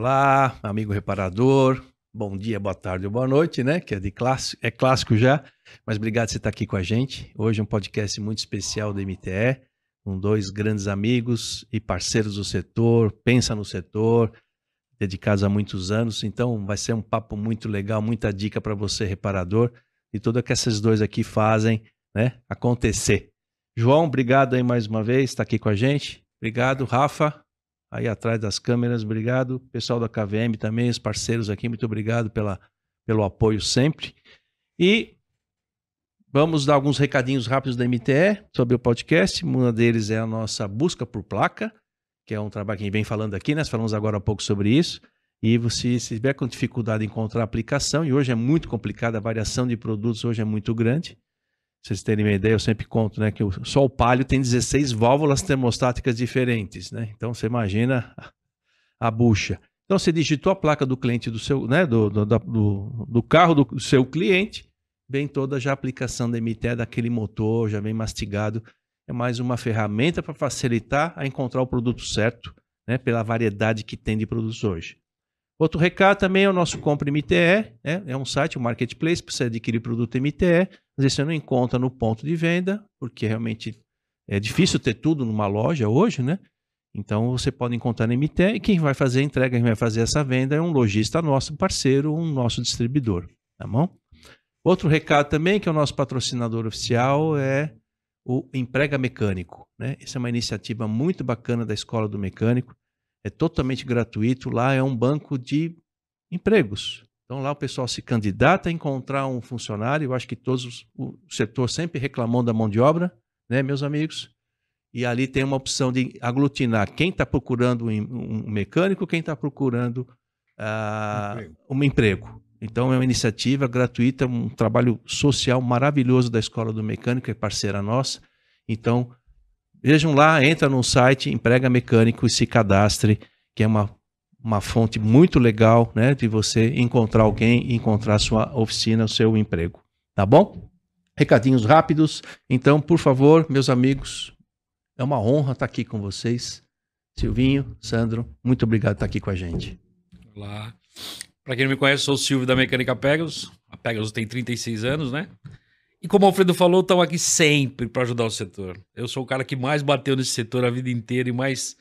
Olá, amigo reparador. Bom dia, boa tarde ou boa noite, né? Que é de clássico, é clássico já. Mas obrigado por você estar aqui com a gente. Hoje é um podcast muito especial do MTE, com dois grandes amigos e parceiros do setor, pensa no setor, dedicados há muitos anos. Então vai ser um papo muito legal, muita dica para você reparador e tudo que esses dois aqui fazem, né, acontecer. João, obrigado aí mais uma vez, está aqui com a gente. Obrigado, Rafa, aí atrás das câmeras, obrigado. Pessoal da KVM também, os parceiros aqui, muito obrigado pela, pelo apoio sempre. E vamos dar alguns recadinhos rápidos da MTE sobre o podcast. Um deles é a nossa busca por placa, que é um trabalho que a gente vem falando aqui, nós falamos agora há pouco sobre isso. E você, se tiver com dificuldade em encontrar a aplicação, e hoje é muito complicado, a variação de produtos hoje é muito grande, vocês terem uma ideia, eu sempre conto, né, que só o Palio tem 16 válvulas termostáticas diferentes, né? Então você imagina a bucha. Então você digitou a placa do cliente do seu, né, do, do, do, do carro do seu cliente, vem toda já a aplicação da MTE daquele motor, já vem mastigado. É mais uma ferramenta para facilitar a encontrar o produto certo, né, pela variedade que tem de produtos hoje. Outro recado também é o nosso Compre MTE, né? é um site, um marketplace para você adquirir produto MTE. Às vezes você não encontra no ponto de venda, porque realmente é difícil ter tudo numa loja hoje, né? Então você pode encontrar no MTE e quem vai fazer a entrega, quem vai fazer essa venda é um lojista nosso, parceiro, um nosso distribuidor, tá bom? Outro recado também, que é o nosso patrocinador oficial, é o Emprega Mecânico. Né? Essa é uma iniciativa muito bacana da Escola do Mecânico é totalmente gratuito. Lá é um banco de empregos. Então lá o pessoal se candidata a encontrar um funcionário. Eu acho que todos o setor sempre reclamou da mão de obra, né, meus amigos? E ali tem uma opção de aglutinar quem está procurando um mecânico, quem está procurando uh, emprego. um emprego. Então é uma iniciativa gratuita, um trabalho social maravilhoso da Escola do Mecânico, que é parceira nossa. Então Vejam lá, entra no site, emprega mecânico e se cadastre, que é uma, uma fonte muito legal né, de você encontrar alguém encontrar sua oficina, o seu emprego. Tá bom? Recadinhos rápidos. Então, por favor, meus amigos, é uma honra estar aqui com vocês. Silvinho, Sandro, muito obrigado por estar aqui com a gente. Olá. Para quem não me conhece, sou o Silvio da Mecânica Pegasus. A Pegasus tem 36 anos, né? E como o Alfredo falou, estão aqui sempre para ajudar o setor. Eu sou o cara que mais bateu nesse setor a vida inteira e mais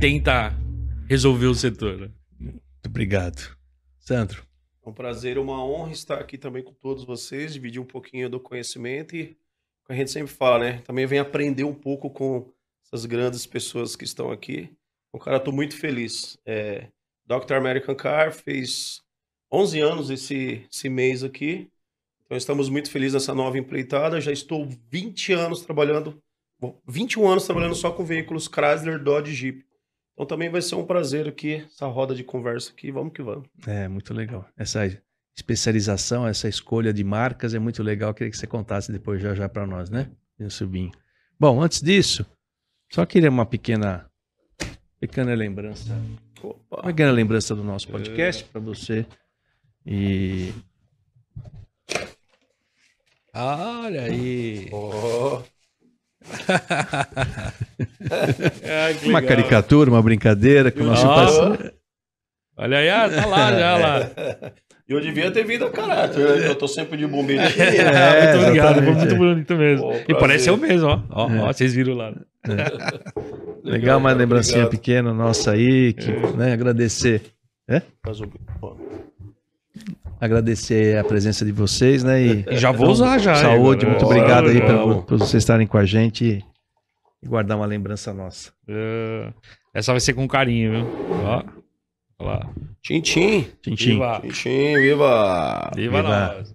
tenta resolver o setor. Né? Muito obrigado. Sandro. É um prazer, uma honra estar aqui também com todos vocês, dividir um pouquinho do conhecimento e, como a gente sempre fala, né? Também vem aprender um pouco com essas grandes pessoas que estão aqui. O cara, estou muito feliz. É, Dr. American Car fez 11 anos esse, esse mês aqui. Então estamos muito felizes nessa nova empreitada. Já estou 20 anos trabalhando, 21 anos trabalhando só com veículos Chrysler, Dodge Jeep. Então também vai ser um prazer aqui, essa roda de conversa aqui. Vamos que vamos. É, muito legal. Essa especialização, essa escolha de marcas é muito legal. queria que você contasse depois já já para nós, né? Subinho. Bom, antes disso, só queria uma pequena pequena lembrança. Opa. Uma pequena lembrança do nosso podcast é. para você. E Olha aí. Oh. Uma caricatura, uma brincadeira com o nosso parceiro. Olha aí, ah, tá lá já lá. Eu devia ter vindo a caráter, eu tô sempre de bombeirinho. É, muito obrigado, foi muito bonito mesmo. Pô, e parece o mesmo, ó. Ó, é. ó, vocês viram lá. É. Legal, uma lembrancinha obrigado. pequena nossa aí, que, é. né, agradecer. É? Agradecer a presença de vocês, né? E, e já vou usar já. Saúde, muito obrigado aí por, por, vocês estarem com a gente e guardar uma lembrança nossa. Uh, essa vai ser com carinho, viu? Ó. Olha lá. Tchim, tchim. Tchim, tchim. Viva. Tchim, tchim, viva. Viva, viva. nós.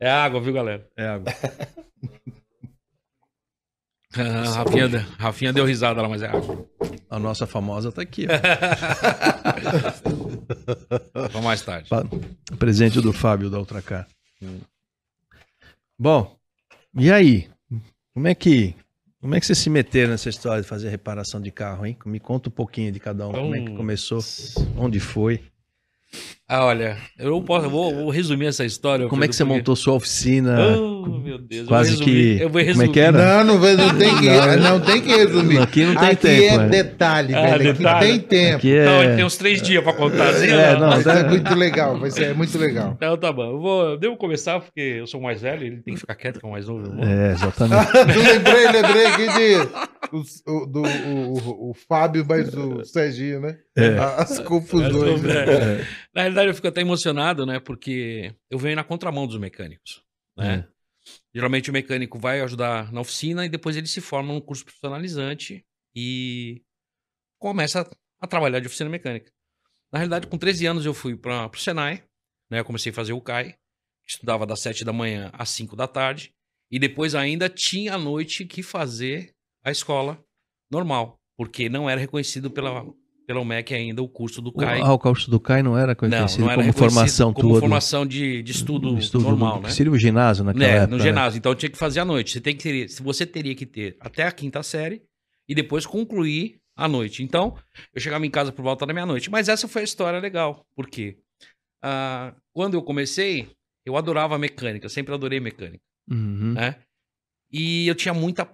É água, viu, galera? É água. Ah, Rafinha, Rafinha deu risada lá, mas é água. A nossa famosa tá aqui. Vamos mais tarde. Presente do Fábio da Ultracar. Hum. Bom, e aí? Como é que como é que você se meteram nessa história de fazer reparação de carro, hein? Me conta um pouquinho de cada um. Então, como é que começou? Onde foi? Ah, olha, eu posso, eu vou, vou resumir essa história. Como é que você porque- montou sua oficina? Oh, meu Deus. eu Quase vou resumir, que- Eu vou como é resumir. que era? Não, não, vai- não tem que, não, tem que resumir. Aqui não tem Aqui tempo, é é. detalhe, Ah, velho. detalhe. Aqui tem tempo. Aqui Não, é... tem uns três dias pra contar. Assim, É, não. não, Vai ser dá- muito legal, vai ser muito legal. Então tá bom. Eu vou, devo começar porque eu sou o mais velho, ele tem que ficar quieto que é o mais novo. eu vou. É, exatamente. Lembrei, lembrei aqui de, o, o- do, o, o- o Fábio, mas o Serginho, né? É. As confusões. né? É. Na realidade, eu fico até emocionado, né? Porque eu venho na contramão dos mecânicos. Né? Geralmente o mecânico vai ajudar na oficina e depois ele se forma num curso profissionalizante e começa a, a trabalhar de oficina mecânica. Na realidade, com 13 anos eu fui para o Senai, né? Eu comecei a fazer o CAI, estudava das 7 da manhã às 5 da tarde e depois ainda tinha à noite que fazer a escola normal, porque não era reconhecido pela, pela UMEC ainda o curso do CAI. Ah, o curso do CAI não era Não, conhecido não era como formação como formação de, de estudo, normal, do- né? Seria o ginásio naquela Né, época. no né? ginásio. Então tinha que fazer à noite. Você tem que ter, você teria que ter até a quinta série e depois concluir à noite. Então, eu chegava em casa por volta da meia-noite. Mas essa foi a história legal. Por quê? Ah, quando eu comecei, eu adorava mecânica, sempre adorei mecânica, Uhum. né? E eu tinha muita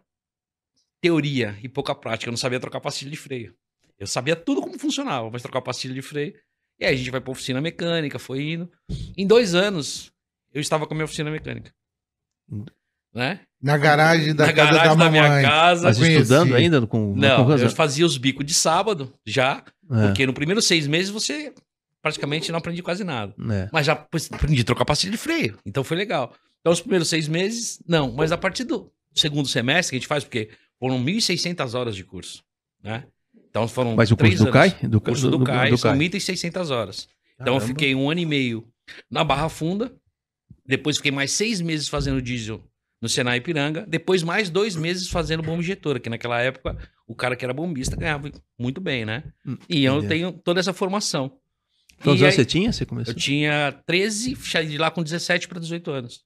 teoria e pouca prática. Eu não sabia trocar pastilha de freio. Eu sabia tudo como funcionava, mas trocar pastilha de freio. E aí a gente vai pra oficina mecânica, foi indo. Em dois anos, eu estava com a minha oficina mecânica. Né? Na garagem da Na casa garagem da da minha casa. Mas estudando ainda com Não, com eu fazia os bicos de sábado já, É, porque no primeiro seis meses você praticamente não aprendi quase nada. é. Mas já aprendi a trocar pastilha de freio, então foi legal. Então os primeiros seis meses, não. Mas a partir do segundo semestre que a gente faz, porque foram 1.600 horas de curso, né? Então foram Mas o curso do. CAI? Do, O curso do, do- CAI do são CAI. 1.600 horas. Então eu Caramba. fiquei um ano e meio na Barra Funda, depois fiquei mais seis meses fazendo diesel no Senai Ipiranga, depois mais dois meses fazendo bomba injetora, que naquela época o cara que era bombista ganhava muito bem, né? Hum, E eu entendi. tenho toda essa formação. Quantos anos você tinha? Você começou? eu tinha 13, saí de lá com 17 para 18 anos.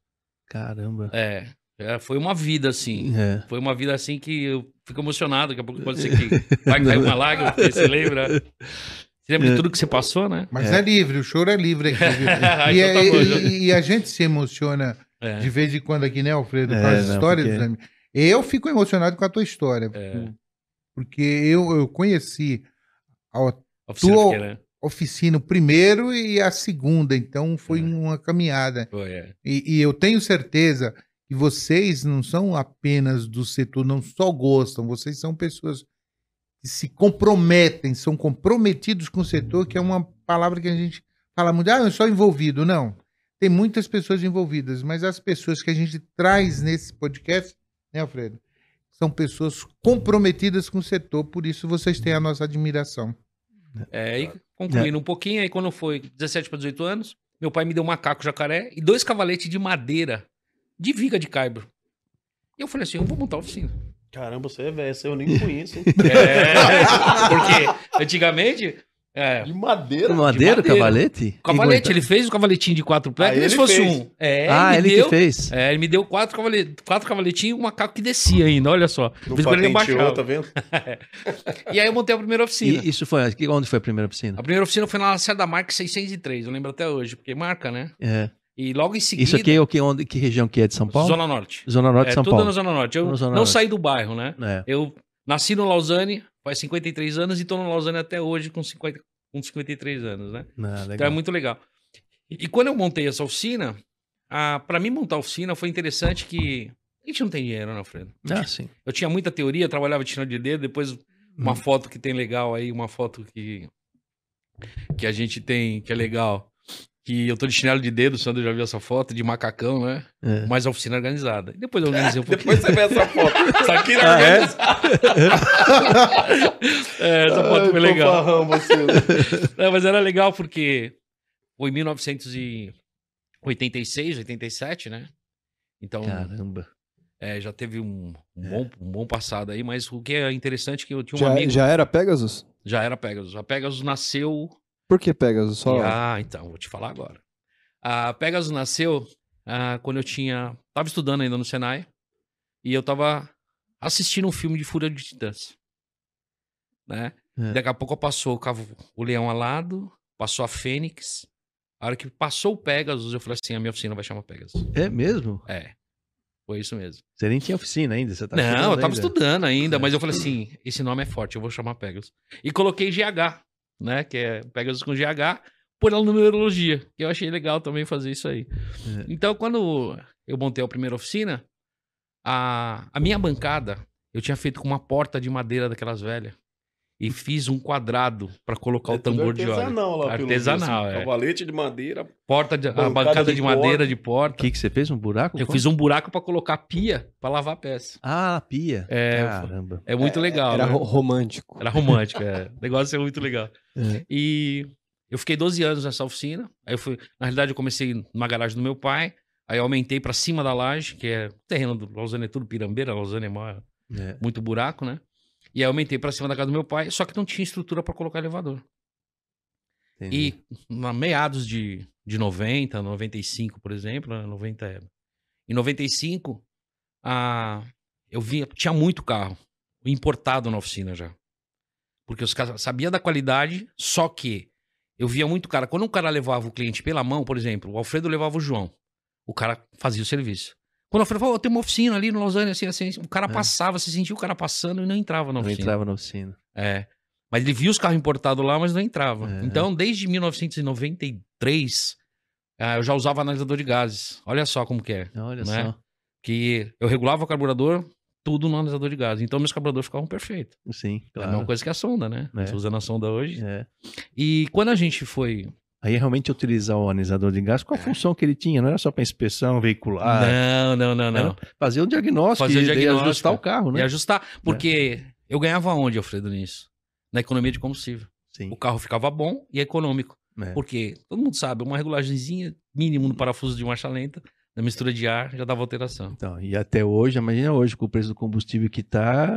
Caramba. É, é, foi uma vida assim. É. Foi uma vida assim que eu fico emocionado. Daqui a pouco pode ser que vai cair uma lágrima, porque você lembra. Você lembra de tudo que você passou, né? Mas é. livre, o choro é livre aqui. viu? Ah, e, então tá é- e- e a gente se emociona É. de vez em quando aqui, né, Alfredo? Com É, as não, histórias porque- dos amigos. Eu fico emocionado com a tua história. É. Porque eu, eu conheci a Oficina Tu- pequena. oficina o primeiro e a segunda, então foi É. uma caminhada. Foi, é. E, e eu tenho certeza que vocês não são apenas do setor, não só gostam, vocês são pessoas que se comprometem, são comprometidos com o setor, que é uma palavra que a gente fala muito, ah, eu sou envolvido. Não. Tem muitas pessoas envolvidas, mas as pessoas que a gente traz nesse podcast, né, Alfredo? São pessoas comprometidas com o setor, por isso vocês têm a nossa admiração. É, e concluindo um pouquinho, aí quando foi 17 para 18 anos, meu pai me deu um macaco jacaré e dois cavaletes de madeira de viga de caibro. E eu falei assim, eu vou montar a oficina. Caramba, você é velho, eu nem conheço, hein? É, porque antigamente, é, De madeira. Madeira, madeira. cavalete? cavalete, ele fez o cavaletinho de quatro pés, Ah, que nem se ele fosse fez. um. É, Ah, ele, ele deu, que fez. É, ele me deu quatro, cavale... quatro cavaletinhos e um macaco que descia ainda, olha só. Não patenteou, tá vendo? E aí eu montei a primeira oficina. E isso foi onde foi a primeira piscina? A primeira oficina foi na Lacerda da Marca 603, eu lembro até hoje, porque marca, né? É. E logo em seguida... Isso aqui é o que, onde, que região que é de São Paulo? Zona Norte. Zona Norte é, de São tudo Paulo. na Zona Norte. Eu Na Zona não Norte. saí do bairro, né? É. Eu nasci no Lausanne, faz 53 anos, e tô no Lausanne até hoje com, 50, com 53 anos, né? Ah, Então é muito legal. E, e quando eu montei essa oficina, para mim montar a oficina foi interessante que a gente não tem dinheiro, né, Alfredo? Ah, sim. Eu tinha muita teoria, trabalhava de chinelo de dedo, depois uma Hum. foto que tem legal aí, uma foto que que a gente tem, que é legal, que eu tô de chinelo de dedo, o Sandro já viu essa foto, de macacão, né? É. Mas a oficina organizada. Depois eu organizei um pouquinho. Depois você vê essa foto. Isso aqui não Ah, é? É, essa foto foi legal. Você. É, mas era legal porque foi em 1986, 87, né? Então, Caramba. é, já teve um, um bom, um bom passado aí, mas o que é interessante é que eu tinha um Já, amigo, já... já era Pegasus? era Pegasus. A Pegasus nasceu... Por que Pegasus? Só... Ah, então, vou te falar agora. A Pegasus nasceu ah, quando eu tinha... Tava estudando ainda no Senai e eu tava assistindo um filme de Fúria de Titãs. Né? É. Daqui a pouco passou o, o leão alado, passou a Fênix, A hora que passou o Pegasus, eu falei assim: a minha oficina vai chamar Pegasus. É mesmo? É. Foi isso mesmo. Você nem tinha oficina ainda, você tá não, eu tava ainda. estudando ainda, É. mas eu falei assim: esse nome é forte, eu vou chamar Pegasus. E coloquei GH, né? Que é Pegasus com GH, por numerologia, que eu achei legal também fazer isso aí. É. Então, quando eu montei a primeira oficina, a, a minha bancada eu tinha feito com uma porta de madeira daquelas velhas. E fiz um quadrado pra colocar o É tudo tambor de óleo. artesanal lá, pelo Artesanal, é. Cavalete de madeira. Porta de, a Bancada bancada de de, madeira porta. de O porta. que, que você fez? Um buraco? Eu Como? fiz um buraco pra colocar pia pra lavar a peça. Ah, pia. É, Caramba. É muito legal. Era né? ro- romântico. Era romântico, é. O negócio é muito legal. É. E eu fiquei 12 anos nessa oficina. Aí eu fui, na realidade, eu comecei numa garagem do meu pai. Aí eu aumentei pra cima da laje, que é o terreno do Lausanne é tudo pirambeira, Lausanne é mó- É. muito buraco, né? E aí eu aumentei pra cima da casa do meu pai, só que não tinha estrutura pra colocar elevador. entendi. E na meados de, de 90, 95, por exemplo, né, 90 é. Em 95, a, eu via, tinha muito carro importado na oficina já. Porque os caras sabiam da qualidade, só que eu via muito cara. Quando um cara levava o cliente pela mão, por exemplo, o Alfredo levava o João, o cara fazia o serviço. Quando o Alfredo falou, "Ó, tem uma oficina ali no Lausanne, assim, assim, o cara É. passava, você sentia o cara passando e não entrava na Não oficina. entrava na oficina. É. Mas ele via os carros importados lá, mas não entrava. É. Então, desde 1993, ah, eu já usava analisador de gases. Olha só como que é. Olha Né? só. Que eu regulava o carburador, tudo no analisador de gases. Então, meus carburadores ficavam perfeitos. Sim, É a claro. mesma coisa que a sonda, né? É. Tô usando a sonda hoje. É. E quando a gente foi... Aí realmente utilizar o analisador de gás, qual a É. função que ele tinha? Não era só para inspeção veicular, não, não, não, não. Fazer o diagnóstico, Fazer o e diagnóstico. ajustar o carro, E né? ajustar. Porque eu ganhava onde, Alfredo, nisso? Na economia de combustível. Sim. O carro ficava bom e econômico. É. Porque todo mundo sabe, uma regulagemzinha mínimo no parafuso de marcha lenta, na mistura de ar, já dava alteração. Então, e até hoje, imagina hoje com o preço do combustível que tá,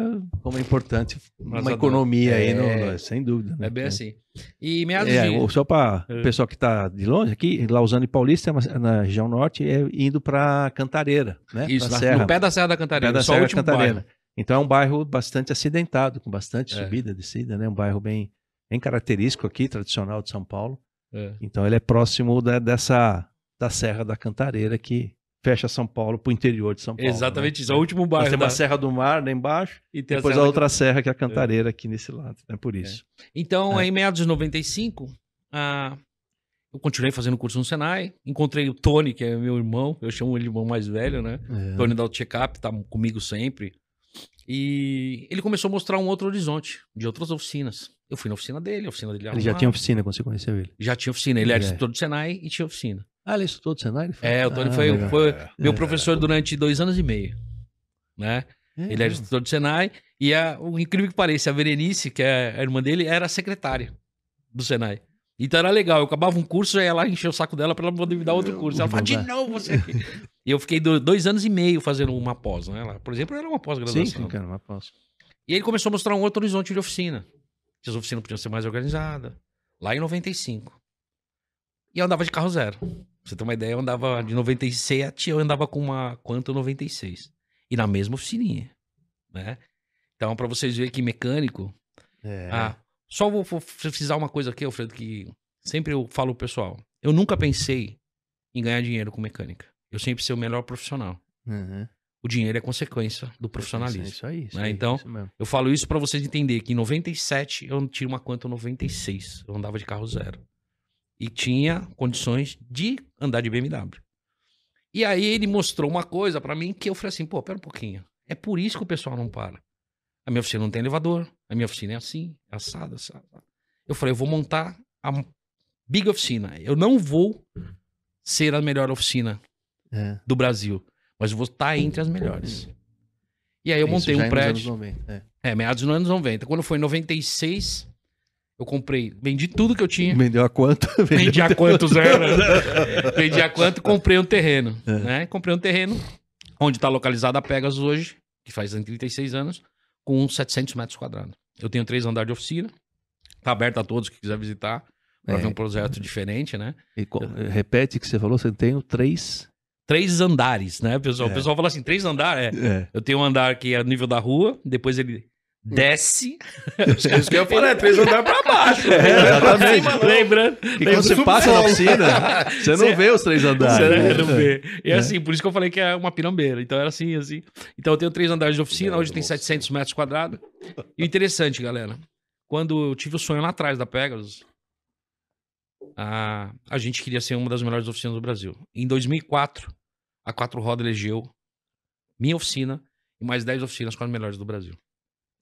como é importante uma Mas economia aí, no- É. no- sem dúvida. né? É bem assim. E meados É, de... só para É. o pessoal que está de longe aqui, Lausanne e Paulista, é na região norte, é indo para Cantareira, né? Isso, na- Serra. no pé da Serra da Pé Cantareira. da só o Serra último Cantareira. bairro. Então é um bairro bastante acidentado, com bastante É. subida, descida, né? Um bairro bem, bem característico aqui, tradicional de São Paulo. É. Então ele é próximo da- dessa da Serra da Cantareira que fecha São Paulo para o interior de São Paulo. Exatamente né? isso. É o último Nós bairro. temos da- a Serra do Mar lá embaixo, e depois a, da outra serra que é a Cantareira aqui nesse lado. É por isso. Então, É. em meados de 95, ah, eu continuei fazendo curso no Senai. Encontrei o Tony, que é meu irmão. Eu chamo ele de irmão mais velho, né? É. Tony da Checkup, tá comigo sempre. E ele começou a mostrar um outro horizonte de outras oficinas. Eu fui na oficina dele, a oficina dele Ele já tinha oficina quando você conheceu ele. Já tinha oficina. Ele era É. instrutor do Senai e tinha oficina. Ah, ele estudou do Senai? Ele foi? É, o Tony Ah, foi, legal. foi meu É. professor durante dois anos e meio. Né? É, Ele era instrutor do Senai. E a, o incrível que pareça, a Berenice, que é a irmã dele, era a secretária do Senai. Então era legal. Eu acabava um curso, já ia lá encher o saco dela pra ela poder me dar outro curso. Ela falava, de novo você aqui. e eu fiquei do- dois anos e meio fazendo uma pós, né? Lá, Por exemplo, era uma Sim, pós-graduação. sim, cara, mas posso. E ele começou a mostrar um outro horizonte de oficina. Que as oficinas podiam ser mais organizadas. Lá em 95. E eu andava de carro zero. Pra você ter uma ideia, eu andava de 97, eu andava com uma Quanto 96. E na mesma oficininha, né? Então, pra vocês verem que mecânico... É. Ah, só vou, vou precisar uma coisa aqui, Alfredo, que sempre eu falo pro pessoal. Eu nunca pensei em ganhar dinheiro com mecânica. Eu sempre ser o melhor profissional. Uhum. O dinheiro é consequência do É profissionalismo. Isso aí, isso Né, aí, então, isso. Eu falo isso pra vocês entenderem que em 97 eu tinha uma Quanto 96. Eu andava de carro zero. E tinha condições de andar de BMW. E aí ele mostrou uma coisa pra mim que eu falei assim, pô, pera um pouquinho. É por isso que o pessoal não para. A minha oficina não tem elevador. A minha oficina é assim, é assada, assada. Eu falei, eu vou montar a big oficina. Eu não vou ser a melhor oficina É. do Brasil, mas eu vou estar entre as melhores. E aí eu Isso montei um é prédio. anos 90, é. É, meados dos anos 90. Quando foi em 96, eu comprei, vendi tudo que eu tinha. Vendeu a quanto? Vendi a quanto zero. vendi a quanto e comprei um terreno. É. Né? Comprei um terreno onde está localizada a Pegasus hoje, que faz 36 anos, com uns 700 metros quadrados. Eu tenho três andares de oficina. Tá aberto a todos que quiser visitar para É. ver um projeto diferente, né? E co- repete que você falou, você tem três. Três andares, né, pessoal? É. O pessoal fala assim, três andares? É. É. Eu tenho um andar que é nível da rua, depois ele desce. É isso que eu ia falar, é três andares pra baixo. É, exatamente. Pra cima, não. Lembrando. Porque quando você passa na oficina, você não Você- vê os três andares. Você né? não vê. E assim, por isso que eu falei que é uma pirambeira. Então era assim, assim. Então eu tenho três andares de oficina, hoje tem 700 metros quadrados. E o interessante, galera, quando eu tive o sonho lá atrás da Pegasus, a, a gente queria ser uma das melhores oficinas do Brasil. Em 2004, a Quatro Roda elegeu minha oficina e mais 10 oficinas com as melhores do Brasil.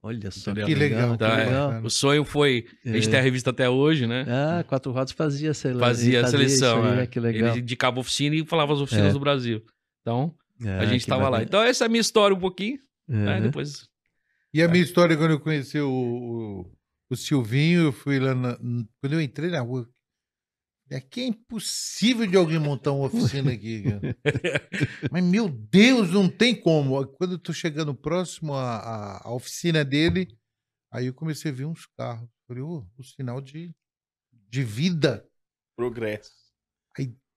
Olha só. Entendeu? Que legal, Tá, que é. legal. O sonho foi. A gente É. tem a revista até hoje, né? Ah, Quatro Rodas fazia, sei lá, Fazia a fazia seleção. aí, é. né? Que legal. Ele indicava a oficina e falava as oficinas É. do Brasil. Então, É, a gente que tava lá. Então, essa é a minha história um pouquinho. né? Depois. E a minha história, quando eu conheci o, o, o Silvinho, eu fui lá na. Quando eu entrei na rua. Aqui é impossível de alguém montar uma oficina aqui, cara. Mas, meu Deus, não tem como. Quando eu tô chegando próximo à, à, à oficina dele, aí eu comecei a ver uns carros. Falei, ô, o sinal de, de vida. Progresso.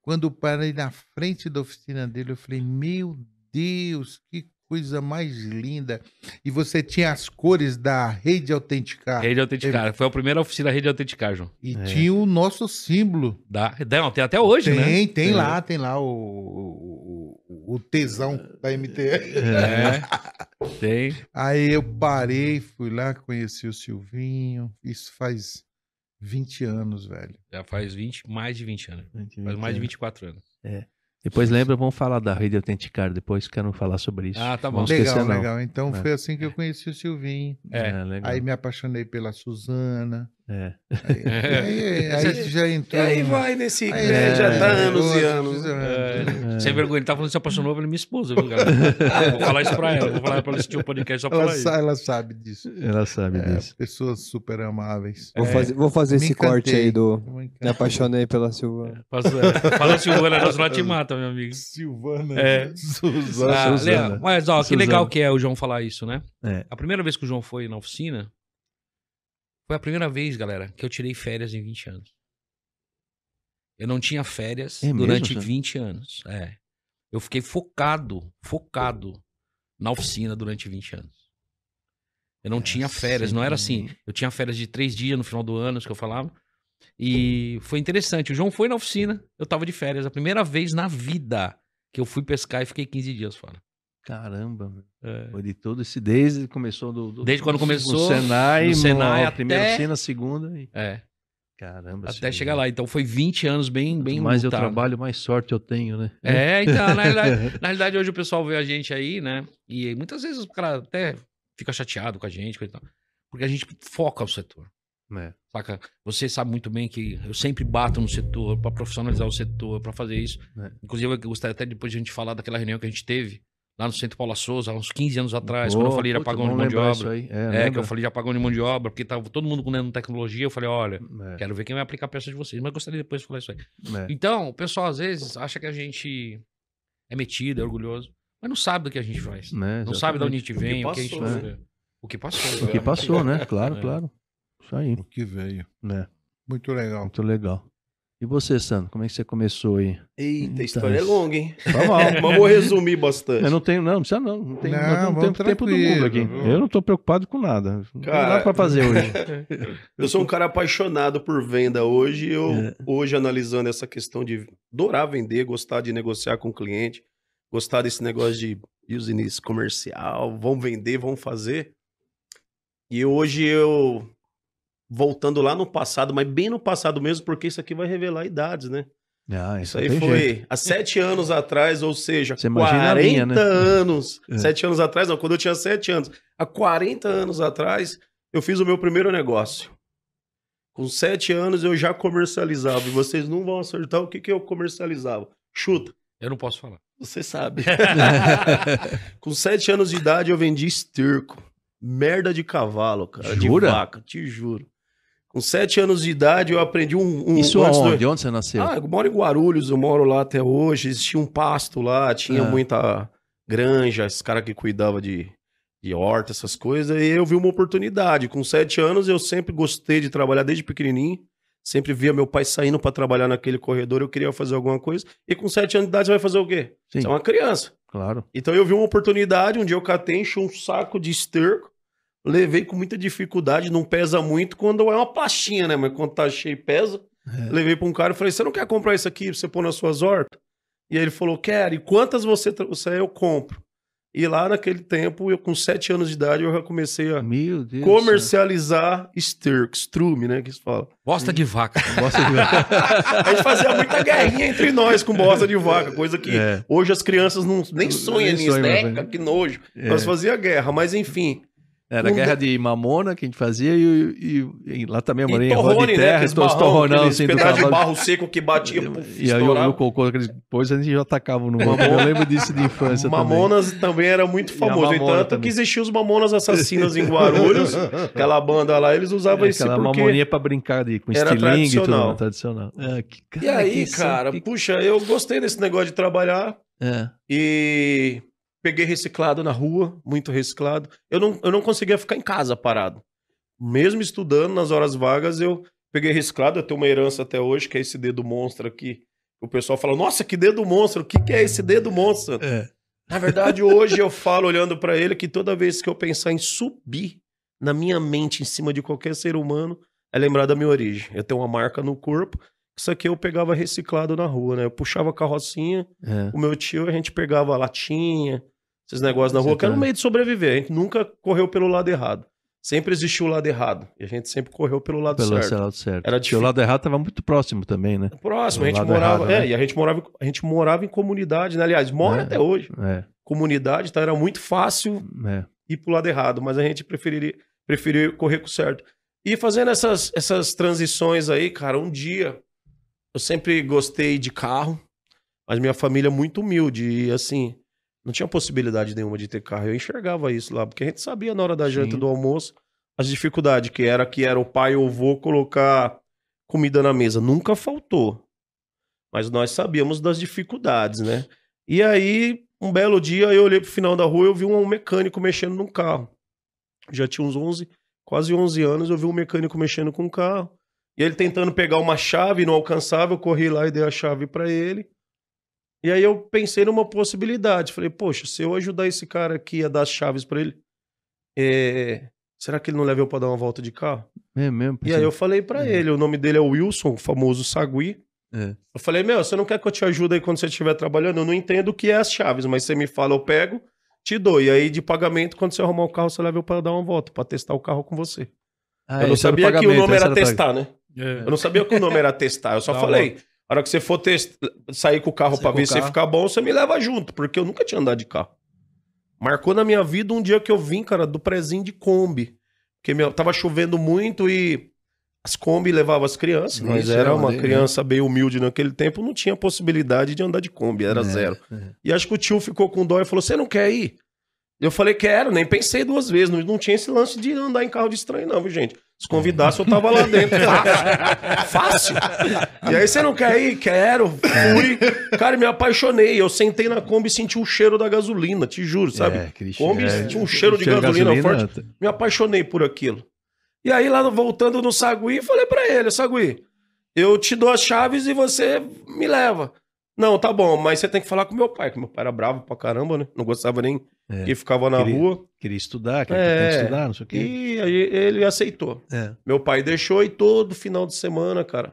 Quando eu parei na frente da oficina dele, eu falei, meu Deus, que coisa mais linda. E você tinha as cores da Rede Autenticar. Rede Autenticar. Foi a primeira oficina Rede Autenticar, João. E É. tinha o nosso símbolo. Da... Não, tem até hoje, tem, né? tem É. lá, tem lá o, o, o- tesão da MTE. É. Tem. Aí eu parei, fui lá, conheci o Silvinho. Isso faz 20 anos, velho. Já faz 20, mais de 20 anos. Faz mais de Entendo. 24 anos. Depois lembra, vamos falar da rede Autenticar depois, quero falar sobre isso. Ah, tá bom. Vamos legal, esquecer, legal. Então É. foi assim que eu conheci o Silvinho. É. legal. Aí me apaixonei pela Suzana. É. Aí, aí, aí já E entrou. aí vai nesse. Aí, né, já tá é, anos e anos. É. Sem vergonha, ele tá falando que se apaixonou pela minha esposa, viu, galera? Vou falar isso pra ela. Vou falar pra ela assistir o podcast só pra Ela, ela. sa- ela sabe disso. Ela sabe É, disso. pessoas super amáveis. Vou fazer, vou fazer esse corte encantei. aí do. Me Me apaixonei pela Silvana. Fala Silvana, nós não te mata, meu amigo. Silvana. É. Suzana. Ah, Suzana. Mas ó, que Suzana. legal que é o João falar isso, né? É. A primeira vez que o João foi na oficina foi a primeira vez, galera, que eu tirei férias em 20 anos. Eu não tinha férias É mesmo, durante João? 20 anos. É. Eu fiquei focado, focado na oficina durante 20 anos. Eu não tinha férias, não era assim. Eu tinha férias de três dias no final do ano, que eu falava. E foi interessante. O João foi na oficina, eu tava de férias. A primeira vez na vida que eu fui pescar e fiquei 15 dias fora. Caramba. É. Foi de todo esse, desde começou do, do- Desde quando começou, do Senai, no Senai a primeira até- oficina, a segunda e... É, Caramba. até chegar lá. Então foi 20 anos bem, bem mais eu trabalho, mais sorte eu tenho, né? É, então, na realidade, na realidade, hoje o pessoal vê a gente aí, né? E muitas vezes o cara até fica chateado com a gente, e porque a gente foca o setor. É. Saca? Você sabe muito bem que eu sempre bato no setor pra profissionalizar o setor, pra fazer isso. É. Inclusive, eu gostaria até depois de a gente falar daquela reunião que a gente teve lá no Centro Paula Souza, há uns 15 anos atrás, quando eu falei de apagão de mão de obra. aí. É, É, que eu falei de apagão de mão de obra, porque tava todo mundo com nanotecnologia. Eu falei, olha, É, quero ver quem vai aplicar a peça de vocês, mas gostaria depois de falar isso aí. é. Então, o pessoal às vezes acha que a gente é metido, é orgulhoso, mas não sabe do que a gente faz. Né, Não sabe de onde a gente vem, o que, a gente passou, né? O que passou. O que passou, né? Claro, É. claro. Isso aí. O que veio. Né? Muito legal. Muito legal. E você, Sandro, como é que você começou aí? Eita, a história é longa, hein? Tá bom. Mas vou resumir bastante. Eu não tenho, não, não precisa não. Não, tem, Não, não temos tempo do mundo aqui. Eu não tô preocupado com nada. Não tem Cara- nada pra fazer hoje. Eu sou um cara apaixonado por venda hoje. Eu, É. hoje, analisando essa questão de adorar vender, gostar de negociar com o cliente, gostar desse negócio de business comercial, vão vender, vão fazer. E hoje eu, voltando lá no passado, mas bem no passado mesmo, porque isso aqui vai revelar idades, né? Ah, Isso não aí foi jeito. há sete anos atrás, ou seja, Você imagina a 40 linha, né? anos. É. Sete anos atrás, não, quando eu tinha sete anos. Há 40 anos atrás, eu fiz o meu primeiro negócio. Com sete anos eu já comercializava. E vocês não vão acertar o que, que eu comercializava. Chuta, Eu não posso falar. você sabe. Com sete anos de idade eu vendi esterco. Merda de cavalo, cara. Jura? De vaca, te juro. Com sete anos de idade eu aprendi um. um Isso antes do- aonde? Onde você nasceu? ah, eu moro em Guarulhos, eu moro lá até hoje. Existia um pasto lá, tinha Ah. muita granja, esse cara que cuidava de, de horta, essas coisas. E eu vi uma oportunidade. Com sete anos, eu sempre gostei de trabalhar desde pequenininho. Sempre via meu pai saindo para trabalhar naquele corredor, eu queria fazer alguma coisa. E com sete anos de idade, você vai fazer o quê? Sim, Você é uma criança. claro. Então eu vi uma oportunidade, um dia eu catei, enchi um saco de esterco, Levei com muita dificuldade, não pesa muito quando é uma pastinha, né? Mas quando tá cheio pesa. É. Levei pra um cara e falei: você não quer comprar isso aqui pra você pôr nas suas hortas? E aí ele falou: quero. E quantas você trouxer, eu compro. E lá naquele tempo, eu com sete anos de idade, eu já comecei a Meu Deus. comercializar esterco, estrume, né? Que se fala. Bosta de vaca. Gosta de... A gente fazia muita guerrinha entre nós com bosta de vaca, coisa que É. hoje as crianças não, nem sonham Nem nisso, né? velho. Que nojo. É. Nós fazia guerra, mas enfim. Era a Não guerra de mamona que a gente fazia e, e- e lá também a morei em rua de né? terra, então barrão, torronão assim do pedaços de cavalo. barro seco que batia, puf, E aí o, estourava. o cocô, aqueles depois a gente já atacava no mamona. Eu lembro disso de infância Mamonas também. era muito a famoso. E tanto também. que existiam os Mamonas Assassinos em Guarulhos. aquela banda lá, eles usavam também. isso Aquela porque... mamoninha pra brincar de, com estilingue e tudo. tradicional. né? Tradicional. É, que, E aí, que- cara, que- puxa, eu gostei desse negócio de trabalhar. é. E peguei reciclado na rua, muito reciclado. Eu não, eu não conseguia ficar em casa parado. Mesmo estudando nas horas vagas, eu peguei reciclado. Eu tenho uma herança até hoje, que é esse dedo monstro aqui. O pessoal fala, nossa, que dedo monstro, o que, que é esse dedo monstro? É. Na verdade, hoje eu falo olhando pra ele que toda vez que eu pensar em subir na minha mente em cima de qualquer ser humano, é lembrar da minha origem. Eu tenho uma marca no corpo. Isso aqui eu pegava reciclado na rua, né? Eu puxava a carrocinha, É. o meu tio, a gente pegava latinha, esses negócios na rua, que era tá- no meio de sobreviver. A gente nunca correu pelo lado errado. Sempre existiu o lado errado. E a gente sempre correu pelo lado Pelo certo. lado certo. Era Porque o difícil. lado errado tava muito próximo também, né? Próximo, a gente morava. errado, é, né? e a gente morava, a gente morava em comunidade, né? Aliás, mora É. até hoje. É. Comunidade, tá? Era muito fácil É. ir pro lado errado, mas a gente preferiria, preferiu correr com o certo. E fazendo essas, essas transições aí, cara, um dia eu sempre gostei de carro, mas minha família é muito humilde e assim, não tinha possibilidade nenhuma de ter carro. Eu enxergava isso lá, porque a gente sabia na hora da janta Sim. do almoço as dificuldades que era que era o pai ou o vô colocar comida na mesa. Nunca faltou. Mas nós sabíamos das dificuldades, né? E aí, um belo dia, eu olhei pro final da rua e eu vi um mecânico mexendo num carro. Já tinha uns 11, quase 11 anos, eu vi um mecânico mexendo com um carro. E ele tentando pegar uma chave, não alcançava, eu corri lá e dei a chave pra ele. E aí eu pensei numa possibilidade. Falei, poxa, se eu ajudar esse cara aqui a dar as chaves pra ele, é, será que ele não leva eu pra dar uma volta de carro? É mesmo. E aí eu falei pra ele, o nome dele é Wilson, o famoso Sagui. É. Eu falei, meu, você não quer que eu te ajude aí quando você estiver trabalhando? Eu não entendo o que é as chaves, mas você me fala, eu pego, te dou. E aí, de pagamento, quando você arrumar o carro, você leva eu pra dar uma volta, pra testar o carro com você. Ah, eu não sabia que o nome era testar, né? É. Eu não sabia que o nome era testar. Eu só Dá falei, a hora que você for test... sair com o carro com ver se ficar bom, você me leva junto, porque eu nunca tinha andado de carro. Marcou na minha vida um dia que eu vim, cara, do prezinho de Kombi. Porque meu, tava chovendo muito e as Kombi levavam as crianças. Isso, Nós era uma né? criança bem humilde naquele tempo, não tinha possibilidade de andar de Kombi, era É, zero. é. E acho que o tio ficou com dó e falou: Você não quer ir? Eu falei: Quero, nem pensei duas vezes. Não, não tinha esse lance de andar em carro de estranho, não, viu, gente? Se convidasse, eu tava lá dentro. Fácil. Fácil. E aí, você não quer ir? Quero. Fui. Cara, me apaixonei. Eu sentei na Kombi e senti o cheiro da gasolina, te juro, sabe? É, Kombi cheiro- tinha um cheiro de gasolina forte. tá. Me apaixonei por aquilo. E aí, lá voltando no Sagui, falei pra ele: Sagui, eu te dou as chaves e você me leva. Não, tá bom, mas você tem que falar com meu pai, que meu pai era bravo pra caramba, né? Não gostava nem É. que ficava na Queria- rua. Queria estudar, queria É. estudar, não sei o quê. E aí ele aceitou. É. Meu pai deixou e todo final de semana, cara,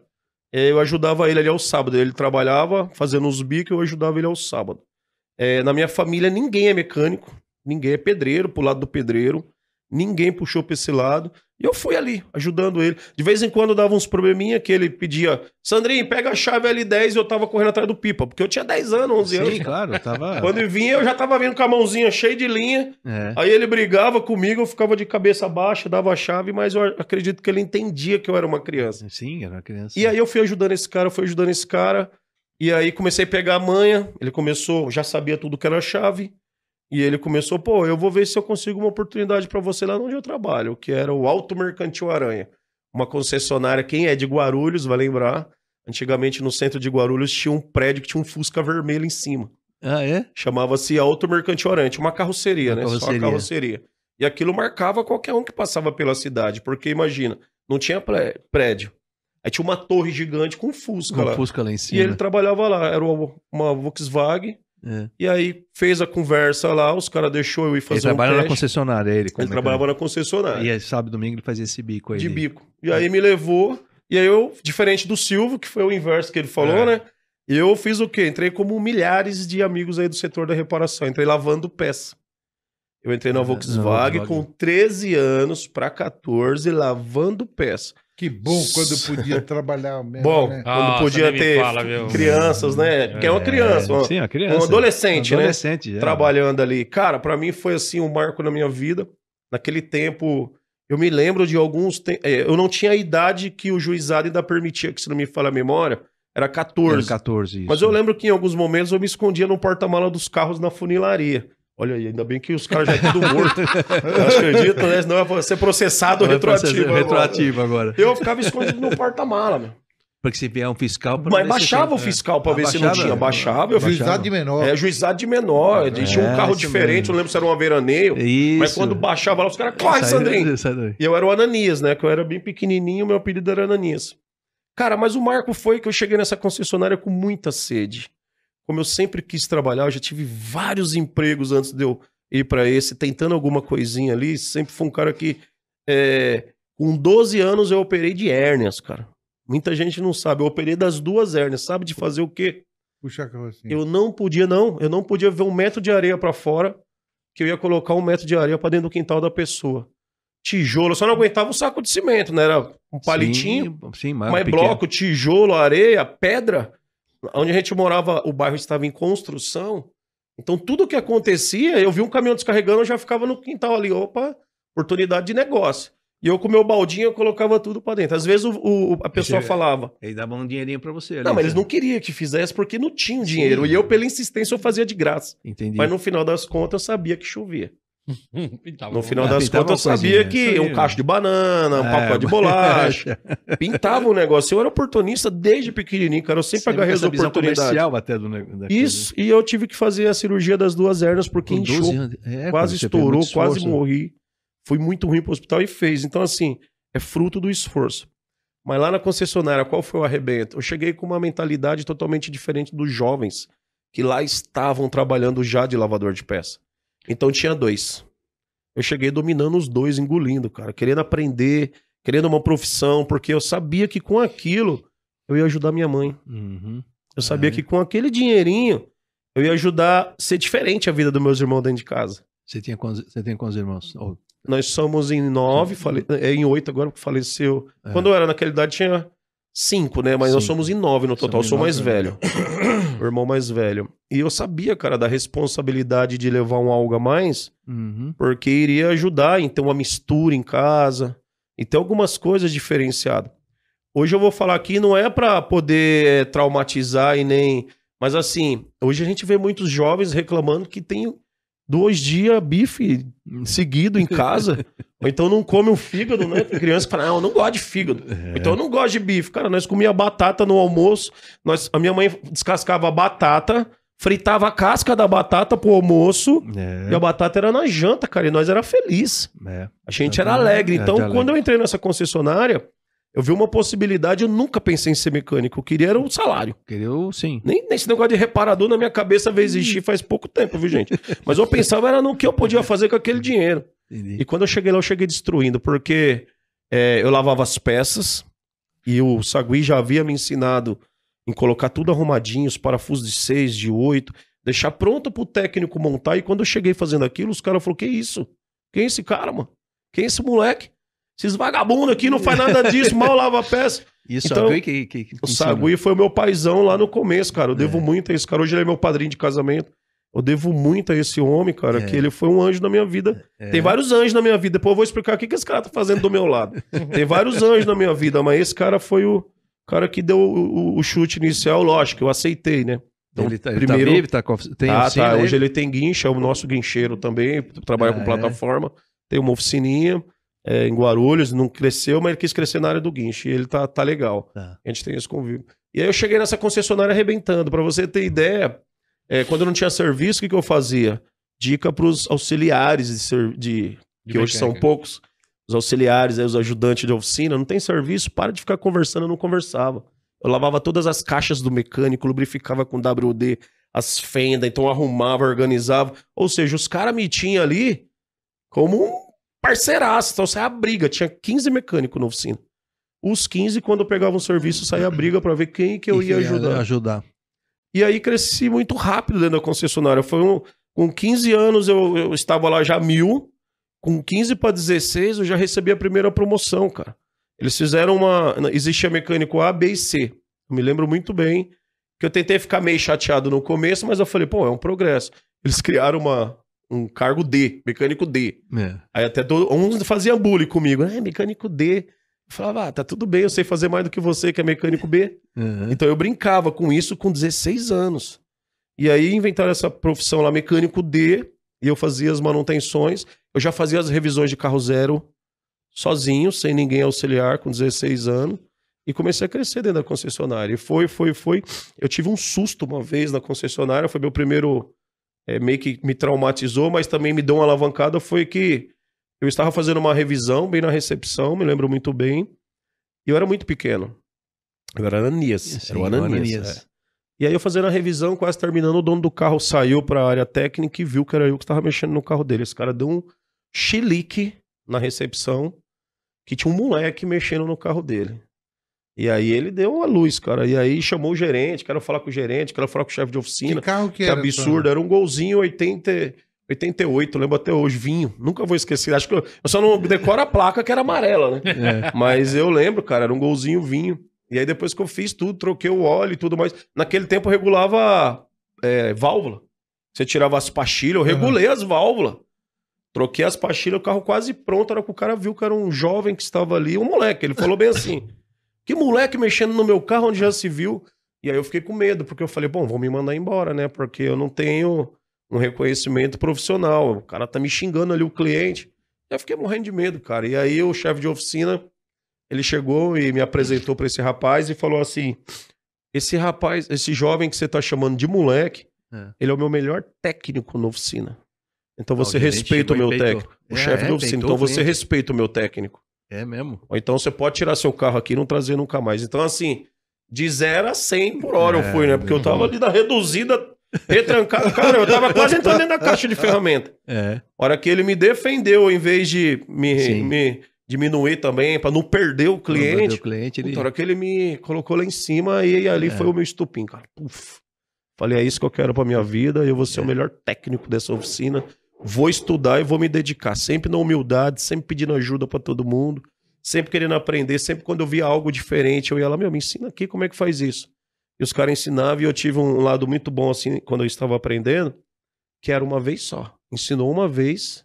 eu ajudava ele ali ao sábado. Ele trabalhava fazendo os bicos, eu ajudava ele ao sábado. É, na minha família, ninguém é mecânico, ninguém é pedreiro, pro lado do pedreiro, ninguém puxou pra esse lado. E eu fui ali, ajudando ele. De vez em quando dava uns probleminha que ele pedia, Sandrinho, pega a chave L10 e eu tava correndo atrás do pipa, porque eu tinha 10 anos, 11 anos. Sim, claro, eu tava. Quando ele vinha, eu já tava vindo com a mãozinha cheia de linha. É. Aí ele brigava comigo, eu ficava de cabeça baixa, dava a chave, mas eu acredito que ele entendia que eu era uma criança. Sim, era uma criança. E aí eu fui ajudando esse cara, eu fui ajudando esse cara. E aí comecei a pegar a manha. Ele começou, já sabia tudo que era chave. E ele começou, pô, eu vou ver se eu consigo uma oportunidade pra você lá onde eu trabalho, que era o Alto Mercantil Aranha. Uma concessionária, quem é de Guarulhos vai lembrar. Antigamente no centro de Guarulhos tinha um prédio que tinha um Fusca vermelho em cima. Ah, é? Chamava-se Auto Mercantil Aranha, tinha uma carroceria, Uma né? Só carroceria. a carroceria. E aquilo marcava qualquer um que passava pela cidade, porque imagina, não tinha pré- prédio. Aí tinha uma torre gigante com um Fusca Com lá. Fusca lá em E cima. ele trabalhava lá, era uma Volkswagen É. E aí fez a conversa lá, os caras deixou eu ir Ele fazer um trabalha na teste. concessionária, ele. Ele é trabalhava é? na concessionária. E aí, sábado domingo ele fazia esse bico aí. de bico. E aí me levou, e aí eu, diferente do Silvio, que foi o inverso que ele falou, É. né? Eu fiz o quê? Entrei como milhares de amigos aí do setor da reparação. Entrei lavando peça. Eu entrei na Volkswagen na com Volkswagen. 13 anos para 14 lavando peça. Que bom quando eu podia trabalhar mesmo, Bom, né? quando Nossa, podia ter fala, crianças, né? Porque é uma criança, uma- Sim, a criança. um adolescente, né? Adolescente, é. trabalhando ali. Cara, pra mim foi assim um marco na minha vida. Naquele tempo, eu me lembro de alguns. te- eh, Eu não tinha a idade que o juizado ainda permitia, que se não me falha a memória, era 14. Era 14, isso. Mas eu lembro que em alguns momentos eu me escondia no porta-mala dos carros na funilaria. Olha aí, ainda bem que os caras já é tudo morto. eu acredito, né? Senão vou ser processado Vai retroativo. agora. retroativo agora. Eu ficava escondido no porta-mala, meu. Porque se vier um fiscal... pra Mas baixava o fiscal pra Ah, ver se não tinha. Baixava, eu. Juizado de menor. É, juizado de menor. Eles tinham um É, carro diferente, mesmo. eu não lembro se era uma veraneio. Isso. Mas quando baixava lá, os caras, corre, Sandrinho! E eu era o Ananias, né? Que eu era bem pequenininho, meu apelido era Ananias. Cara, mas o marco foi que eu cheguei nessa concessionária com muita sede. Como eu sempre quis trabalhar, eu já tive vários empregos antes de eu ir pra esse, tentando alguma coisinha ali. Sempre fui um cara que, é, com 12 anos, eu operei de hérnias, cara. Muita gente não sabe. Eu operei das duas hérnias. Sabe de fazer o quê? Puxa a carrocinha. Eu não podia, não. Eu não podia ver um metro de areia pra fora, que eu ia colocar um metro de areia pra dentro do quintal da pessoa. Tijolo, eu só não aguentava um saco de cimento, né? Era um palitinho, Sim, sim mas, bloco, tijolo, areia, pedra. Onde a gente morava, o bairro estava em construção. Então, tudo que acontecia, eu vi um caminhão descarregando, eu já ficava no quintal ali. Opa, oportunidade de negócio. E eu com meu baldinho, eu colocava tudo pra dentro. Às vezes o- o- a pessoa falava, Ele dava um dinheirinho pra você ali. não, mas eles não sabe? queriam que fizesse porque não tinham dinheiro. E eu, pela insistência, eu fazia de graça. Entendi. Mas no final das contas, eu sabia que chovia. Pintava No um- final das pintava contas, eu sabia que um cacho de banana, um É, pacote de bolacha. Pintava o negócio. Eu era oportunista desde pequenininho, cara. Eu sempre Sempre agarrei as oportunidades. comercial até do Isso, e eu tive que fazer a cirurgia das duas hernias porque. Com 12 inchou. É, quase estourou, quase esforço. morri. Fui muito ruim pro hospital e fez. Então, assim, é fruto do esforço. Mas lá na concessionária, qual foi o arrebento? Eu cheguei com uma mentalidade totalmente diferente dos jovens que lá estavam trabalhando já de lavador de peça. Então tinha dois. Eu cheguei dominando os dois, engolindo, cara, querendo aprender, querendo uma profissão, porque eu sabia que com aquilo eu ia ajudar minha mãe. Uhum. Eu sabia É. que com aquele dinheirinho eu ia ajudar a ser diferente a vida dos meus irmãos dentro de casa. Você, tinha quantos, você tem quantos irmãos? Nós somos em nove, fale... é em oito agora, porque faleceu. é. Quando eu era naquela idade tinha cinco, né? Mas nós Cinco. somos em nove no total. Eu sou mais nove, velho. o irmão mais velho. E eu sabia, cara, da responsabilidade de levar um algo a mais, Uhum. porque iria ajudar em ter uma mistura em casa e ter algumas coisas diferenciadas. Hoje eu vou falar aqui, não é pra poder eh, traumatizar e nem. Mas assim, hoje a gente vê muitos jovens reclamando que tem dois dias bife seguido em casa. Ou então não come um fígado, né? Tem criança que fala, não, eu não gosto de fígado. É. Então eu não gosto de bife. Cara, nós comia batata no almoço. Nós, a minha mãe descascava a batata, fritava a casca da batata pro almoço. É, E a batata era na janta, cara, e nós era feliz. é. A gente era alegre. É, Então, quando alegre. eu entrei nessa concessionária, eu vi uma possibilidade, eu nunca pensei em ser mecânico. Eu queria era um salário. Queria, sim. Nem, nem esse negócio de reparador na minha cabeça veio existir faz pouco tempo, viu, gente? Mas eu pensava era no que eu podia fazer com aquele dinheiro. Entendi. E quando eu cheguei lá, eu cheguei destruindo, porque é, eu lavava as peças e o Sagui já havia me ensinado em colocar tudo arrumadinho, os parafusos de 6, de 8, deixar pronto pro técnico montar. E quando eu cheguei fazendo aquilo, os caras falaram: Que isso? Quem é esse cara, mano? Quem é esse moleque? Esses vagabundos aqui não faz nada disso, mal lava a peça. Isso Então, que, que, que O. Sagui foi o meu paizão lá no começo, cara. Eu devo É. muito a esse cara. Hoje ele é meu padrinho de casamento. Eu devo muito a esse homem, cara, É. que ele foi um anjo na minha vida. É. Tem vários anjos na minha vida. Depois eu vou explicar o que, que esse cara tá fazendo do meu lado. Tem vários anjos na minha vida, mas esse cara foi o cara que deu o, o- o chute inicial, lógico, eu aceitei, né? Então, ele, tá, ele primeiro- tá vivo, tá com, tem tá, oficina tá. Hoje ele tem guincha, é o nosso guincheiro também, trabalha Ah, com é? plataforma, tem uma oficininha é, em Guarulhos, não cresceu, mas ele quis crescer na área do guinche, e ele tá, tá legal. Tá. A gente tem esse convívio. E aí eu cheguei nessa concessionária arrebentando. Pra você ter ideia, é, quando eu não tinha serviço, o que, que eu fazia? Dica pros auxiliares de, ser- de- De que hoje são poucos. Os auxiliares, aí, os ajudantes de oficina, não tem serviço, para de ficar conversando, eu não conversava. Eu lavava todas as caixas do mecânico, lubrificava com WD, as fendas, então arrumava, organizava. Ou seja, os caras me tinham ali como um parceiraço. Então saia a briga. Tinha 15 mecânicos na oficina. Os 15, quando eu pegava um serviço, saía a briga pra ver quem que eu E ia que ajudar. ajudar. E aí cresci muito rápido dentro da concessionária. Foi um, com 15 anos eu, eu estava lá já mil. Com 15 para 16 eu já recebi a primeira promoção, cara. Eles fizeram uma. Existia mecânico A, B e C. Eu me lembro muito bem que eu tentei ficar meio chateado no começo, mas eu falei, pô, é um progresso. Eles criaram uma, um cargo D, mecânico D. É. Aí até todo, uns faziam bullying comigo. É, mecânico D. Eu falava, ah, tá tudo bem, eu sei fazer mais do que você, que é mecânico B. Uhum. Então eu brincava com isso com 16 anos. E aí inventaram essa profissão lá, mecânico D, e eu fazia as manutenções. Eu já fazia as revisões de carro zero sozinho, sem ninguém auxiliar, com 16 anos. E comecei a crescer dentro da concessionária. E foi, foi, foi. Eu tive um susto uma vez na concessionária, foi meu primeiro. é, meio que me traumatizou, mas também me deu uma alavancada. Foi que eu estava fazendo uma revisão bem na recepção, me lembro muito bem. E eu era muito pequeno. Eu era Ananias. Sim, era o Ananias. Ananias. é. E aí eu fazendo a revisão, quase terminando, o dono do carro saiu para a área técnica e viu que era eu que estava mexendo no carro dele. Esse cara deu um chilique na recepção que tinha um moleque mexendo no carro dele. E aí ele deu uma luz, cara. E aí chamou o gerente, quero falar com o gerente, quero falar com o chefe de Que oficina. carro que Que era? absurdo, era um golzinho 80, 88, lembro até hoje, vinho. Nunca vou esquecer. Acho que eu, eu só não decoro a placa que era amarela, né? É. Mas eu lembro, cara, era um golzinho vinho. E aí depois que eu fiz tudo, troquei o óleo e tudo mais. Naquele tempo eu regulava é, válvula. Você tirava as pastilhas, eu regulei as válvulas. Troquei as pastilhas, o carro quase pronto. Era que o cara viu que era um jovem que estava ali, um moleque. Ele falou bem assim: Que moleque mexendo no meu carro onde já se viu? E aí eu fiquei com medo, porque eu falei: Bom, vão me mandar embora, né? Porque eu não tenho um reconhecimento profissional. O cara tá me xingando ali, o cliente. Eu fiquei morrendo de medo, cara. E aí o chefe de oficina, ele chegou e me apresentou pra esse rapaz e falou assim: Esse rapaz, esse jovem que você tá chamando de moleque, É. ele é o meu melhor técnico na oficina. Então você o gerente respeita o meu técnico. O É, chefe é, da oficina. Então você respeita o meu técnico. É mesmo. Ou então você pode tirar seu carro aqui e não trazer nunca mais. Então, assim, de 0 a 100 por hora eu É, fui, né? Porque eu tava ali na reduzida, retrancado. Cara, eu tava quase entrando dentro da caixa de ferramenta. É. Hora que ele me defendeu, em vez de me, Sim. me diminuir também, pra não perder o O cliente. cliente ele... Puta, a hora que ele me colocou lá em cima e ali É. foi o meu estupim, cara. Puf. Falei, é isso que eu quero pra minha vida. Eu vou ser É. o melhor técnico dessa oficina. Vou estudar e vou me dedicar. Sempre na humildade, sempre pedindo ajuda pra todo mundo. Sempre querendo aprender. Sempre quando eu via algo diferente, eu ia lá, meu, me ensina aqui como é que faz isso. E os caras ensinavam e eu tive um lado muito bom, assim, quando eu estava aprendendo, que era uma vez só. Ensinou uma vez,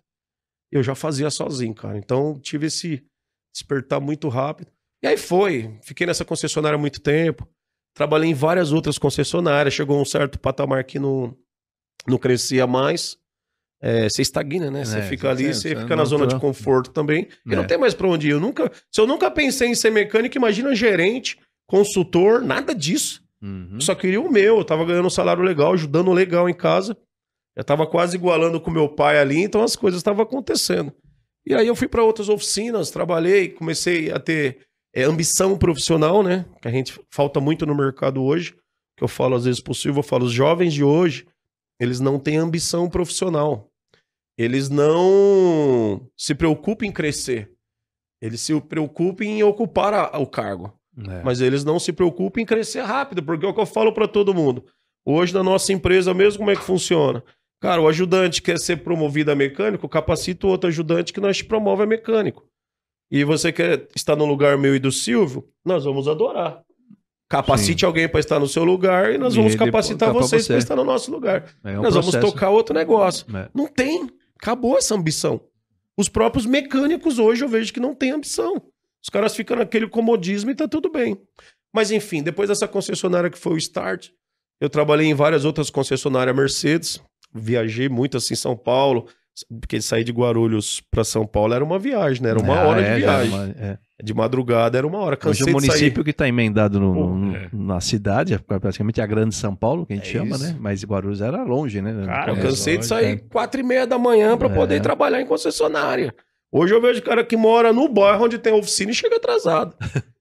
eu já fazia sozinho, cara. Então tive esse despertar muito rápido. E aí foi. Fiquei nessa concessionária há muito tempo. Trabalhei em várias outras concessionárias. Chegou um certo patamar que não, não crescia mais. É, você estagna, né? Você É, fica ali, você- fica na zona de conforto também. E É. não tem mais pra onde ir. Eu nunca, se eu nunca pensei em ser mecânico, imagina gerente, consultor, nada disso. Uhum. Só queria o meu. Eu tava ganhando um salário legal, ajudando legal em casa. Já tava quase igualando com meu pai ali, então as coisas estavam acontecendo. E aí eu fui para outras oficinas, trabalhei, comecei a ter é, ambição profissional, né? Que a gente falta muito no mercado hoje. Que eu falo às vezes possível, eu falo, os jovens de hoje, eles não têm ambição profissional. Eles não se preocupam em crescer. Eles se preocupam em ocupar a- o cargo. É. Mas eles não se preocupam em crescer rápido, porque é o que eu falo para todo mundo. Hoje, na nossa empresa mesmo, como é que funciona? Cara, o ajudante quer ser promovido a mecânico, capacita o outro ajudante que nós te promove a mecânico. E você quer estar no lugar meu e do Silvio? Nós vamos adorar. Capacite alguém para estar no seu lugar e nós E vamos depois capacitar vocês você. para estar no nosso lugar. É um nós processo. vamos tocar outro negócio. É. Não tem. Acabou essa ambição. Os próprios mecânicos hoje eu vejo que não tem ambição. Os caras ficam naquele comodismo e tá tudo bem. Mas enfim, depois dessa concessionária que foi o Start, eu trabalhei em várias outras concessionárias Mercedes. Viajei muito assim em São Paulo, porque sair de Guarulhos para São Paulo era uma viagem, né? Era uma Ah, hora é, de viagem. uma- é. De madrugada era uma hora. Hoje Cansei o de sair. município que está emendado no- Pô, no- é. na cidade, é praticamente a grande São Paulo, que a gente É chama, isso. né? Mas Guarulhos era longe, né? Cara, eu cansei de sair quatro e meia da manhã para poder trabalhar em concessionária. Hoje eu vejo cara que mora no bairro onde tem oficina e chega atrasado.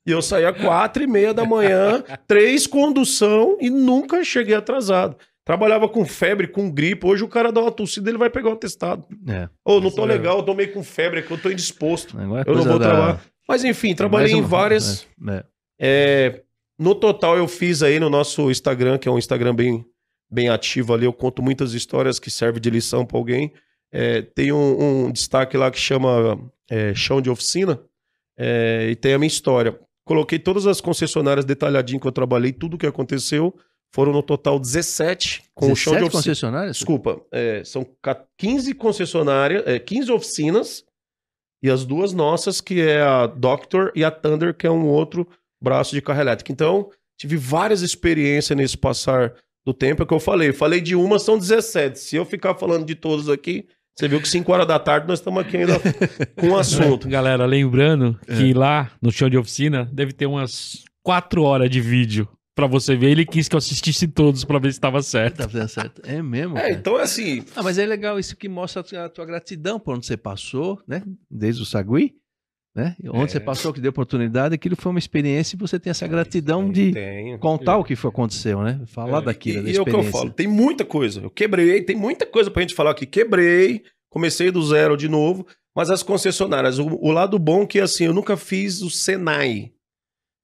E eu saía quatro e meia da manhã, três condução e nunca cheguei atrasado. Trabalhava com febre, com gripe. Hoje o cara dá uma tossida, ele vai pegar o atestado. É. Ô, não tô é. legal, eu tô meio com febre aqui, eu tô indisposto. É Eu não vou da- trabalhar. Mas enfim, trabalhei mais em várias. É, é. É, no total, eu fiz aí no nosso Instagram, que é um Instagram bem, bem ativo ali. Eu conto muitas histórias que servem de lição para alguém. É, tem um, um destaque lá que chama é, Chão de Oficina. é, e tem a minha história. Coloquei todas as concessionárias detalhadinho que eu trabalhei, tudo que aconteceu. Foram no total 17 com o chão de 17 oficina. concessionárias? Desculpa, é, são ca- 15 concessionárias, é, 15 oficinas e as duas nossas, que é a Doctor e a Thunder, que é um outro braço de carro elétrico. Então, tive várias experiências nesse passar do tempo, é que eu falei. Falei de uma, são 17. Se eu ficar falando de todos aqui, você viu que 5 horas da tarde nós estamos aqui ainda com o assunto. Galera, lembrando que lá no chão de oficina deve ter umas quatro horas de vídeo pra você ver. Ele quis que eu assistisse todos pra ver se tava certo. Tá fazendo certo. É mesmo? É, cara? então é assim, Ah, mas é legal isso que mostra a tua, a tua gratidão por onde você passou, né? Desde o Sagui, né? Onde É. você passou, que deu oportunidade, aquilo foi uma experiência e você tem essa gratidão de tenho. contar o que foi, aconteceu, né? Falar É, daquilo, e, da e é o que eu experiência. falo, tem muita coisa. Eu quebrei, tem muita coisa pra gente falar aqui. Quebrei, comecei do zero de novo, mas as concessionárias, o, o lado bom é que assim, eu nunca fiz o Senai.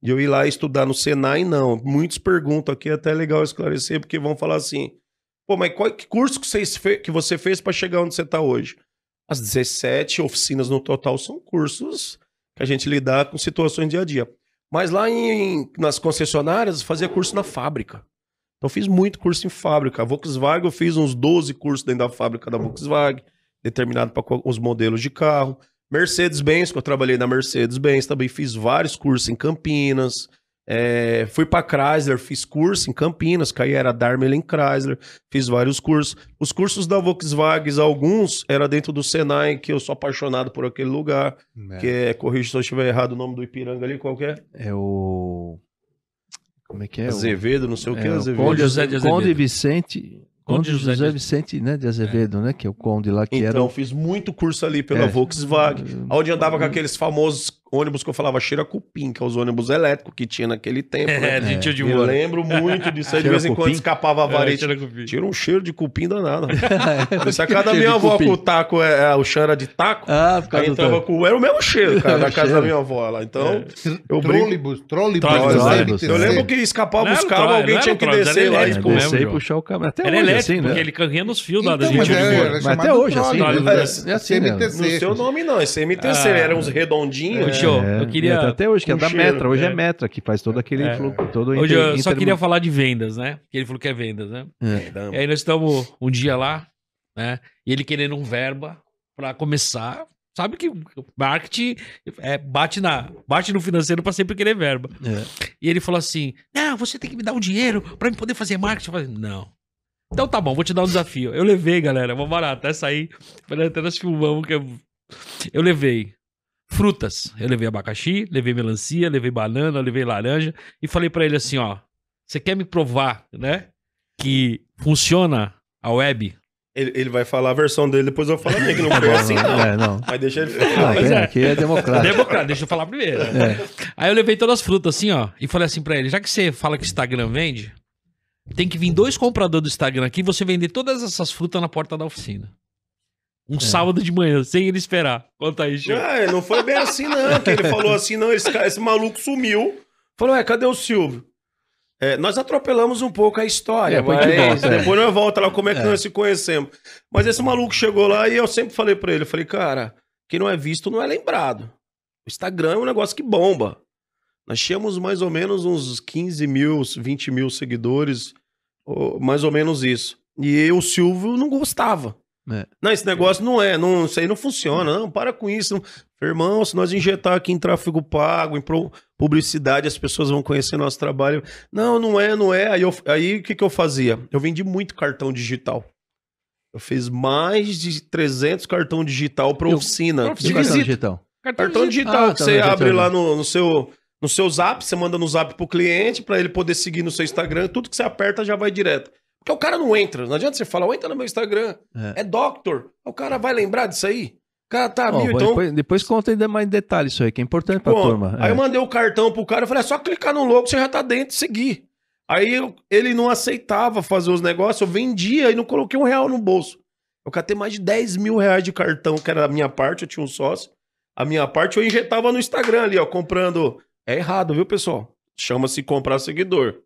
De eu ir lá estudar no Senai, não. Muitos perguntam aqui, é até legal esclarecer, porque vão falar assim: pô, mas qual que curso que você, fe- que você fez pra chegar onde você tá hoje? As 17 oficinas no total são cursos que a gente lidar com situações dia a dia. Mas lá em, nas concessionárias, fazia curso na fábrica. Então fiz muito curso em fábrica. A Volkswagen, eu fiz uns 12 cursos dentro da fábrica da Volkswagen, determinado para os modelos de carro. Mercedes-Benz, que eu trabalhei na Mercedes-Benz, também fiz vários cursos em Campinas. É, fui para Chrysler, fiz curso em Campinas, que aí era Daimler Chrysler, fiz vários cursos. Os cursos da Volkswagen, alguns, era dentro do Senai, que eu sou apaixonado por aquele lugar, que é, corrija se eu estiver errado o nome do Ipiranga ali, qual que é? É o. Como é que é? Azevedo, não sei o que, é, Azevedo. Conde, José de Conde Azevedo. Vicente. Conde Conde José, José Vicente, né? De Azevedo, né? Que é o Conde lá, que era. Então, fiz muito curso ali pela É. Volkswagen, onde andava com aqueles famosos ônibus que eu falava cheira cupim, que é os ônibus elétricos que tinha naquele tempo, né? É, de tio de moura. lembro muito disso aí, de vez em quando escapava a É, vareta. o Tira um cheiro de cupim danado. Se a que casa da cheiro minha avó cupim? com o taco, é, é, o chão era de taco, Ah, aí entrava com... Era o mesmo cheiro, cara, É, da o casa da minha avó lá. Então, eu Trolleybus, trolleybus. Eu lembro que escapava Não os carros, alguém não tinha que descer lá e e João. puxar o câmera. Até hoje, elétrico, assim, né? porque ele carrinha nos fios lá da gente mas é, até hoje, assim, né? é, É? CMTC. No seu nome não, esse MTC, Ah. eram uns redondinhos. Tio, eu queria- é, Até hoje, que é da cheiro, Metra. Hoje é. é. Metra, que faz todo aquele É. fluxo. Todo Hoje inter- eu só queria falar de vendas, né? Porque ele falou que é vendas, né? É. E aí nós estamos um dia lá, né? E ele querendo um verba pra começar. Sabe que marketing é, bate, na, bate no financeiro pra sempre querer verba. É. E ele falou assim: Não, você tem que me dar um dinheiro pra eu poder fazer marketing. Eu falei, não. Então tá bom, vou te dar um desafio. Eu levei, galera, vou barato, até sair. Até nós filmamos que eu... eu levei frutas. Eu levei abacaxi, levei melancia, levei banana, levei laranja. E falei pra ele assim: ó, você quer me provar, né? Que funciona a web? Ele, ele vai falar a versão dele, depois eu falo a minha, que não Tá foi bom, assim, não. É, não. Mas deixa ele Não, falar. Mas é, é. Aqui é democrático. Democrata, deixa eu falar primeiro. É. Aí eu levei todas as frutas assim, ó, e falei assim pra ele: já que você fala que o Instagram vende, tem que vir dois compradores do Instagram aqui e você vender todas essas frutas na porta da oficina. Um sábado de manhã, sem ele esperar. Conta aí, Chico. Ah, não foi bem assim, não. Que ele falou assim, não, esse, cara- esse maluco sumiu. Falou, é, cadê o Silvio? É, nós atropelamos um pouco a história, É, mas de volta, é. depois nós volta lá como é que É. nós se conhecemos. Mas esse maluco chegou lá e eu sempre falei pra ele, eu falei, cara, quem não é visto não é lembrado. O Instagram é um negócio que bomba. Nós tínhamos mais ou menos uns 15 mil, 20 mil seguidores, ou mais ou menos isso. E eu, o Silvio não gostava. É. Não, esse negócio não é, não, isso aí não funciona. Não, para com isso. Não. Irmão, se nós injetar aqui em tráfego pago, em pro- publicidade, as pessoas vão conhecer nosso trabalho. Não, não é, não é. Aí, eu- aí o que, que eu fazia? Eu vendi muito cartão digital. Eu fiz mais de 300 cartão digital para Eu- oficina. pra E De o cartão visita. digital? Cartão digital Ah, que tá, você já abre lá no, no seu no seu zap, você manda no zap pro cliente para ele poder seguir no seu Instagram, tudo que você aperta já vai direto. Porque o cara não entra, não adianta você falar, "Ó, entra no meu Instagram, É. é, doctor. O cara vai lembrar disso aí? O cara tá Ó, mil, então... depois, depois conta ainda mais em detalhe isso aí, que é importante pra Pô, turma. Aí É. eu mandei o cartão pro cara, eu falei, é só clicar no logo, você já tá dentro seguir. Aí eu- ele não aceitava fazer os negócios, eu vendia e não coloquei um real no bolso. Eu catei mais de 10 mil reais de cartão, que era a minha parte, eu tinha um sócio. A minha parte eu injetava no Instagram ali, ó, comprando. É errado, viu, pessoal? Chama-se comprar seguidor.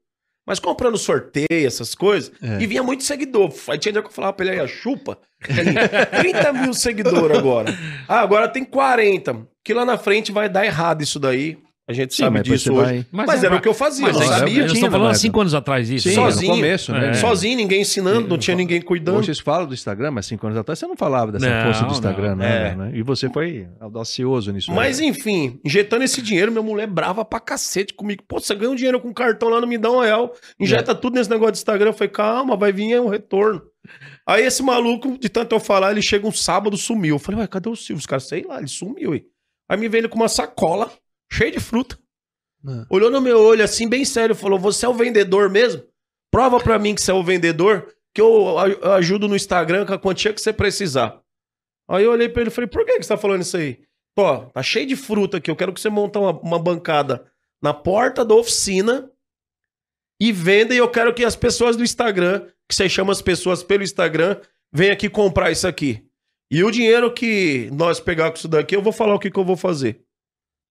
Mas comprando sorteio, essas coisas, É. e vinha muito seguidor. Aí tinha dia que eu falava pra ele aí, a chupa. Tem 30 mil seguidores agora. Ah, agora tem 40. Que lá na frente vai dar errado isso daí. A gente Sim, sabe mas disso hoje. vai- Mas, era o que eu fazia, Mas eu é, não que- sabia. tinha, estamos falando há cinco anos atrás isso. Sim, Sozinho. no começo, né? É. Sozinho, ninguém ensinando, não tinha ninguém cuidando. Hoje vocês falam do Instagram, mas cinco anos atrás você não falava dessa Não, força do não. Instagram, né, É. né? E você foi audacioso nisso. Mas aí. enfim, injetando esse dinheiro, minha mulher brava pra cacete comigo. Pô, você ganha um dinheiro com cartão lá, não me dá um real. Injeta tudo nesse negócio de Instagram. Eu falei, calma, vai vir aí um retorno. Aí esse maluco, de tanto eu falar, ele chega um sábado, sumiu. Eu falei, ué, cadê o Silvio? Os caras, sei lá, ele sumiu aí. Aí me veio ele com uma sacola cheia de fruta. Ah. Olhou no meu olho assim, bem sério, falou: Você é o vendedor mesmo? Prova pra mim que você é o vendedor, que eu ajudo no Instagram com a quantia que você precisar. Aí eu olhei pra ele e falei: Por que, que você tá falando isso aí? Pô, tá cheio de fruta aqui. Eu quero que você monte uma, uma bancada na porta da oficina e venda. E eu quero que as pessoas do Instagram, que você chama as pessoas pelo Instagram, venham aqui comprar isso aqui. E o dinheiro que nós pegar com isso daqui, eu vou falar o que, que eu vou fazer.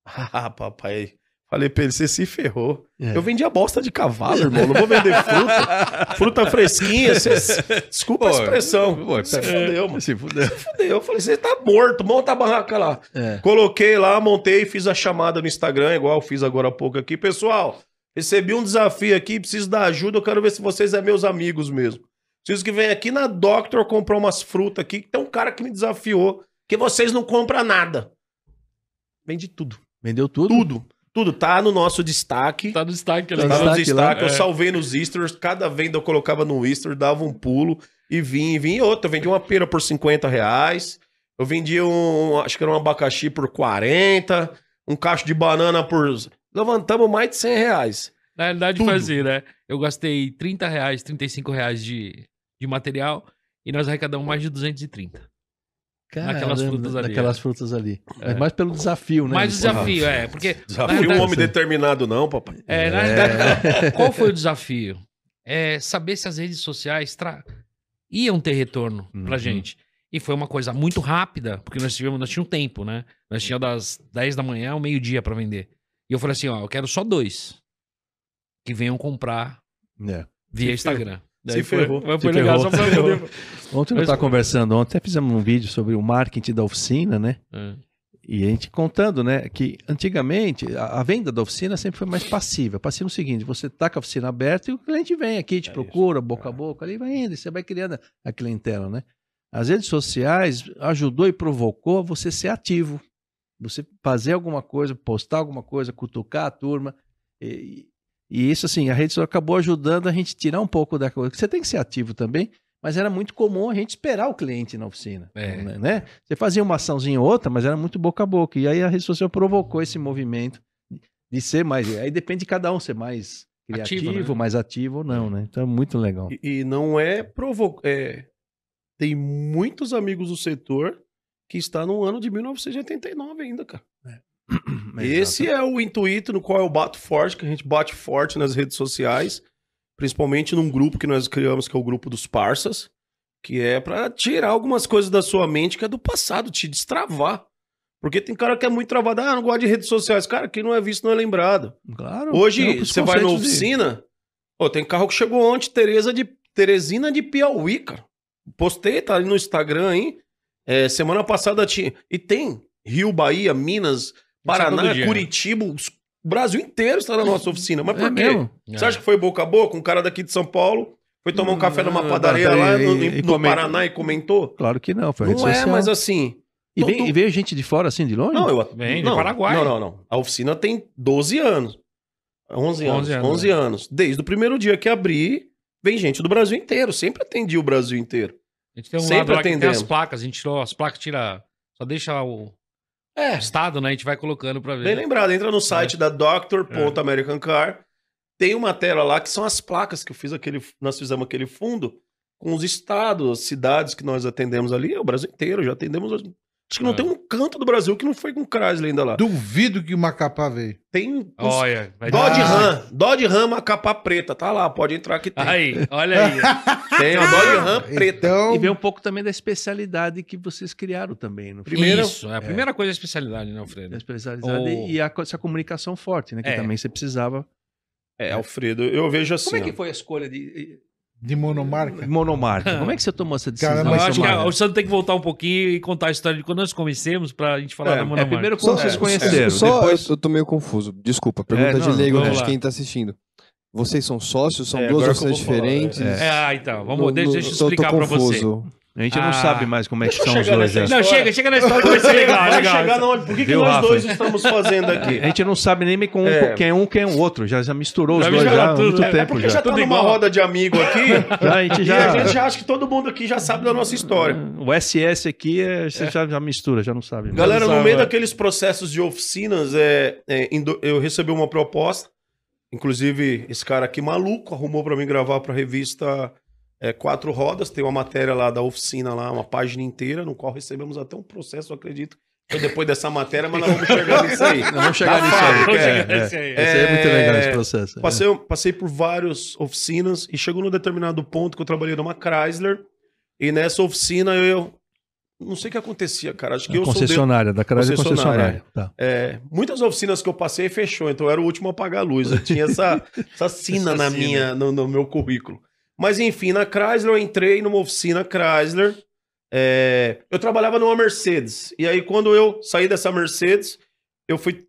Ah, papai. Falei pra ele, você se ferrou. É. Eu vendia bosta de cavalo, irmão. Não vou vender fruta. fruta fresquinha. Desculpa a Pô, expressão. pô, Você pera- fudeu, mano. Se fudeu. Fudeu. Eu falei, você tá morto. Monta a barraca lá. É. Coloquei lá, montei, fiz a chamada no Instagram, igual eu fiz agora há pouco aqui. Pessoal, recebi um desafio aqui, preciso da ajuda. Eu quero ver se vocês é meus amigos mesmo. Preciso que venha aqui na Doctor comprar umas frutas aqui, tem um cara que me desafiou, que vocês não compram nada. Vende tudo. Vendeu tudo? Tudo. Tudo tá no nosso destaque. Tá no destaque ali. Tá Tá no destaque destaque, lá. eu É. salvei nos Easters, cada venda eu colocava no Easter, dava um pulo e vinha, e vinha. E outra, eu vendi uma pera por 50 reais, eu vendi um, acho que era um abacaxi por 40, um cacho de banana por... Levantamos mais de 100 reais. Na realidade, Tudo. assim, né? Eu gastei 30 reais, 35 reais de, de material e nós arrecadamos mais de 230. Naquelas Caramba, frutas ali, Naquelas é. frutas ali. É. Mas mais pelo desafio, né? Mais desafio, é. Porque. Desafio um realidade- homem determinado não, papai. É, na realidade, qual foi o desafio? É saber se as redes sociais tra... iam ter retorno Uhum. pra gente. E foi uma coisa muito rápida, porque nós tivemos, nós tínhamos tempo, né? Nós tínhamos das 10 da manhã ao meio-dia pra vender. E eu falei assim, ó, eu quero só dois que venham comprar É. via Se Instagram. Se ferrou. Foi Se legal, ferrou. só pra poder... Ontem eu Mas- estava conversando, ontem até fizemos um vídeo sobre o marketing da oficina, né? É. E a gente contando, né, que antigamente a, a venda da oficina sempre foi mais passiva. Passiva é o seguinte, você tá com a oficina aberta e o cliente vem aqui, te É procura, boca a boca, ali vai indo, e você vai criando a clientela, né? As redes sociais ajudou e provocou você ser ativo. Você fazer alguma coisa, postar alguma coisa, cutucar a turma. E, e isso, assim, a rede social acabou ajudando a gente tirar um pouco da coisa. Você tem que ser ativo também, mas era muito comum a gente esperar o cliente na oficina. É. né, Né? Você fazia uma açãozinha ou outra, mas era muito boca a boca. E aí a rede social provocou esse movimento de ser mais. Aí depende de cada um ser mais criativo, Ativo, né? mais ativo ou não, né? Então é muito legal. E, e não é provocar. É... Tem muitos amigos do setor que está no ano de 1989 ainda, cara. Esse é o intuito no qual eu bato forte, que a gente bate forte nas redes sociais, principalmente num grupo que nós criamos, que é o grupo dos parças, que é pra tirar algumas coisas da sua mente que é do passado, te destravar. Porque tem cara que é muito travado, ah, não gosta de redes sociais. Cara, quem não é visto não é lembrado. Claro. Hoje, você vai na conceitos de- oficina, pô, tem carro que chegou ontem, Tereza de, Teresina de Piauí, cara. Postei, tá ali no Instagram, hein? É, semana passada tinha. E tem Rio, Bahia, Minas, Paraná, dia. Curitiba, o Brasil inteiro está na nossa oficina. Mas É por quê? mesmo? Você acha que foi boca a boca? Um cara daqui de São Paulo foi tomar um café numa padaria padaria lá no, no comentou. Paraná e comentou? Claro que não, foi a rede Não é, social. mas assim. E, veio, todo- e veio gente de fora assim, de longe? Não, eu. Vem de não, Paraguai. Não, não, não. A oficina tem 12 anos. 11 anos. 11 anos, 11 anos. Desde o primeiro dia que abri, vem gente do Brasil inteiro. Sempre atendi o Brasil inteiro. A gente tem um Sempre lado lá que tem atendemos. as placas, a gente tirou as placas, tira. Só deixa o É, estado, né? A gente vai colocando pra ver. bem lembrado. Entra no site da É. Doctor.American Car. Tem uma tela lá que são as placas que eu fiz aquele. Nós fizemos aquele fundo com os estados, as cidades que nós atendemos ali. É o Brasil inteiro. Já atendemos Acho que não É. tem um canto do Brasil que não foi com Chrysler ainda lá. Duvido que o Macapá veio. Tem uns Olha, vai Dodge Ah. Ram, Dodge Ram, uma capa preta, tá lá, pode entrar que tem. Aí, olha aí. Tem a Dodge Ram preta. Então, E vem um pouco também da especialidade que vocês criaram também. No Primeiro- Isso, é a primeira coisa é a especialidade, né, Alfredo? especialidade O- e a, essa comunicação forte, né? Que É. também você precisava. É, Alfredo, eu vejo assim. Como é que ó. foi a escolha de de monomarca. monomarca? Como é que você tomou essa decisão? Cara, Eu acho que a- o Sandro tem que voltar um pouquinho e contar a história de quando nós conhecemos pra gente falar É, da é, Monomarca. É, primeiro como Só- vocês é, conheceram, Só depois... eu, tô meio confuso. Desculpa, pergunta É, não, de leigo de lá. quem tá assistindo. Vocês são sócios? São É, duas oficinas vou falar, diferentes? É, ah, então, vamos, No- deixa, no- deixa eu tô- tô explicar pra você. A gente não Ah. sabe mais como é que são os dois. nessa né? Não, chega, chega na história que vai ser legal, Vai legal. chegar na. Por que, que Viu, nós Rafa? dois estamos fazendo aqui? A gente não sabe nem com um, É. quem é um quem é o outro. Já, já misturou os Já dois misturou já há tudo, muito né? É tempo Porque já. já tá Tudo numa igual. roda de amigo aqui. Já, a gente e já... a gente já acha que todo mundo aqui já sabe da nossa história. O SS aqui, é, você Já, já mistura, já não sabe. mais. Galera, no meio é. daqueles processos de oficinas, é, é, eu recebi uma proposta. Inclusive, esse cara aqui maluco arrumou pra mim gravar pra revista é, Quatro Rodas. Tem uma matéria lá da oficina, lá, uma página inteira, no qual recebemos até um processo, eu acredito. Foi depois dessa matéria, mas nós vamos chegar nisso aí. Não, vamos chegar nisso aí. que é. é, é. Esse aí. Esse aí é muito É, legal esse processo. é. Passei, passei por várias oficinas e chegou num determinado ponto que eu trabalhei numa Chrysler. E nessa oficina eu. Não sei o que acontecia, cara. Acho que eu sou. de- concessionária, da Chrysler Concessionária, concessionária. Tá. É, muitas oficinas que eu passei fechou, então eu era o último a apagar a luz. Eu tinha essa, essa sina Essa na sina. minha, no, no meu currículo. Mas enfim, na Chrysler eu entrei numa oficina Chrysler. é, eu trabalhava numa Mercedes. E aí, quando eu saí dessa Mercedes, eu fui.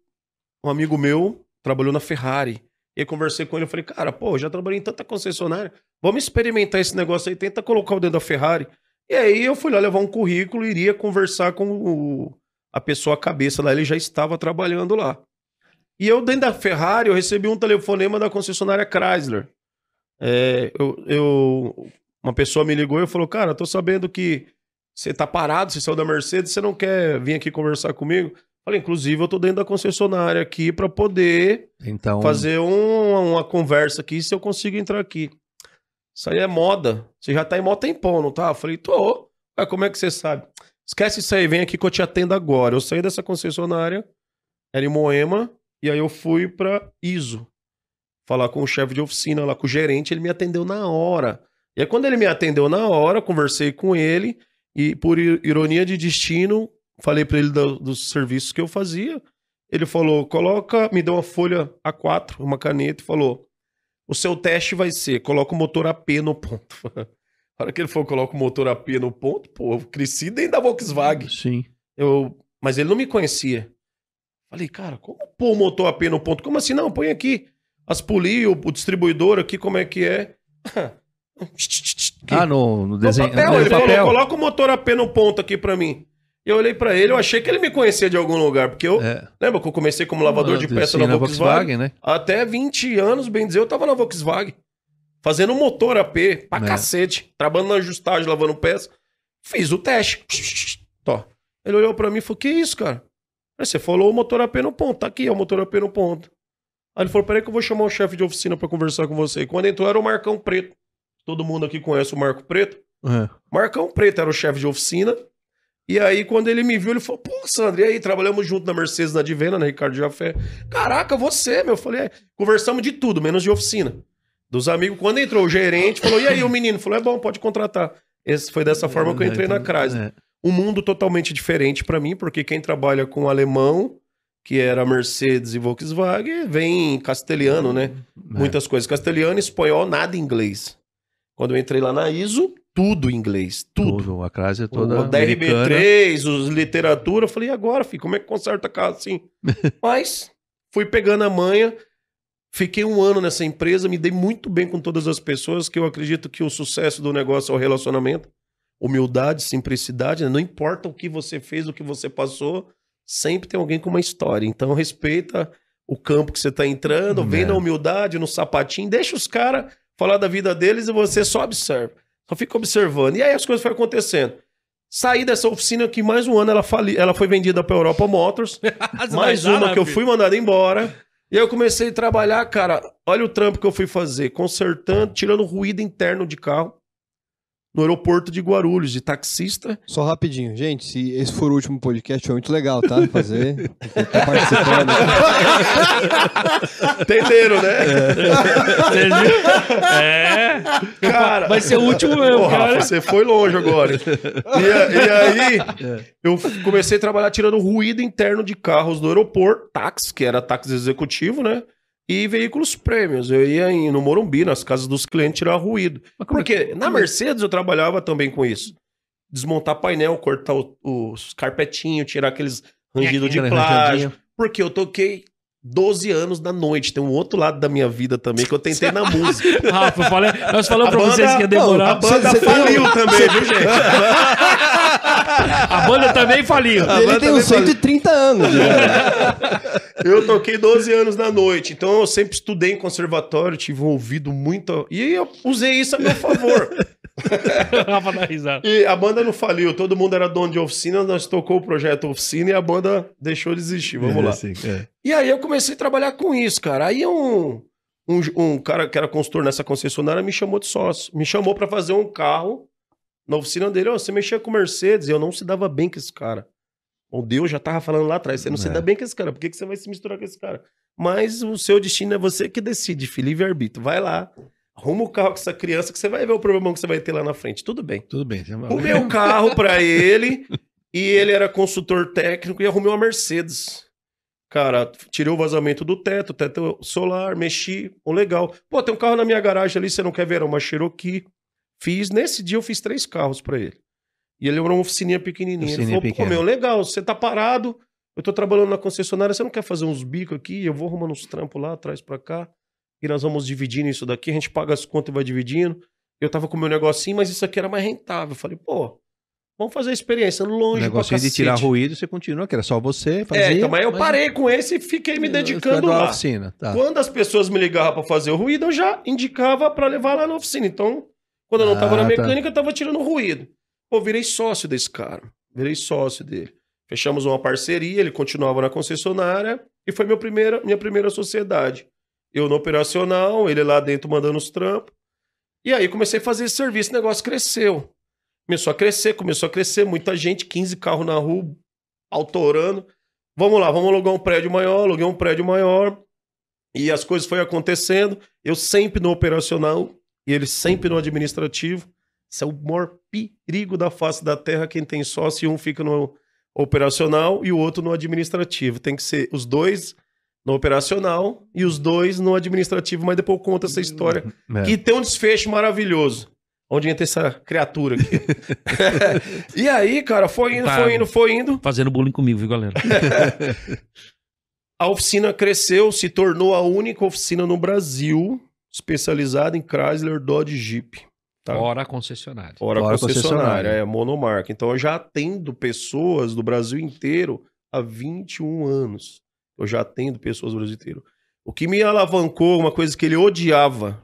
Um amigo meu trabalhou na Ferrari. E aí conversei com ele, eu falei, cara, pô, eu já trabalhei em tanta concessionária. Vamos experimentar esse negócio aí, tenta colocar o dedo da Ferrari. E aí eu fui lá levar um currículo iria conversar com o, a pessoa a cabeça lá, ele já estava trabalhando lá. E eu, dentro da Ferrari, eu recebi um telefonema da concessionária Chrysler. É, eu, eu- uma pessoa me ligou e falou, cara, tô sabendo que você tá parado, você saiu da Mercedes, você não quer vir aqui conversar comigo? Falei, inclusive, eu tô dentro da concessionária aqui para poder Então, fazer um- uma conversa aqui se eu consigo entrar aqui. Isso aí é moda. Você já tá em mó tempão, não tá? Falei, tô. Mas como é que você sabe? Esquece isso aí, vem aqui que eu te atendo agora. Eu saí dessa concessionária, era em Moema, e aí eu fui pra ISO. Falar com o chefe de oficina lá, com o gerente, ele me atendeu na hora. E aí quando ele me atendeu na hora, conversei com ele, e por ironia de destino, falei pra ele do- dos serviços que eu fazia. Ele falou: coloca, me deu uma folha A4, uma caneta e falou: o seu teste vai ser, coloca o motor AP no ponto. A hora que ele falou, coloca o motor AP no ponto, pô, eu cresci dentro da Volkswagen. sim. Eu, mas ele não me conhecia. Falei, cara, como pôr o motor AP no ponto? Como assim? Não, põe aqui. As poli, o, o distribuidor aqui, como é que é? Ah, no, no No desenho. papel, no ele papel. falou, coloca o motor AP no ponto aqui pra mim. Eu olhei pra ele, eu achei que ele me conhecia de algum lugar, porque eu, É. lembra que eu comecei como lavador de peça na Volkswagen? né? Até 20 anos, bem dizer, eu tava na Volkswagen. Fazendo motor AP pra É. cacete. Trabalhando na ajustagem, lavando peça. Fiz o teste. Tó. Ele olhou pra mim e falou: Que isso, cara? Aí você falou o motor AP no ponto. Tá aqui, é o motor AP no ponto. Aí ele falou: Peraí, que eu vou chamar o chefe de oficina pra conversar com você. E quando entrou era o Marcão Preto. Todo mundo aqui conhece o Marco Preto. É. Marcão Preto era o chefe de oficina. E aí, quando ele me viu, ele falou: Pô, Sandro, e aí? Trabalhamos junto na Mercedes, na Divena, na Ricardo Jafé. Caraca, você, meu. Eu falei: é. Conversamos de tudo, menos de oficina. Dos amigos. Quando entrou o gerente, falou: E aí, o menino? Falou: É bom, pode contratar. Esse foi dessa forma que eu entrei na Chrysler. É. Um mundo totalmente diferente pra mim, porque quem trabalha com alemão, que era Mercedes e Volkswagen, vem castelhano, né? Muitas coisas. Castelhano, espanhol, nada em inglês. Quando eu entrei lá na ISO, tudo em inglês. Tudo. Tudo. A Chrysler toda o americana. DRB3, os literatura, eu falei, e agora, filho, como é que conserta carro assim? Mas fui pegando a manha, fiquei um ano nessa empresa, me dei muito bem com todas as pessoas, que eu acredito que o sucesso do negócio é o relacionamento. Humildade, simplicidade, né? não importa o que você fez, o que você passou, sempre tem alguém com uma história. Então respeita o campo que você tá entrando, vem É. na humildade, no sapatinho, deixa os caras falar da vida deles e você só observa. Só fica observando. E aí as coisas foram acontecendo. Saí dessa oficina que mais um ano ela, fali, ela foi vendida para Europa Motors. mais uma que eu fui mandado embora. E aí eu comecei a trabalhar, cara. Olha o trampo que eu fui fazer, consertando, tirando ruído interno de carro. No aeroporto de Guarulhos, de taxista. Só rapidinho. Gente, se esse for o último podcast, foi muito legal, tá? Fazer. Tá participando. Entenderam, né? Viu? É. Cara, Vai ser o último mesmo, Ô, Rafa, cara. você foi longe agora. E, e aí, eu comecei a trabalhar tirando ruído interno de carros do aeroporto, táxi, que era táxi executivo, né? E veículos prêmios. Eu ia em- no Morumbi, nas casas dos clientes, tirar ruído. É que- Porque na Mercedes eu trabalhava também com isso. Desmontar painel, cortar o- os carpetinhos, tirar aqueles rangidos de plástico. Porque eu toquei 12 anos da noite. Tem um outro lado da minha vida também que eu tentei na música. Rafa, eu falei, nós falamos A pra vocês banda- que ia demorar. A banda Você- faliu também, viu, gente? A banda também faliu. Ele tem uns 130 anos. de idade. Eu toquei 12 anos na noite, então eu sempre estudei em conservatório, tive um ouvido muito. E eu usei isso a meu favor. E a banda não faliu, todo mundo era dono de oficina, nós tocou o projeto oficina e a banda deixou de existir. Vamos lá. Assim, é. E aí eu comecei a trabalhar com isso, cara. Aí um, um, um cara que era consultor nessa concessionária me chamou de sócio. Me chamou pra fazer um carro na oficina dele. Ó, você mexia com Mercedes e eu não se dava bem com esse cara. O Deus já tava falando lá atrás, você não se É. dá bem com esse cara, por que, que você vai se misturar com esse cara? Mas o seu destino é você que decide, filho livre-arbítrio. Vai lá, arruma o carro com essa criança que você vai ver o problemão que você vai ter lá na frente. Tudo bem. Tudo bem. Arrumei o carro pra ele e ele era consultor técnico e arrumei uma Mercedes. Cara, tirei o vazamento do teto, teto solar, mexi, legal. Pô, tem um carro na minha garagem ali, você não quer ver? Era uma Cherokee. Fiz, nesse dia eu fiz três carros pra ele. E ele era uma oficininha pequenininha. Oficininha ele falou, pô, pequena. meu, legal, você tá parado, eu tô trabalhando na concessionária, você não quer fazer uns bicos aqui? Eu vou arrumando uns trampos lá, atrás pra cá, e nós vamos dividindo isso daqui, a gente paga as contas e vai dividindo. Eu tava com o meu negocinho, mas isso aqui era mais rentável. Eu falei, pô, vamos fazer a experiência longe pra negócio de tirar ruído, você continua, que era só você fazer. É, então, mas eu parei com esse e fiquei me dedicando lá. oficina, tá. Quando as pessoas me ligavam pra fazer o ruído, eu já indicava pra levar lá na oficina. Então, quando eu não tava Ah, na tá. mecânica, eu tava tirando ruído. Pô, virei sócio desse cara. Virei sócio dele. Fechamos uma parceria, ele continuava na concessionária e foi meu primeira, minha primeira sociedade. Eu no operacional, ele lá dentro mandando os trampos. E aí comecei a fazer esse serviço, o negócio cresceu. Começou a crescer, começou a crescer, muita gente, 15 carros na rua, autorando. Vamos lá, vamos alugar um prédio maior, aluguei um prédio maior. E as coisas foram acontecendo, eu sempre no operacional e ele sempre no administrativo. Isso é o maior perigo da face da terra, quem tem sócio um fica no operacional e o outro no administrativo. Tem que ser os dois no operacional e os dois no administrativo, mas depois eu conto essa história É. que tem um desfecho maravilhoso. Onde entra essa criatura aqui. e aí, cara, foi indo, Tá. foi indo, foi indo. Fazendo bullying comigo, viu, galera? A oficina cresceu, se tornou a única oficina no Brasil especializada em Chrysler, Dodge, Jeep. Tá? Fora a concessionária. Fora Fora concessionária, concessionária. é monomarca. Então eu já atendo pessoas do Brasil inteiro há 21 anos. Eu já atendo pessoas do Brasil inteiro. O que me alavancou, uma coisa que ele odiava,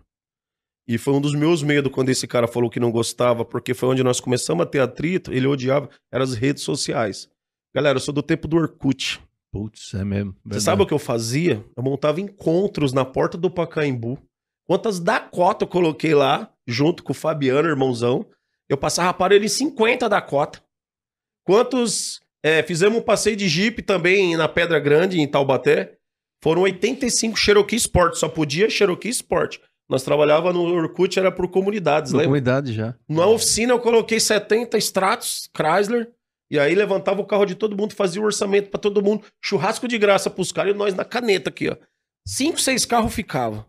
e foi um dos meus medos quando esse cara falou que não gostava, porque foi onde nós começamos a ter atrito, ele odiava, eram as redes sociais. Galera, eu sou do tempo do Orkut. Putz, é mesmo. Você sabe o que eu fazia? Eu montava encontros na porta do Pacaembu. Quantas Dakota eu coloquei lá, junto com o Fabiano, irmãozão. Eu passava aparelho em 50 Dakota. Quantos. É, fizemos um passeio de Jeep também na Pedra Grande, em Taubaté. Foram 85 Cherokee Sport. Só podia Cherokee Sport. Nós trabalhava no Orkut, era por comunidades, lembra? comunidade já. Na oficina eu coloquei 70 Stratos, Chrysler, e aí levantava o carro de todo mundo, fazia o orçamento pra todo mundo, churrasco de graça pros caras e nós na caneta aqui, ó. Cinco, seis carros ficava.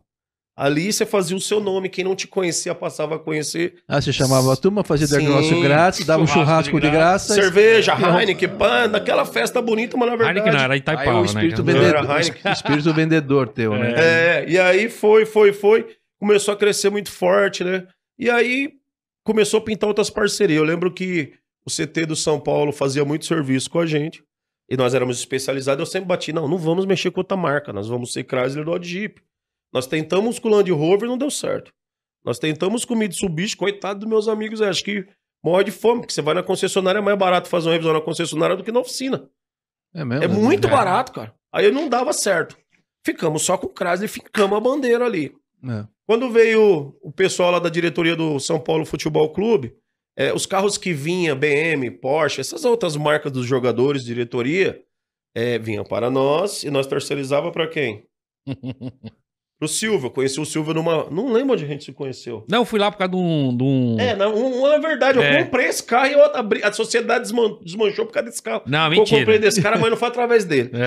Ali você fazia o seu nome, quem não te conhecia passava a conhecer. Ah, você chamava a turma, fazia Sim. negócio grátis, dava um Churrasco de de graça. Cerveja, Heineken, pan, naquela festa bonita, mas na verdade... Heineken não, era Aí Itaipava, o né? espírito? Era vendedor, Heineken. espírito vendedor teu, né? É, e aí foi, foi, foi. Começou a crescer muito forte, né? E aí começou a pintar outras parcerias. Eu lembro que o CT do São Paulo fazia muito serviço com a gente. E nós éramos especializados. Eu sempre bati, não, não vamos mexer com outra marca. Nós vamos ser Chrysler Dodge Jeep. Nós tentamos com o Land Rover não deu certo. Nós tentamos com o Mitsubishi, coitado dos meus amigos. é, Acho que morre de fome, porque você vai na concessionária, é mais barato fazer uma revisão na concessionária do que na oficina. É, mesmo? É muito É. barato, cara. Aí não dava certo. Ficamos só com o Chrysler e ficamos a bandeira ali. É. Quando veio o pessoal lá da diretoria do São Paulo Futebol Clube, É, os carros que vinha, BM, Porsche, essas outras marcas dos jogadores, diretoria, é, vinham para nós e nós terceirizava para quem? Pro Silvio. Eu conheci o Silvio numa. Não lembro onde a gente se conheceu. Não, eu fui lá por causa de um. De um... É, não, um- uma verdade. Eu É. comprei esse carro e eu abri- a sociedade desman- desmanchou por causa desse carro. Não, Eu mentira. comprei desse cara, mas não foi através dele.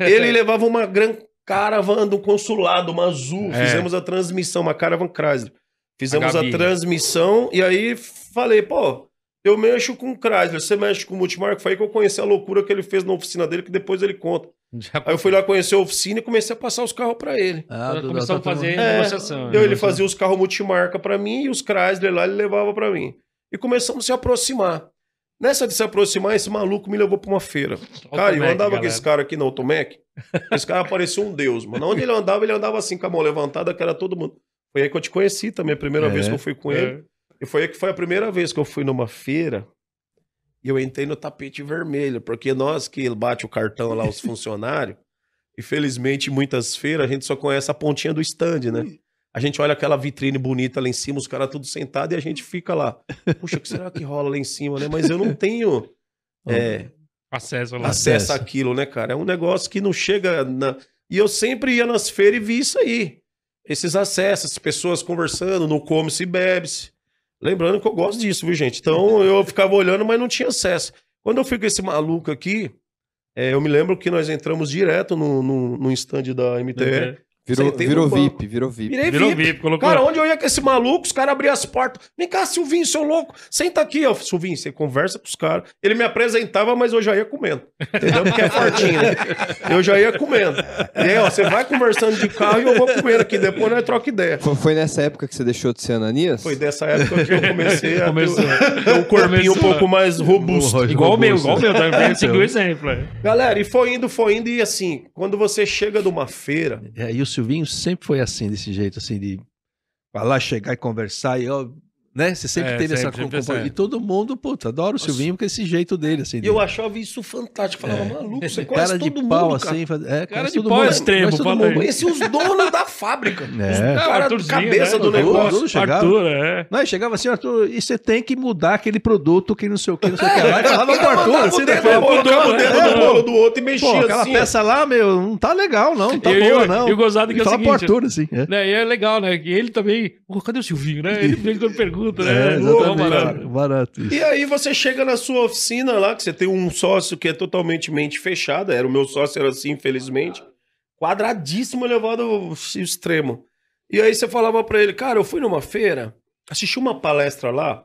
É. Ele levava uma grande caravan do consulado, uma azul. É. Fizemos a transmissão, uma caravan Chrysler. Fizemos A a, transmissão e aí falei, pô, eu mexo com Chrysler, você mexe com multimarca. Foi aí que eu conheci a loucura que ele fez na oficina dele, que depois ele conta. Já Aí eu fui lá conhecer a oficina e comecei a passar os carros pra ele. Ah, do- começamos a fazer É, negociação. Eu, ele fazia os carros multimarca pra mim e os Chrysler lá ele levava pra mim. E começamos a se aproximar. Nessa de se aproximar, esse maluco me levou pra uma feira. Cara, eu andava com galera. esse cara aqui na Automec. Esse cara parecia um deus, mano. Onde ele andava, ele andava assim com a mão levantada, que era todo mundo. Foi aí que eu te conheci também, a primeira É. vez que eu fui com É. ele. E foi aí que foi a primeira vez que eu fui numa feira e eu entrei no tapete vermelho, porque nós que bate o cartão lá, os funcionários, infelizmente, muitas feiras, a gente só conhece a pontinha do stand, né? A gente olha aquela vitrine bonita lá em cima, os caras tudo sentados e a gente fica lá. Puxa, o que será que rola lá em cima, né? Mas eu não tenho é, Acesso lá. acesso àquilo, né, cara? É um negócio que não chega na... E eu sempre ia nas feiras e vi isso aí. Esses acessos, as pessoas conversando, no come-se e bebe-se. Lembrando que eu gosto disso, viu, gente? Então eu ficava olhando, mas não tinha acesso. Quando eu fui com esse maluco aqui, é, eu me lembro que nós entramos direto no, no, no stand da MTE. Virou, Sentei virou. VIP, virou VIP. Virei Virou VIP. VIP, colocou. Cara, onde eu ia com esse maluco, os caras abriam as portas. Vem cá, Silvinho, seu louco. Senta aqui, ó. Silvinho, você conversa com os caras. Ele me apresentava, mas eu já ia comendo. Entendeu? Porque é fortinho, né? Eu já ia comendo. E aí, ó, você vai conversando de carro e eu vou comendo aqui. Depois nós troca ideia. Foi, foi nessa época que você deixou de ser Ananias? Foi dessa época que eu comecei a Começou. ter, um corpinho um pouco mais robusto. Igual o meu, igual o meu. Também seguiu o exemplo. é. Galera, e foi indo, foi indo. E assim, quando você chega de uma feira, É, e o Silvinho sempre foi assim, desse jeito, assim, de falar, chegar e conversar. E, ó, né? Você sempre É, teve sempre, essa sempre, compa- é. E todo mundo, puta, adora o Silvinho porque esse jeito dele, assim. e eu achava isso fantástico. Falava, maluco, você conhece cara de todo mundo, pau, cara. assim. faz- É, Cara conhece de todo pau mundo, extremo, conhece todo mundo. aí. Conheci os donos da fábrica. É. Os É, caras Arthurzinho, cabeça né? do negócio. tudo chegava. Arthur, é. Não, e chegava assim, Arthur, e você tem que mudar aquele produto que não sei o que, não sei o que lá. E falava pro Arthur, assim, o dedo, depois, colocava o dedo é, no bolo do outro e Pô, mexia aquela assim. peça lá, meu, não tá legal, não, não tá E- boa, e- não. E o gozado que é o Fala pro seguinte... Arthur, assim. É. Né, e é legal, né? Que ele também. Cadê o Silvinho, né? Ele quando pergunta, né? É, exatamente. barato. Barato, barato isso. E aí você chega na sua oficina lá, que você tem um sócio que é totalmente mente fechada, era o meu sócio, era assim, infelizmente, quadradíssimo, elevado ao extremo. E aí você falava pra ele, cara, eu fui numa feira, assisti uma palestra lá,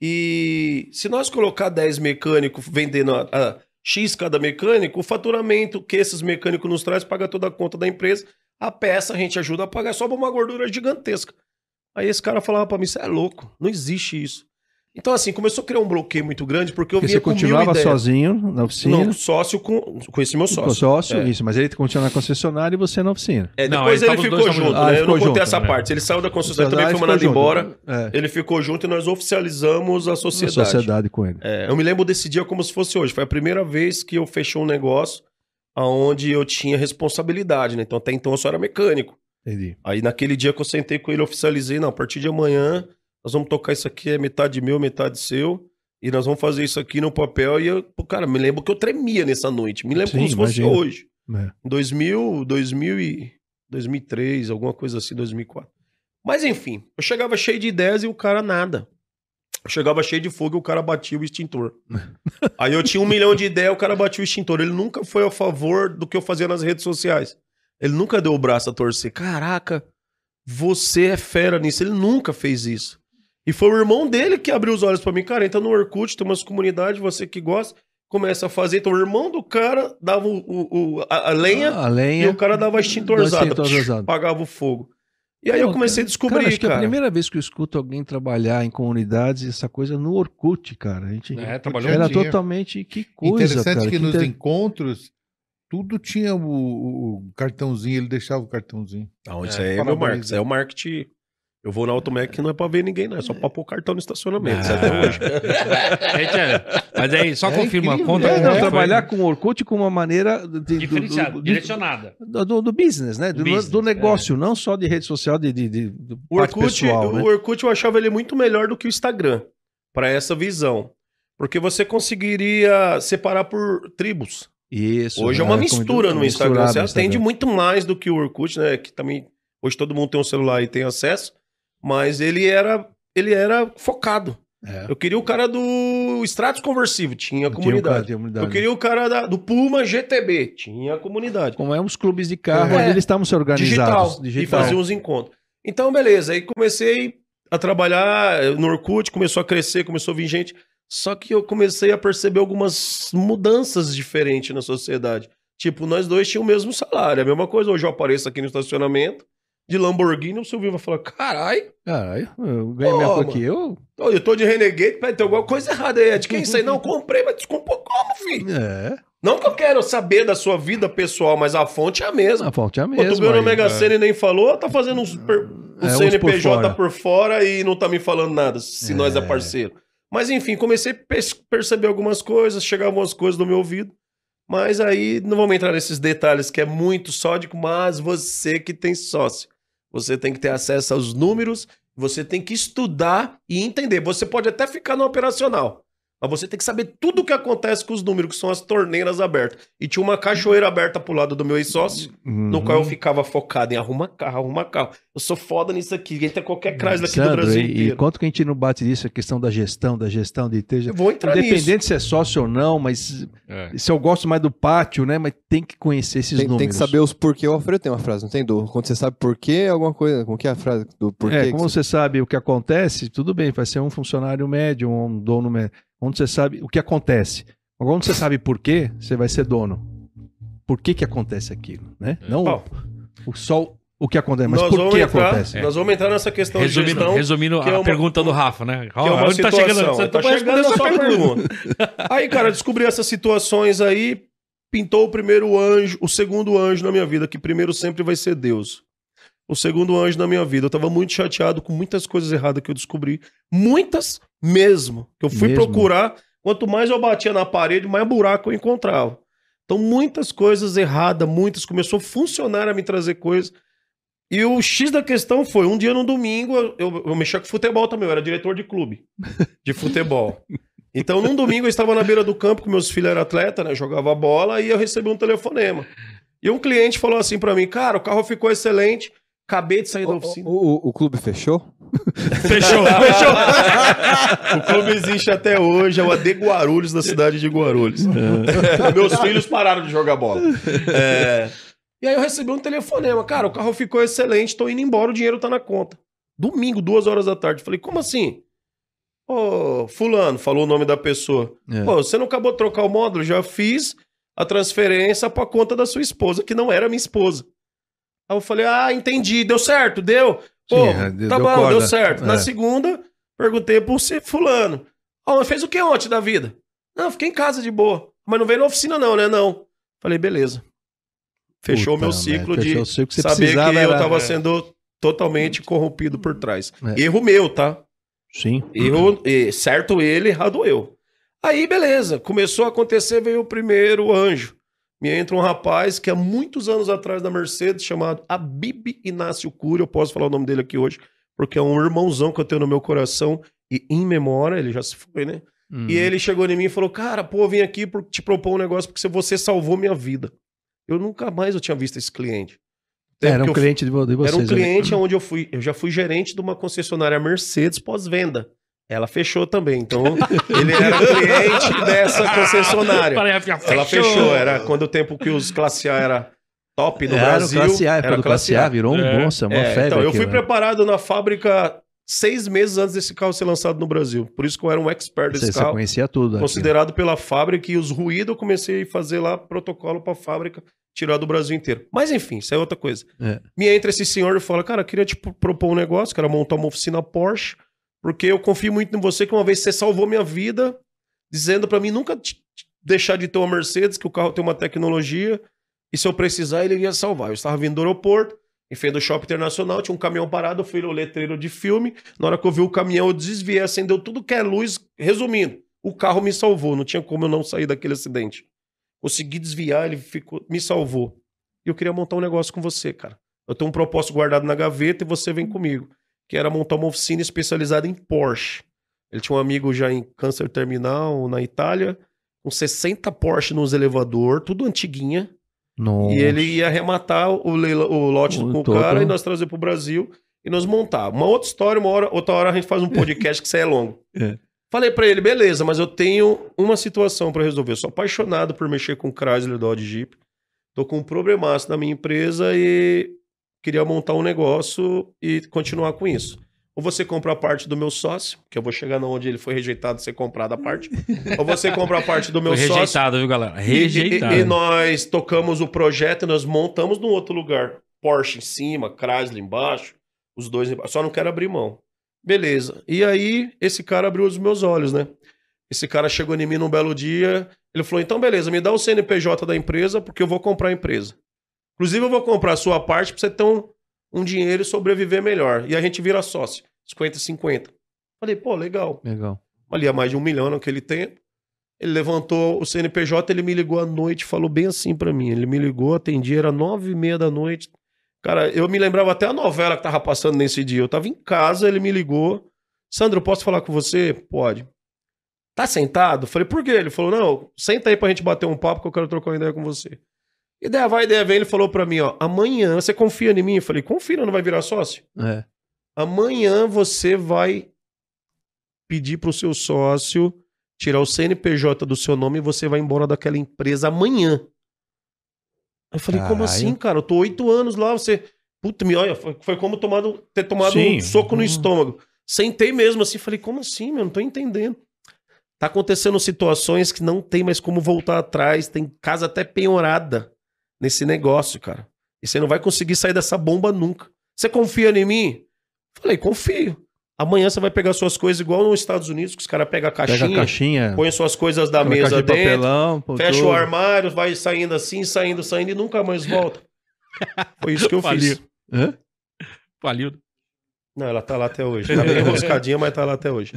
e se nós colocar 10 mecânicos vendendo a, a X cada mecânico, o faturamento que esses mecânicos nos traz paga toda a conta da empresa, a peça a gente ajuda a pagar, sobra uma gordura gigantesca. Aí esse cara falava pra mim, você é louco, não existe isso. Então, assim, começou a criar um bloqueio muito grande, porque eu Porque vinha você com mil continuava sozinho na oficina, Não, sócio com... Conheci meu com sócio. sócio, É. isso, mas ele continuava na concessionária e você na oficina. É, Não, depois aí ele os ficou junto. Ah, né? ele Eu não ficou contei junto, essa né? parte. Ele saiu da concessionária, também foi ficou mandado junto. embora. É, Ele ficou junto e nós oficializamos a a sociedade. sociedade com ele. É, eu me lembro desse dia como se fosse hoje. Foi a primeira vez que eu fechei um negócio onde eu tinha responsabilidade, né? Então, até então eu só era mecânico. Entendi. Aí naquele dia que eu sentei com ele, oficializei, não, a partir de amanhã nós vamos tocar isso aqui, é metade meu, metade seu, e nós vamos fazer isso aqui no papel. E eu, cara, me lembro que eu tremia nessa noite. Me lembro Sim, como se fosse hoje. É. Em 2000, 2000 e 2003, alguma coisa assim, 2004. Mas enfim, eu chegava cheio de ideias e o cara nada. Eu chegava cheio de fogo e o cara batia o extintor. Aí eu tinha um milhão de ideias, o cara batia o extintor. Ele nunca foi a favor do que eu fazia nas redes sociais. Ele nunca deu o braço a torcer. Caraca, você é fera nisso. Ele nunca fez isso. E foi o irmão dele que abriu os olhos pra mim. Cara, entra no Orkut, tem umas comunidades, você que gosta, começa a fazer. Então o irmão do cara dava o, o- o- a, a lenha A lenha. e o cara dava extintorzada, extintorzada. apagava o fogo. E aí eu comecei a Cara, descobrir, acho que é a cara. primeira vez que eu escuto alguém trabalhar em comunidades, essa coisa no Orkut, cara. A gente É, trabalhou era um dia. totalmente que coisa, Interessante cara. que nos inter- encontros, tudo tinha o, o- cartãozinho, ele deixava o cartãozinho. Não, isso É, aí é meu marketing. Isso aí é o marketing. Eu vou na Automec não é pra ver ninguém, não. É só pra pôr o cartão no estacionamento. É até hoje. É, Mas aí, só É confirma, incrível, conta É, como não, foi. trabalhar com o Orkut com uma maneira de, Diferenciada, do, do, direcionada. do, do- do business, né? Do, business, do negócio, não só de rede social, de, de, de, do O parte Orkut, pessoal, né? o Orkut eu achava ele muito melhor do que o Instagram. para essa visão. Porque você conseguiria separar por tribos. Isso. Hoje é uma como- mistura no Instagram. misturado Você Instagram. atende muito mais do que o Orkut, né? Que também hoje todo mundo tem um celular e tem acesso. Mas ele era, ele era focado. É. Eu queria o cara do Stratos Conversivo, tinha Tinha um cara comunidade. comunidade. Eu queria o cara da- do Puma GTB, tinha comunidade. Como é uns clubes de carro, É. eles estavam se organizados. Digital, E fazer uns encontros. Então, beleza. Aí comecei a trabalhar eh, no Orkut, começou a crescer, começou a vir gente. Só que eu comecei a perceber algumas mudanças diferentes na sociedade. Tipo, nós dois tínhamos o mesmo salário. A mesma coisa, hoje eu apareço aqui no estacionamento de Lamborghini, o Silvio vai falar, carai, Caralho, eu ganhei minha Pô, coisa aqui. Eu. Eu tô de Renegade, peraí, tem alguma coisa errada aí. É de quem aí? Não, comprei, mas desculpa como, filho? É, Não que eu quero saber da sua vida pessoal, mas a fonte é a mesma. a fonte é a Pô, mesma. tu ganhou na. Mega Sena e nem falou, tá fazendo uns per- um É, uns CNPJ por por fora. e não tá me falando nada, se É. nós é parceiro. Mas enfim, comecei a perceber algumas coisas, chegavam umas coisas no meu ouvido. Mas aí não vamos entrar nesses detalhes que é muito sódico, mas você que tem sócio. Você tem que ter acesso aos números, você tem que estudar e entender. Você pode até ficar no operacional, mas você tem que saber tudo o que acontece com os números, que são as torneiras abertas. E tinha uma cachoeira aberta pro lado do meu ex-sócio, no Uhum. qual eu ficava focado em arrumar carro, arrumar carro. Eu sou foda nisso aqui, entra qualquer Chrysler aqui do Sandro, Brasil e, e inteiro. quanto que a gente não bate nisso, a questão da gestão, da gestão de ter. Eu vou entrar nisso. Independente se é sócio ou não, mas É. se eu gosto mais do pátio, né? Mas tem que conhecer esses Tem, números. tem que saber os porquê. O Alfredo tem uma frase, não tem, Du? Quando você sabe porquê, alguma coisa. Como que é a frase do porquê? é, como você sabe o que acontece, tudo bem, vai ser um funcionário médio, um dono médio. Quando você sabe o que acontece. Agora, Quando você sabe por quê, você vai ser dono. Por que que acontece aquilo, né? Não Bom, o, só o que acontece, mas nós por vamos que entrar, acontece. Nós vamos entrar nessa questão de Resumindo, gestão. resumindo que a é uma- pergunta do Rafa, né? Que é uma Onde tá situação. chegando? Você tá não vai chegando essa pergunta. Aí, cara, descobri essas situações aí, pintou o primeiro anjo, o segundo anjo na minha vida, que primeiro sempre vai ser Deus. O segundo anjo na minha vida. Eu tava muito chateado com muitas coisas erradas que eu descobri. Muitas mesmo. Que eu fui Mesmo? procurar. Quanto mais eu batia na parede, mais buraco eu encontrava. Então, muitas coisas erradas, muitas. Começou a funcionar a me trazer coisas. E o X da questão foi, um dia no domingo, eu, eu, eu mexia com futebol também, eu era diretor de clube de futebol. Então, num domingo eu estava na beira do campo, com meus filhos eram atletas, né? Jogava bola, e eu recebi um telefonema. E um cliente falou assim pra mim, cara, o carro ficou excelente, acabei de sair da O, oficina. o- o- o clube fechou? Fechou, fechou. o clube existe até hoje, é o AD Guarulhos, da cidade de Guarulhos. Meus filhos pararam de jogar bola. É, E aí eu recebi um telefonema. Cara, o carro ficou excelente, tô indo embora, o dinheiro tá na conta. Domingo, duas horas da tarde. Falei, como assim? Ô, fulano, falou o nome da pessoa. É. Pô, você não acabou de trocar o módulo? Já fiz a transferência pra conta da sua esposa, que não era minha esposa. Aí eu falei, ah, entendi, deu certo, deu. Pô, Sim, é, deu tá bom, corda. deu certo. Na É. segunda, perguntei pro fulano. Ó, mas fez o que ontem da vida? Não, fiquei em casa de boa. Mas não veio na oficina não, né? Não. Falei, beleza. Fechou o Puta meu ciclo de o ciclo que saber que precisava eu era- tava É. sendo totalmente corrompido por trás. É. Erro meu, tá? Sim. Erro, certo ele, errado eu. Aí, beleza. Começou a acontecer, veio o primeiro anjo. Me entra um rapaz que há muitos anos atrás da Mercedes, chamado Abib Inácio Cury. Eu posso falar o nome dele aqui hoje, porque é um irmãozão que eu tenho no meu coração. E em memória, ele já se foi, né? E ele chegou em mim e falou: Cara, pô, vim aqui por te propor um negócio porque você salvou minha vida. Eu nunca mais eu tinha visto esse cliente. Era um eu fui- cliente de vo- de vocês. era um cliente onde eu fui. Eu já fui gerente de uma concessionária Mercedes pós-venda. Ela fechou também. Então, ele era cliente dessa concessionária. Ela fechou. Era quando o tempo que os classe A era top no Era Brasil. classe A, era classe A, virou um É. nossa, uma É, febre. então, eu fui aquilo, né? preparado na fábrica seis meses antes desse carro ser lançado no Brasil. Por isso que eu era um expert desse Você, você carro. conhecia tudo. aqui. Considerado pela fábrica e os ruídos eu comecei a fazer lá protocolo pra fábrica tirar do Brasil inteiro. Mas enfim, isso é outra coisa. É. Me entra esse senhor e fala, cara, eu queria te pro- propor um negócio, quero montar uma oficina Porsche, porque eu confio muito em você que uma vez você salvou minha vida, dizendo pra mim nunca deixar de ter uma Mercedes, que o carro tem uma tecnologia, e se eu precisar ele ia salvar. Eu estava vindo do aeroporto, enfim, do shopping internacional, tinha um caminhão parado, eu fui no letreiro de filme, na hora que eu vi o caminhão eu desviei, acendeu tudo que é luz, resumindo, o carro me salvou, não tinha como eu não sair daquele acidente. Consegui desviar, ele ficou, me salvou. E eu queria montar um negócio com você, cara. Eu tenho um propósito guardado na gaveta e você vem comigo. Que era montar uma oficina especializada em Porsche. Ele tinha um amigo já em câncer terminal na Itália, com 60 Porsche nos elevador, tudo antiguinha. Nossa. E ele ia arrematar o, leila- o lote O com o cara e nós trazer pro Brasil e nós montar. Uma outra história, uma hora, outra hora a gente faz um podcast que isso é longo. É. Falei pra ele, beleza, mas eu tenho uma situação pra resolver. Eu sou apaixonado por mexer com Chrysler Dodge Jeep. Tô com um problemaço na minha empresa e queria montar um negócio e continuar com isso. Ou você compra a parte do meu sócio, que eu vou chegar na onde ele foi rejeitado ser comprado a parte. ou você compra a parte do meu Foi sócio. rejeitado, viu, galera? E- Rejeitado. E, e nós tocamos o projeto e nós montamos num outro lugar. Porsche em cima, Chrysler embaixo, os dois embaixo. Só não quero abrir mão. Beleza. E aí, esse cara abriu os meus olhos, né? Esse cara chegou em mim num belo dia. Ele falou: então, beleza, me dá o CNPJ da empresa, porque eu vou comprar a empresa. Inclusive, eu vou comprar a sua parte pra você ter um, um dinheiro e sobreviver melhor. E a gente vira sócio. 50 50. Falei, pô, legal Legal. valia mais de um milhão naquele tempo. Ele levantou o CNPJ, ele me ligou à noite, falou bem assim pra mim. Ele me ligou, atendi, era nove e meia da noite. Cara, eu me lembrava até a novela que tava passando nesse dia. Eu tava em casa, ele me ligou. Sandro, eu posso falar com você? Pode. Tá sentado? Falei, por quê? Ele falou, não, senta aí pra gente bater um papo que eu quero trocar uma ideia com você. Ideia vai, ideia vem. Ele falou pra mim, ó, amanhã você confia em mim? Eu falei, confia, não vai virar sócio? É. Amanhã você vai pedir pro seu sócio tirar o CNPJ do seu nome e você vai embora daquela empresa amanhã. Eu falei, como assim, cara? Eu tô oito anos lá, você. Puta, me olha, foi, foi como tomado, ter tomado Sim. um soco no Uhum. estômago. Sentei mesmo assim, falei, como assim, meu? Não tô entendendo. Tá acontecendo situações que não tem mais como voltar atrás, tem casa até penhorada nesse negócio, cara. E você não vai conseguir sair dessa bomba nunca. Você confia em mim? Falei, confio. Amanhã você vai pegar suas coisas igual nos Estados Unidos, que os caras pegam a caixinha, Pega a caixinha. põe suas coisas da mesa de dentro, papelão, fecha tudo. o armário, vai saindo assim, saindo, saindo e nunca mais volta. Foi isso que eu Faliu. fiz. Hã? Faliu. Não, ela tá lá até hoje. Tá bem enroscadinha, mas tá lá até hoje.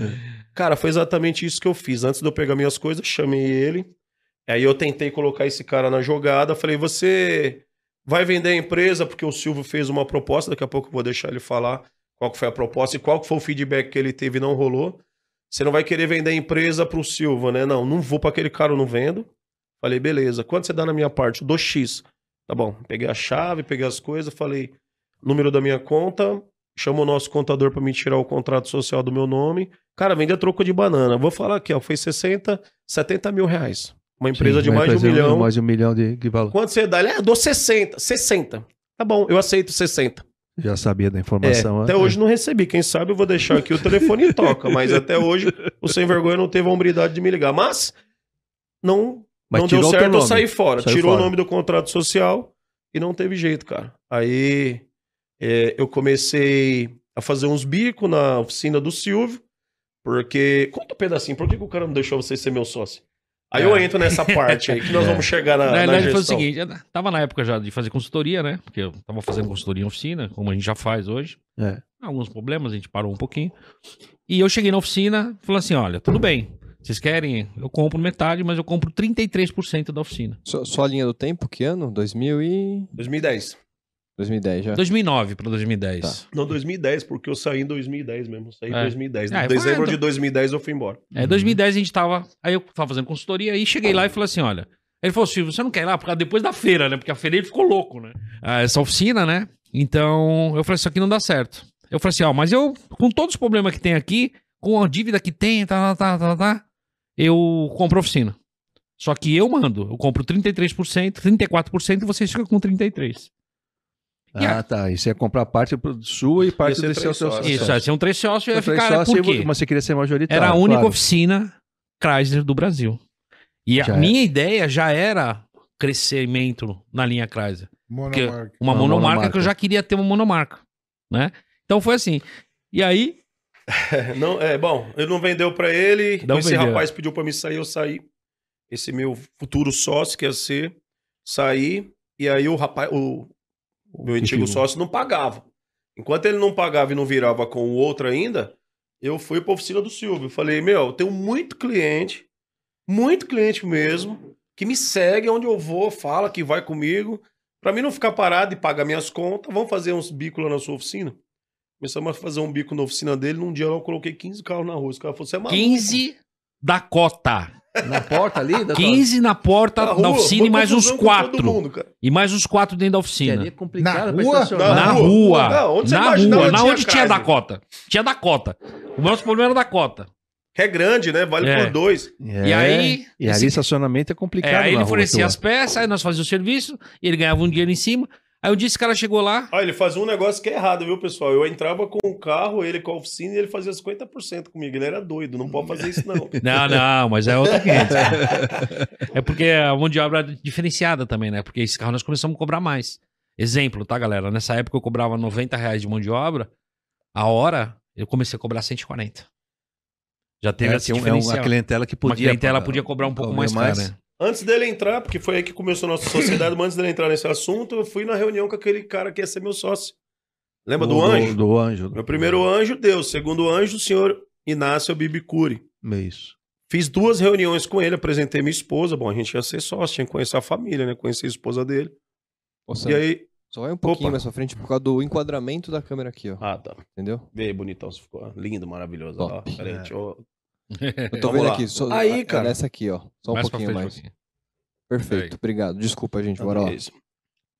Cara, foi exatamente isso que eu fiz. Antes de eu pegar minhas coisas, chamei ele. Aí eu tentei colocar esse cara na jogada. Falei, você vai vender a empresa? Porque o Silvio fez uma proposta. Daqui a pouco eu vou deixar ele falar qual foi a proposta e qual foi o feedback que ele teve e não rolou. Você não vai querer vender a empresa pro Silvio, né? Não, não vou pra aquele cara, eu não vendo. Falei, beleza. Quanto você dá na minha parte? Dou X. Tá bom. Peguei a chave, peguei as coisas, falei, número da minha conta, chama o nosso contador pra me tirar o contrato social do meu nome. Cara, vende a troco de banana. Vou falar aqui, ó, foi 60, 70 mil reais. Uma empresa Sim, de mais de um milhão. Mais de um milhão de, de valor. Quanto você dá? Ele, ah, dou 60. 60. Tá bom, eu aceito 60. Já sabia da É, informação. até né? hoje não recebi. Quem sabe eu vou deixar aqui o telefone e toca. Mas até hoje o sem vergonha não teve a hombridade de me ligar. Mas não, Mas não deu certo, eu saí fora. Saiu Tirou fora. o nome do contrato social e não teve jeito, cara. Aí é, eu comecei a fazer uns bicos na oficina do Silvio, porque. Conta um pedacinho, por que, que o cara não deixou você ser meu sócio? Aí eu É. entro nessa parte aí, que nós É. vamos chegar na, Na na realidade, foi o seguinte: eu tava na época já de fazer consultoria, né? Porque eu tava fazendo consultoria em oficina, como a gente já faz hoje. É. Alguns problemas, a gente parou um pouquinho. E eu cheguei na oficina e falei assim: olha, tudo bem. Vocês querem? Eu compro metade, mas eu compro 33% da oficina. Só, só a linha do tempo, que ano? 2000 e... 2010. 2010 já. 2009 para 2010. Tá. Não, 2010, porque eu saí em 2010 mesmo. Saí em É. 2010. Ah, Em dezembro de 2010 eu fui embora. É, 2010 a gente tava. Aí eu tava fazendo consultoria e cheguei lá e falei assim: olha. Ele falou, Silvio, você não quer ir lá? Porque depois da feira, né? Porque a feira ele ficou louco, né? Ah, essa oficina, né? Então, eu falei, isso aqui não dá certo. Eu falei assim, ó, mas eu, com todos os problemas que tem aqui, com a dívida que tem, tá, tá, tá, tá, tá, eu compro a oficina. Só que eu mando, eu compro 33%, 34% e vocês ficam com 33%. E Ah, a- tá. E você ia comprar parte sua e parte ser desse três seu sócios. Isso, é, se é um três sócios, eu ia ficar, só por se quê? mas você queria ser majoritário. Era a única claro. oficina Chrysler do Brasil. E a Já é. minha ideia já era crescimento na linha Chrysler. Monomarca. Uma, Uma monomarca, monomarca. que eu já queria ter uma monomarca, né? Então foi assim. E aí, Não, é, bom, ele não vendeu pra ele. Não esse vendeu. rapaz pediu pra me sair, eu saí. Esse meu futuro sócio, que ia ser, saí. E aí o rapaz, o, meu antigo sócio não pagava. Enquanto ele não pagava e não virava com o outro ainda, eu fui pra oficina do Silvio. Falei, meu, eu tenho muito cliente, muito cliente mesmo, que me segue onde eu vou, fala que vai comigo. Pra mim não ficar parado e pagar minhas contas, vamos fazer uns bicos lá na sua oficina. Começamos a fazer um bico na oficina dele. Num dia eu coloquei 15 carros na rua. Os caras falaram, você é maluco. 15 da cota. Na porta ali? Da 15 na porta Na da oficina e mais uns quatro. mundo. E mais uns quatro dentro da oficina. é complicado Na rua? estacionar. Na rua. rua. Não, onde você na rua. Na tinha onde tinha crime. Dakota. Tinha Dakota. O nosso problema era Dakota. Que é grande, né? Vale É. por dois. É, E aí- E ali esse- estacionamento é complicado. É, aí ele na tua. as peças, aí nós fazíamos o serviço, e ele ganhava um dinheiro em cima. Aí um dia esse cara chegou lá. Ah, ele fazia um negócio que é errado, viu, pessoal? Eu entrava com o carro, ele com a oficina, e ele fazia 50% comigo. Ele era doido, não pode fazer isso, não. Não, não, mas é outro 500. é porque a mão de obra é diferenciada também, né? Porque esse carro nós começamos a cobrar mais. Exemplo, tá, galera? Nessa época eu cobrava 90 reais de mão de obra. A hora, eu comecei a cobrar 140. Já teve É, tinha um- é uma clientela que podia. Uma clientela podia cobrar um pouco cobrar mais caro, né? Antes dele entrar, porque foi aí que começou a nossa sociedade, mas antes dele entrar nesse assunto, eu fui na reunião com aquele cara que ia ser meu sócio. Lembra do, anjo? Do, anjo. Meu primeiro anjo, Deus. Segundo anjo, o senhor Inácio Bibicuri. Isso. Fiz duas reuniões com ele, apresentei minha esposa. Bom, a gente ia ser sócio, tinha que conhecer a família, né? Conhecer a esposa dele. Ô, E aí. Só vai um pouquinho Opa. mais pra frente por causa do enquadramento da câmera aqui, ó. Ah, tá. Entendeu? Vê aí, bonitão. Você ficou lindo, maravilhoso. Top. Ó, peraí, É. deixa eu- Eu tô vendo aqui. Só, Aí, é cara. Nessa aqui, ó. Só um Mais pouquinho frente, mais. um pouquinho. Perfeito, Aí. obrigado. Desculpa, gente, bora lá.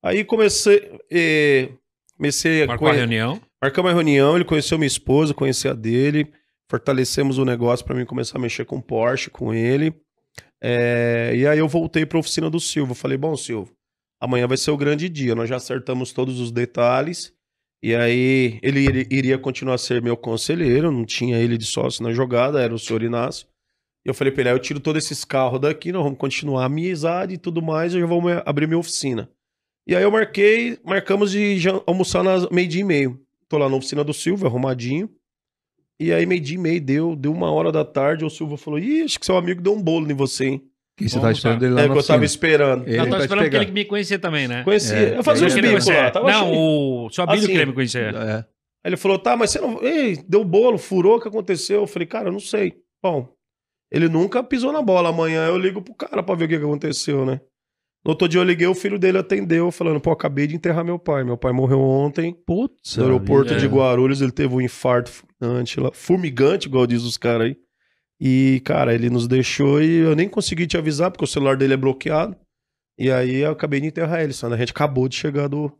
Aí comecei. eh, comecei a Marcou a reunião. Marcamos uma reunião, ele conheceu minha esposa, conheci a dele, fortalecemos o negócio para mim começar a mexer com Porsche, com ele. É, e aí eu voltei para a oficina do Silvio. Falei, bom, Silvio, amanhã vai ser o grande dia. Nós já acertamos todos os detalhes. E aí ele iri- iria continuar a ser meu conselheiro, não tinha ele de sócio na jogada, era o senhor Inácio. E eu falei pra ele, "Ah, eu tiro todos esses carros daqui, nós vamos continuar a amizade e tudo mais, eu já vou abrir minha oficina. E aí eu marquei, marcamos de almoçar nas meio-dia e meio. Tô lá na oficina do Silvio, arrumadinho. E aí, meio-dia e meio, deu, deu uma hora da tarde, o Silvio falou: Ih, acho que seu amigo deu um bolo em você, hein? Que você Vamos tá esperando ele lá É na que eu tava oficina. esperando. Ele eu tava te esperando pegar. ele me conhecer também, né? Conheci. É, eu fazia uns bicos conhecer. lá. Tava Não, o seu amigo Assim. queria me conhecer. É. Aí ele falou: Tá, mas você não. Ei, deu bolo, furou, o que aconteceu? Eu falei: Cara, eu não sei. Bom, ele nunca pisou na bola. Amanhã eu ligo pro cara pra ver o que que aconteceu, né? No outro dia eu liguei, o filho dele atendeu, falando: Pô, acabei de enterrar meu pai. Meu pai morreu ontem. Putz. No aeroporto vida. de Guarulhos, ele teve um infarto fulminante, lá, formigante, igual diz os caras aí. E, cara, ele nos deixou e eu nem consegui te avisar, porque o celular dele é bloqueado. E aí eu acabei de enterrar ele, Sandro. A gente acabou de chegar do,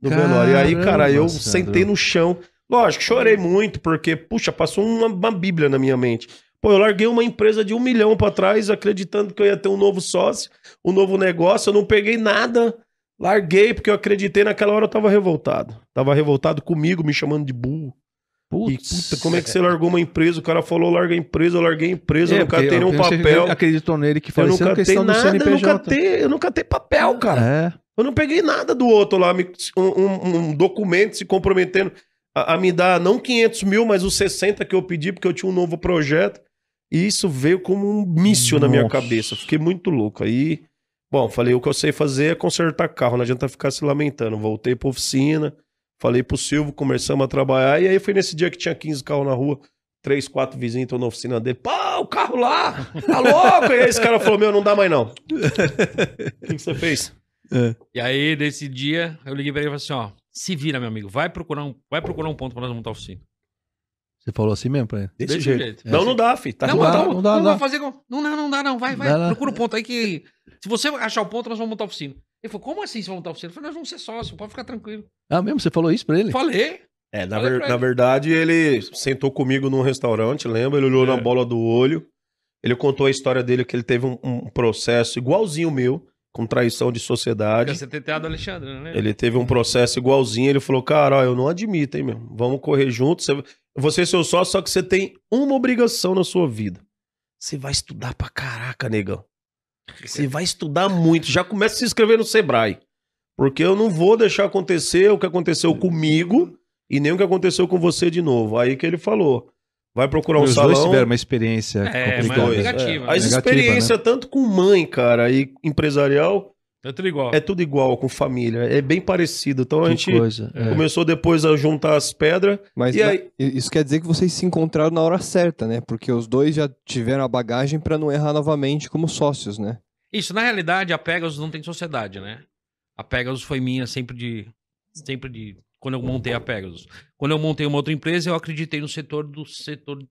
do velório. E aí, cara, eu Caramba, Sandro. sentei no chão. Lógico, chorei muito, porque, puxa, passou uma, uma bíblia na minha mente. Pô, eu larguei uma empresa de um milhão pra trás, acreditando que eu ia ter um novo sócio, um novo negócio. Eu não peguei nada. Larguei, porque eu acreditei naquela hora eu tava revoltado. Tava revoltado comigo, me chamando de burro. Putz. puta, como é que você largou uma empresa? O cara falou, larga a empresa, eu larguei a empresa, eu É, nunca porque tenho nenhum papel. acreditou nele que Eu foi sendo nunca tenho questão nada, eu nunca, tenho, eu nunca tenho papel, cara. É. Eu não peguei nada do outro lá, um, um- um documento se comprometendo a, a me dar não 500 mil, mas os 60 que eu pedi, porque eu tinha um novo projeto. E isso veio como um míssil na minha cabeça. Fiquei muito louco. Aí, bom, falei, o que eu sei fazer é consertar carro, não adianta ficar se lamentando. Voltei pra oficina, falei pro Silvio, começamos a trabalhar. E aí foi nesse dia que tinha 15 carros na rua. Três, quatro vizinhos estão na oficina dele. Pô, o carro lá! Tá louco? e aí esse cara falou: Meu, não dá mais não. O que, que você fez? E aí, nesse dia, eu liguei pra ele e falei assim, ó, se vira, meu amigo, vai procurar um, vai procurar um ponto pra nós montar a oficina. Você falou assim mesmo pra ele? Desse, Desse jeito. jeito. Não, não dá, filho. Tá não, não, dá, não, não não, dá, não dá. fazer. Não, não, não dá não, vai, vai, Dá, dá. procura o ponto aí que... Se você achar o ponto, nós vamos montar a oficina. Ele falou, como assim você vai montar a oficina? Eu falei, nós vamos ser sócios, pode ficar tranquilo. Ah, mesmo? Você falou isso pra ele? Falei. É, na, ver- na verdade, ele sentou comigo num restaurante, lembra? Ele olhou É. na bola do olho. Ele contou a história dele, que ele teve um, um processo igualzinho o meu, com traição de sociedade. Fica CTTA do Alexandre, né? Ele teve um processo igualzinho. Ele falou, cara, ó, eu não admito, hein, meu. Vamos correr juntos. Você, você é seu sócio, só que você tem uma obrigação na sua vida. Você vai estudar pra caraca, negão. Você vai estudar muito. Já começa a se inscrever no Sebrae. Porque eu não vou deixar acontecer o que aconteceu comigo e nem o que aconteceu com você de novo. Aí que ele falou. Vai procurar um Os salão. dois tiveram uma experiência É, os mas complicada. dois, negativa, é. né? As Negativa, experiências, tanto com mãe, cara, e empresarial, É tudo igual. é tudo igual com família. É bem parecido. Então a Que gente coisa. é. começou depois a juntar as pedras. Mas E na- aí- isso quer dizer que vocês se encontraram na hora certa, né? Porque os dois já tiveram a bagagem pra não errar novamente como sócios, né? Isso, na realidade, a Pegasus não tem sociedade, né? A Pegasus foi minha sempre de. Sempre de quando eu montei a Pegasus. Quando eu montei uma outra empresa, eu acreditei no setor do setor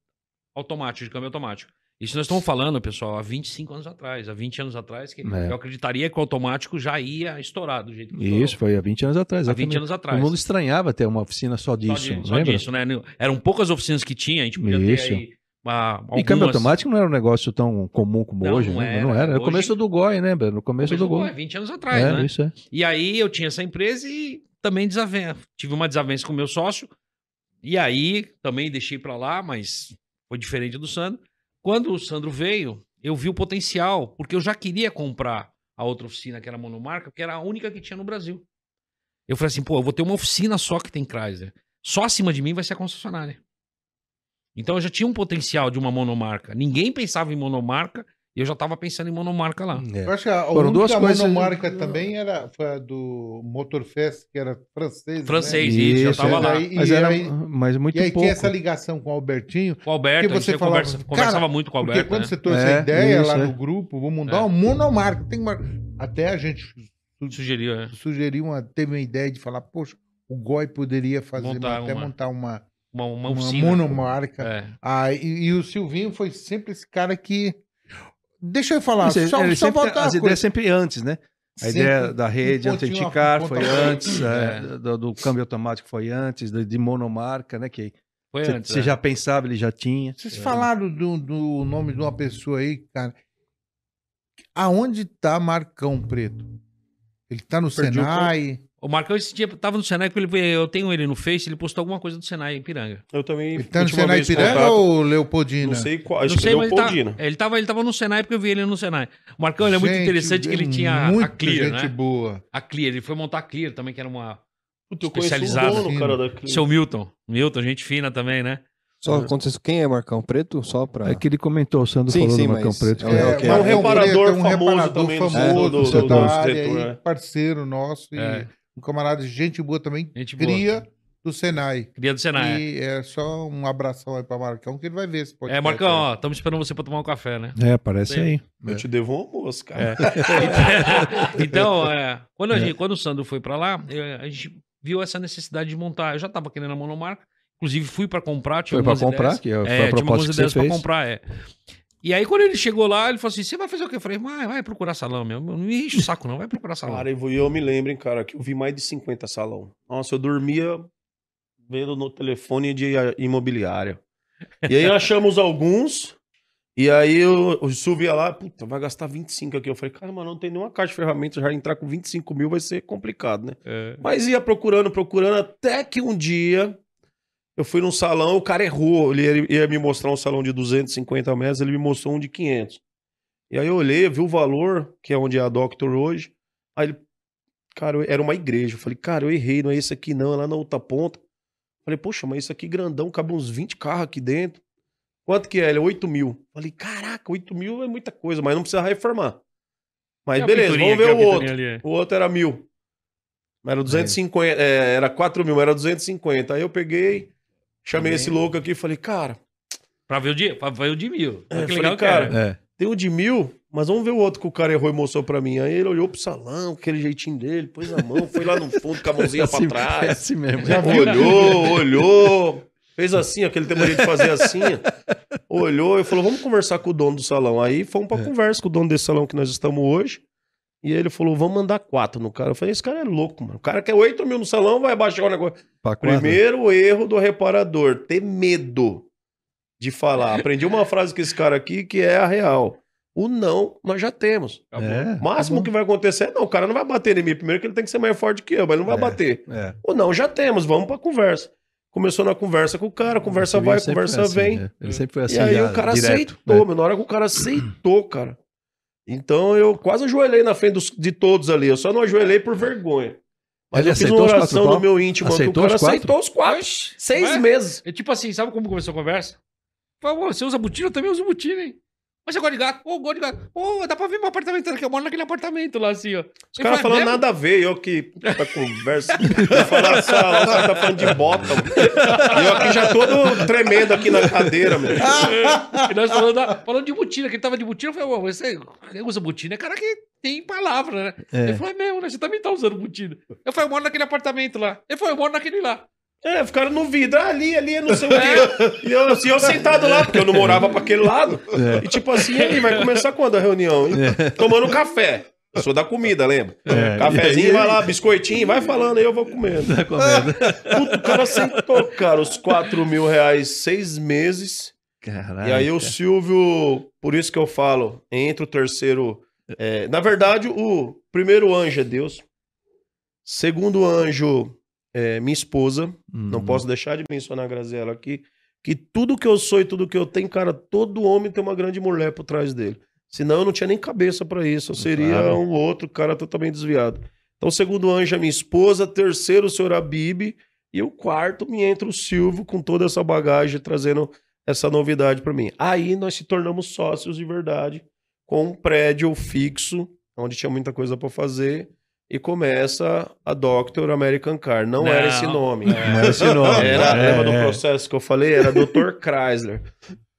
automático, de câmbio automático. Isso nós estamos falando, pessoal, há 25 anos atrás, há 20 anos atrás, que É. eu acreditaria que o automático já ia estourar do jeito que estourou. Isso, foi há 20 anos atrás. Há 20 exatamente. anos atrás. O mundo estranhava ter uma oficina só Só, disso, de- só disso, né? Eram poucas oficinas que tinha, a gente podia Isso. ter aí uma, E câmbio algumas- automático não era um negócio tão comum como Não, hoje, não né? era. Não era. Era o Hoje- começo do Goi, né? No começo do Goi. Pô, é 20 anos atrás, É, né? isso é. E aí eu tinha essa empresa e também desavença. Tive uma desavença com o meu sócio. E aí também deixei pra lá, mas foi diferente do Sandro. Quando o Sandro veio, eu vi o potencial, porque eu já queria comprar a outra oficina que era monomarca, porque era a única que tinha no Brasil. Eu falei assim, pô, eu vou ter uma oficina só que tem Chrysler. Só acima de mim vai ser a concessionária. Então eu já tinha um potencial de uma monomarca. Ninguém pensava em monomarca e eu já tava pensando em monomarca lá. É. Eu acho que a Foram única duas coisas- monomarca também era, foi a do Motorfest, que era francês. Francês, Né? isso, já tava é. lá. E aí- Mas e era aí- mas muito E aí pouco. tinha essa ligação com o Albertinho, Com o Alberto, Porque a gente você falava, conversa- conversava muito com o porque Alberto. quando né? você trouxe É, a ideia isso, lá é. no grupo, vamos montar É. uma monomarca. Tem uma... Até a gente su- Sugeriu, é. sugeriu, uma, teve uma ideia de falar, poxa, o Goi poderia fazer, Montar até uma- montar uma, Uma, uma uma monomarca. É. Ah, e, e o Silvinho foi sempre esse cara que... Deixa eu falar, Isso, só, só sempre- voltar as ideias sempre antes, né? A Sempre ideia da rede um pontinho Antenticar a- foi antes, é, É. do, do câmbio automático foi antes, do- de monomarca, né? Que Foi você antes. você é. já pensava, ele já tinha. Vocês falaram do, do nome de uma pessoa aí, cara. Aonde tá Marcão Preto? Ele tá no Perdi o Senai. O Marcão esse dia tava no Senai, porque ele, eu tenho ele no Face, ele postou alguma coisa do Senai em Piranga. Eu também. Ele tá no Senai Piranga contato, ou Leopoldina? Não sei qual. Não Acho que sei, mas ele, tá, Poldina. ele, tava, ele tava no Senai porque eu vi ele no Senai. O Marcão ele é muito interessante que ele é tinha a Clear, gente né? boa. A Clear, ele foi montar a Clear também, que era uma. Puta, eu conheço o dono, cara, da clínica. Seu Milton. Milton, gente fina também, né? Só acontece quem é Marcão Preto? Só pra. É que ele comentou, o Sandro Sim, falou sim, do Marcão mas Preto. é que um- é- é um- que é um reparador Preto, um famoso reparador também do famoso do- do, do- da do área setor, aí, é. parceiro nosso e É. um camarada de gente boa também, Gente boa. cria do Senai. Cria do Senai. E é só um abração aí pra Marcão, que ele vai ver esse É, podcast. é Marcão, ó, estamos esperando você pra tomar um café, né? É, parece Sim. aí. Eu te devo um almoço, cara. então, é, quando, a gente- quando o Sandro foi pra lá, eu- a gente viu essa necessidade de montar. Eu já tava querendo a monomarca, inclusive fui pra comprar. Tinha Foi pra algumas comprar, ideias. que foi a É, tinha algumas proposta que você ideias pra fez. comprar, é. E aí, quando ele chegou lá, ele falou assim: Você vai fazer o quê? Eu falei: Vai, vai procurar salão mesmo. Não me enche o saco, não. Vai procurar salão. Cara, e eu me lembro, hein, cara, que eu vi mais de 50 salão. Nossa, eu dormia vendo no telefone de imobiliária. E aí achamos alguns, e aí eu, o Silvio ia lá, puta, vai gastar 25 aqui. Eu falei, cara, mano, não tem nenhuma caixa de ferramentas, já entrar com 25 mil vai ser complicado, né? É. Mas ia procurando, procurando, até que um dia eu fui num salão, o cara errou. Ele ia, me mostrar um salão de 250 metros, ele me mostrou um de 500. E aí eu olhei, vi o valor, que é onde é a Doctor hoje. Aí ele, cara, eu- era uma igreja. Eu falei, cara, eu errei, não é esse aqui não, é lá na outra ponta. Falei, poxa, mas isso aqui grandão, cabe uns 20 carros aqui dentro. Quanto que é? Ele é 8 mil. Falei, caraca, 8 mil é muita coisa, mas não precisa reformar. Mas a beleza, vamos ver o outro. ali, é. O outro era mil. Era 250, é, era 4 mil, era 250. Aí eu peguei, chamei Também. esse louco aqui e falei, cara, Pra ver o de, pra ver o de mil. É, que falei, legal que cara. É. tem um de mil, mas vamos ver o outro que o cara errou e mostrou pra mim. Aí ele olhou pro salão, aquele jeitinho dele, pôs a mão, foi lá no fundo com a mãozinha pra assim, é trás. assim mesmo. Já viu? Olhou, olhou. Fez assim, aquele tem mania de fazer assim. Olhou e falou: vamos conversar com o dono do salão. Aí fomos pra conversa com o dono desse salão que nós estamos hoje. E ele falou: vamos mandar quatro no cara. Eu falei: esse cara é louco, mano. O cara quer 8 mil no salão, vai baixar o negócio. Pra. Primeiro erro do reparador: ter medo de falar. Aprendi uma frase com esse cara aqui que é a real. O não, nós já temos. É, O máximo que vai acontecer é não, o cara não vai bater em mim. Primeiro que ele tem que ser mais forte que eu, mas ele não vai É. bater. é. Ou não, já temos, vamos pra conversa. Começou na conversa com o cara, conversa vai, conversa assim, vem. né? Ele sempre foi assim. e aí já, o cara direto, aceitou, né? meu. Na hora que o cara aceitou, cara. Então eu quase ajoelhei na frente dos- de todos ali. Eu só não ajoelhei por vergonha. Mas Ele eu fiz aceitou uma oração no meu íntimo. que o Aceitou cara os aceitou os quatro. Oxe, Seis ué? meses. É tipo assim, sabe como começou a conversa? Falou, "Ô, você usa botina? Eu também uso botina, hein? Mas você gosta de gato? Pô, gosto de gato. Pô, dá pra ver meu apartamento aqui. Eu moro naquele apartamento lá, assim, ó. Os caras falando nada a ver. Eu que, puta conversa. Eu falar sala, o cara tá falando de bota. mano. E eu aqui já todo tremendo aqui na cadeira, meu. E nós falando, da- falando de botina, que ele tava de botina. Eu falei, "Ô, você usa botina? É cara que tem palavra, né? É. Ele falou, é mesmo, né? Você também tá usando botina. Eu falei, eu moro naquele apartamento lá. Ele falou, eu moro naquele lá. É, ficaram no vidro, ah, ali, ali, não sei o quê. E eu, assim, eu sentado lá, porque eu não morava pra aquele lado. É. E tipo assim, aí, vai começar quando a reunião? hein? Tomando café. Eu sou da comida, lembra? É. Cafezinho, aí? vai lá, biscoitinho, vai falando aí, eu vou comendo. Tá comendo. Puta, o cara sentou, cara, os 4 mil reais, seis meses. Caralho. E aí o. Silvio, por isso que eu falo, entre o terceiro. é, na verdade, o primeiro anjo é Deus. Segundo anjo é minha esposa. Não Uhum. posso deixar de mencionar a Graziela aqui. Que tudo que eu sou e tudo que eu tenho, cara, todo homem tem uma grande mulher por trás dele. Senão eu não tinha nem cabeça pra isso. Eu seria Claro. um outro cara totalmente desviado. Então, segundo anjo é minha esposa, terceiro o senhor Abib, e o quarto me entra o Silvio com toda essa bagagem, trazendo essa novidade pra mim. Aí nós se tornamos sócios de verdade, com um prédio fixo, onde tinha muita coisa pra fazer, e começa a Doctor American Car. Não, era esse Não. nome. Não era esse nome. Era, É, lembra do é. processo que eu falei? Era Dr. Chrysler.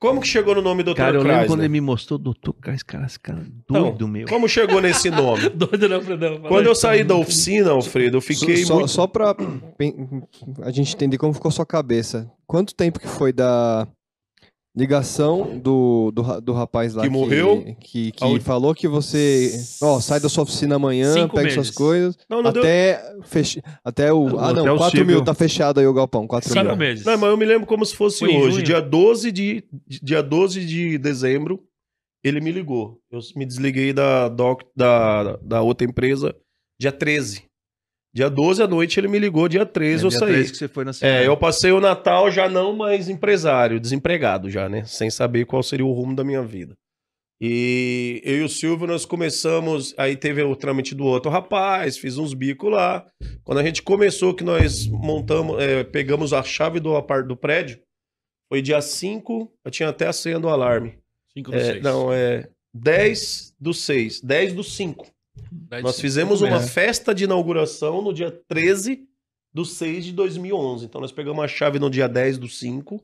Como que chegou no nome Dr. Cara, eu lembro Chrysler? quando ele me mostrou, cara, esse cara, esse cara é Então, doido, meu. Como chegou nesse nome? Doido não, Fredão. Quando eu saí da oficina, Alfredo, eu fiquei só, muito... só pra a gente entender como ficou sua cabeça. Quanto tempo que foi da ligação do, do, do rapaz lá Que morreu? Que, que Aonde? falou que você. Ó, sai da sua oficina amanhã, Cinco pega suas meses. coisas. Não, não deu... até, fech... até o. Ah, não, o 4 Silvio. mil, tá fechado aí o galpão. 4 Cinco mil. meses. Não, mas eu me lembro como se fosse Foi hoje. Dia 12 de, dia 12 de dezembro, ele me ligou. Eu me desliguei da, doc, da, da outra empresa dia 13. Dia 12 à noite ele me ligou, dia 13 É eu dia saí. 13 que você foi na cidade. É, eu passei o Natal já não mais empresário, desempregado já, né? Sem saber qual seria o rumo da minha vida. E eu e o Silvio, nós começamos. Aí teve o trâmite do outro rapaz, fiz uns bicos lá. Quando a gente começou, que nós montamos, é, pegamos a chave do, do prédio, foi dia 5, eu tinha até a senha do alarme. Cinco do É, seis. não, é 10 do 6, 10 do 5. Nós fizemos cinco uma festa de inauguração no dia 13 do 6 de 2011. Então nós pegamos a chave no dia 10 do 5.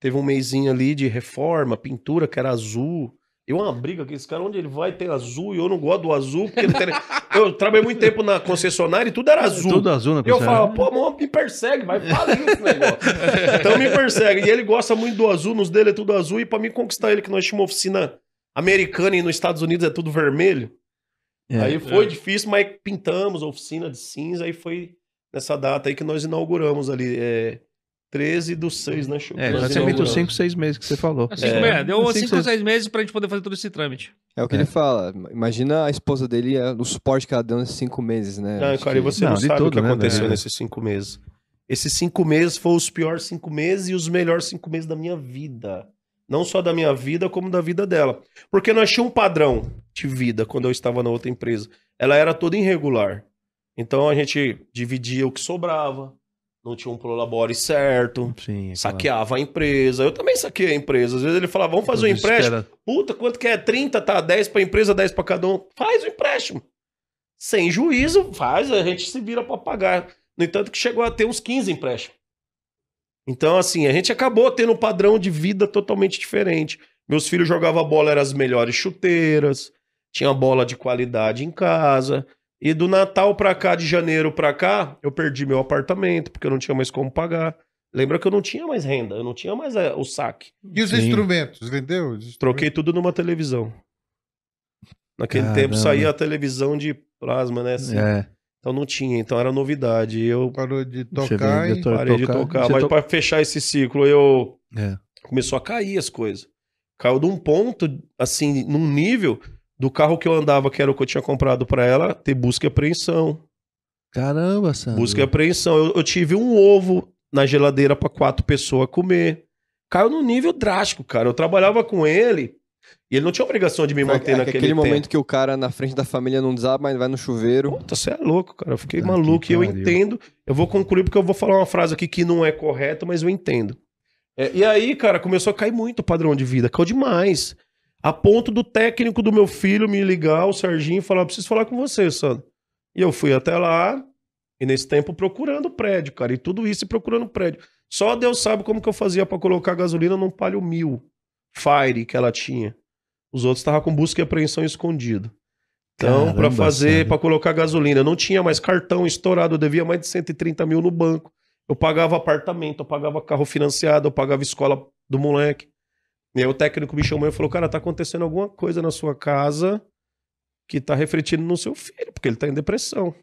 Teve um mêsinho ali de reforma, pintura, que era azul. E uma briga que esse cara, onde ele vai, tem azul, e eu não gosto do azul, porque ele tem... Eu trabalhei muito tempo na concessionária e tudo era azul. Tudo azul na E eu concessionária. falava, pô, mano, me persegue, vai fazer esse negócio. então me persegue. E ele gosta muito do azul, nos dele é tudo azul. E pra mim conquistar ele, que nós tínhamos uma oficina americana e nos Estados Unidos é tudo vermelho. É. Aí foi É. difícil, mas pintamos a oficina de cinza. Aí foi nessa data aí que nós inauguramos ali. É, 13 do 6, né, Chico? É, Nós exatamente os inauguramos. 5, 6 meses que você falou. Cinco É. meses. Deu Cinco, cinco, seis- seis meses pra gente poder fazer todo esse trâmite. É o que É. ele fala. Imagina a esposa dele, é, o suporte que ela deu nesses 5 meses, né? Acho cara, e você Não, não, sabe o tudo, que né, aconteceu velho? nesses cinco meses. Esses cinco meses foram os piores cinco meses e os melhores cinco meses da minha vida. Não só da minha vida, como da vida dela. Porque nós tínhamos um padrão de vida quando eu estava na outra empresa. Ela era toda irregular. Então a gente dividia o que sobrava, não tinha um prolabore certo, Sim, é saqueava a empresa. Eu também saquei a empresa. Às vezes ele falava, vamos fazer um claro. empréstimo. Espera- Puta, quanto que é? 30, tá? 10 pra empresa, 10 pra cada um. Faz o empréstimo. Sem juízo, faz, a gente se vira pra pagar. No entanto, que chegou a ter uns 15 empréstimos. Então, assim, a gente acabou tendo um padrão de vida totalmente diferente. Meus filhos jogavam bola, eram as melhores chuteiras, tinha bola de qualidade em casa. E do Natal pra cá, de janeiro pra cá, eu perdi meu apartamento, porque eu não tinha mais como pagar. Lembra que eu não tinha mais renda, eu não tinha mais eh, o saque. E os Sim. instrumentos, vendeu? Os instrumentos? Troquei tudo numa televisão. Naquele Caramba. tempo saía a televisão de plasma, né? assim. É. Então não tinha, então era novidade. Eu Parou de tocar e... parei de tocar. tocar. Mas to- pra fechar esse ciclo, eu É. começou a cair as coisas. Caiu de um ponto, assim, num nível do carro que eu andava, que era o que eu tinha comprado pra ela, ter busca e apreensão. Caramba, Sandro. Busca e apreensão. Eu, eu tive um ovo na geladeira pra quatro pessoas comer. Caiu num nível drástico, cara. Eu trabalhava com ele e ele não tinha obrigação de me manter aquele naquele tempo. momento que o cara na frente da família não desaba, mas vai no chuveiro. Puta, você é louco, cara. Eu fiquei maluco que e eu entendo. Eu vou concluir porque eu vou falar uma frase aqui que não é correta, mas eu entendo. É, e aí, cara, começou a cair muito o padrão de vida. Caiu demais. A ponto do técnico do meu filho me ligar, o Serginho, e falar: preciso falar com você, Sandro. E eu fui até lá, e nesse tempo procurando prédio, cara. E tudo isso e procurando prédio. Só Deus sabe como que eu fazia pra colocar gasolina num Palio Mil Fire que ela tinha. Os outros estavam com busca e apreensão escondido. Então, para fazer, para colocar gasolina, eu não tinha mais cartão estourado, eu devia mais de 130 mil no banco. Eu pagava apartamento, eu pagava carro financiado, eu pagava escola do moleque. E aí o técnico me chamou e falou: Cara, tá acontecendo alguma coisa na sua casa que tá refletindo no seu filho, porque ele tá em depressão.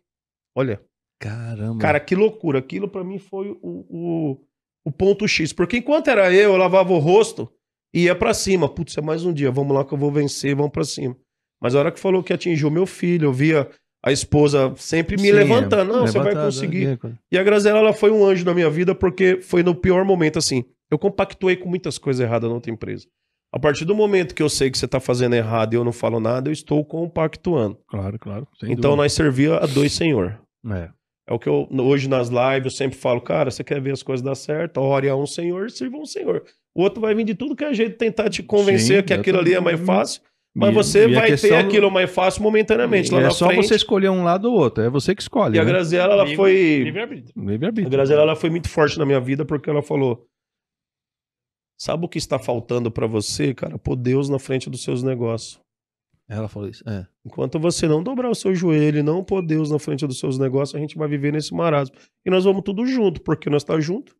Olha, Caramba. cara, que loucura. Aquilo para mim foi o, o, o ponto X. Porque enquanto era eu, eu lavava o rosto e ia pra cima. Putz, é mais um dia, vamos lá que eu vou vencer, vamos pra cima. Mas a hora que falou que atingiu meu filho, eu via a esposa sempre me Sim, levantando. é, Não, você vai conseguir. é, E a Graziela, ela foi um anjo na minha vida porque foi no pior momento, assim. Eu compactuei com muitas coisas erradas na outra empresa. A partir do momento que eu sei que você tá fazendo errado e eu não falo nada, eu estou compactuando. Claro, claro. então dúvida. nós servia a dois senhor. É. É o que eu, hoje nas lives, eu sempre falo, cara, você quer ver as coisas dar certo? Ore a um senhor, sirva um senhor. O outro vai vir de tudo que é jeito tentar te convencer Sim, que aquilo ali é mais fácil, mas E- você e a vai questão ter aquilo mais fácil momentaneamente. Lá é na só frente. você escolher um lado ou outro. É você que escolhe. E a né? Graziela, ela Livre- foi. Livre-arbítrio. A. Graziela ela foi muito forte na minha vida porque ela falou: Sabe o que está faltando pra você, cara? Pôr Deus na frente dos seus negócios. Ela falou isso. É. Enquanto você não dobrar o seu joelho e não pôr Deus na frente dos seus negócios, a gente vai viver nesse marasmo. E nós vamos tudo junto, porque nós estamos juntos.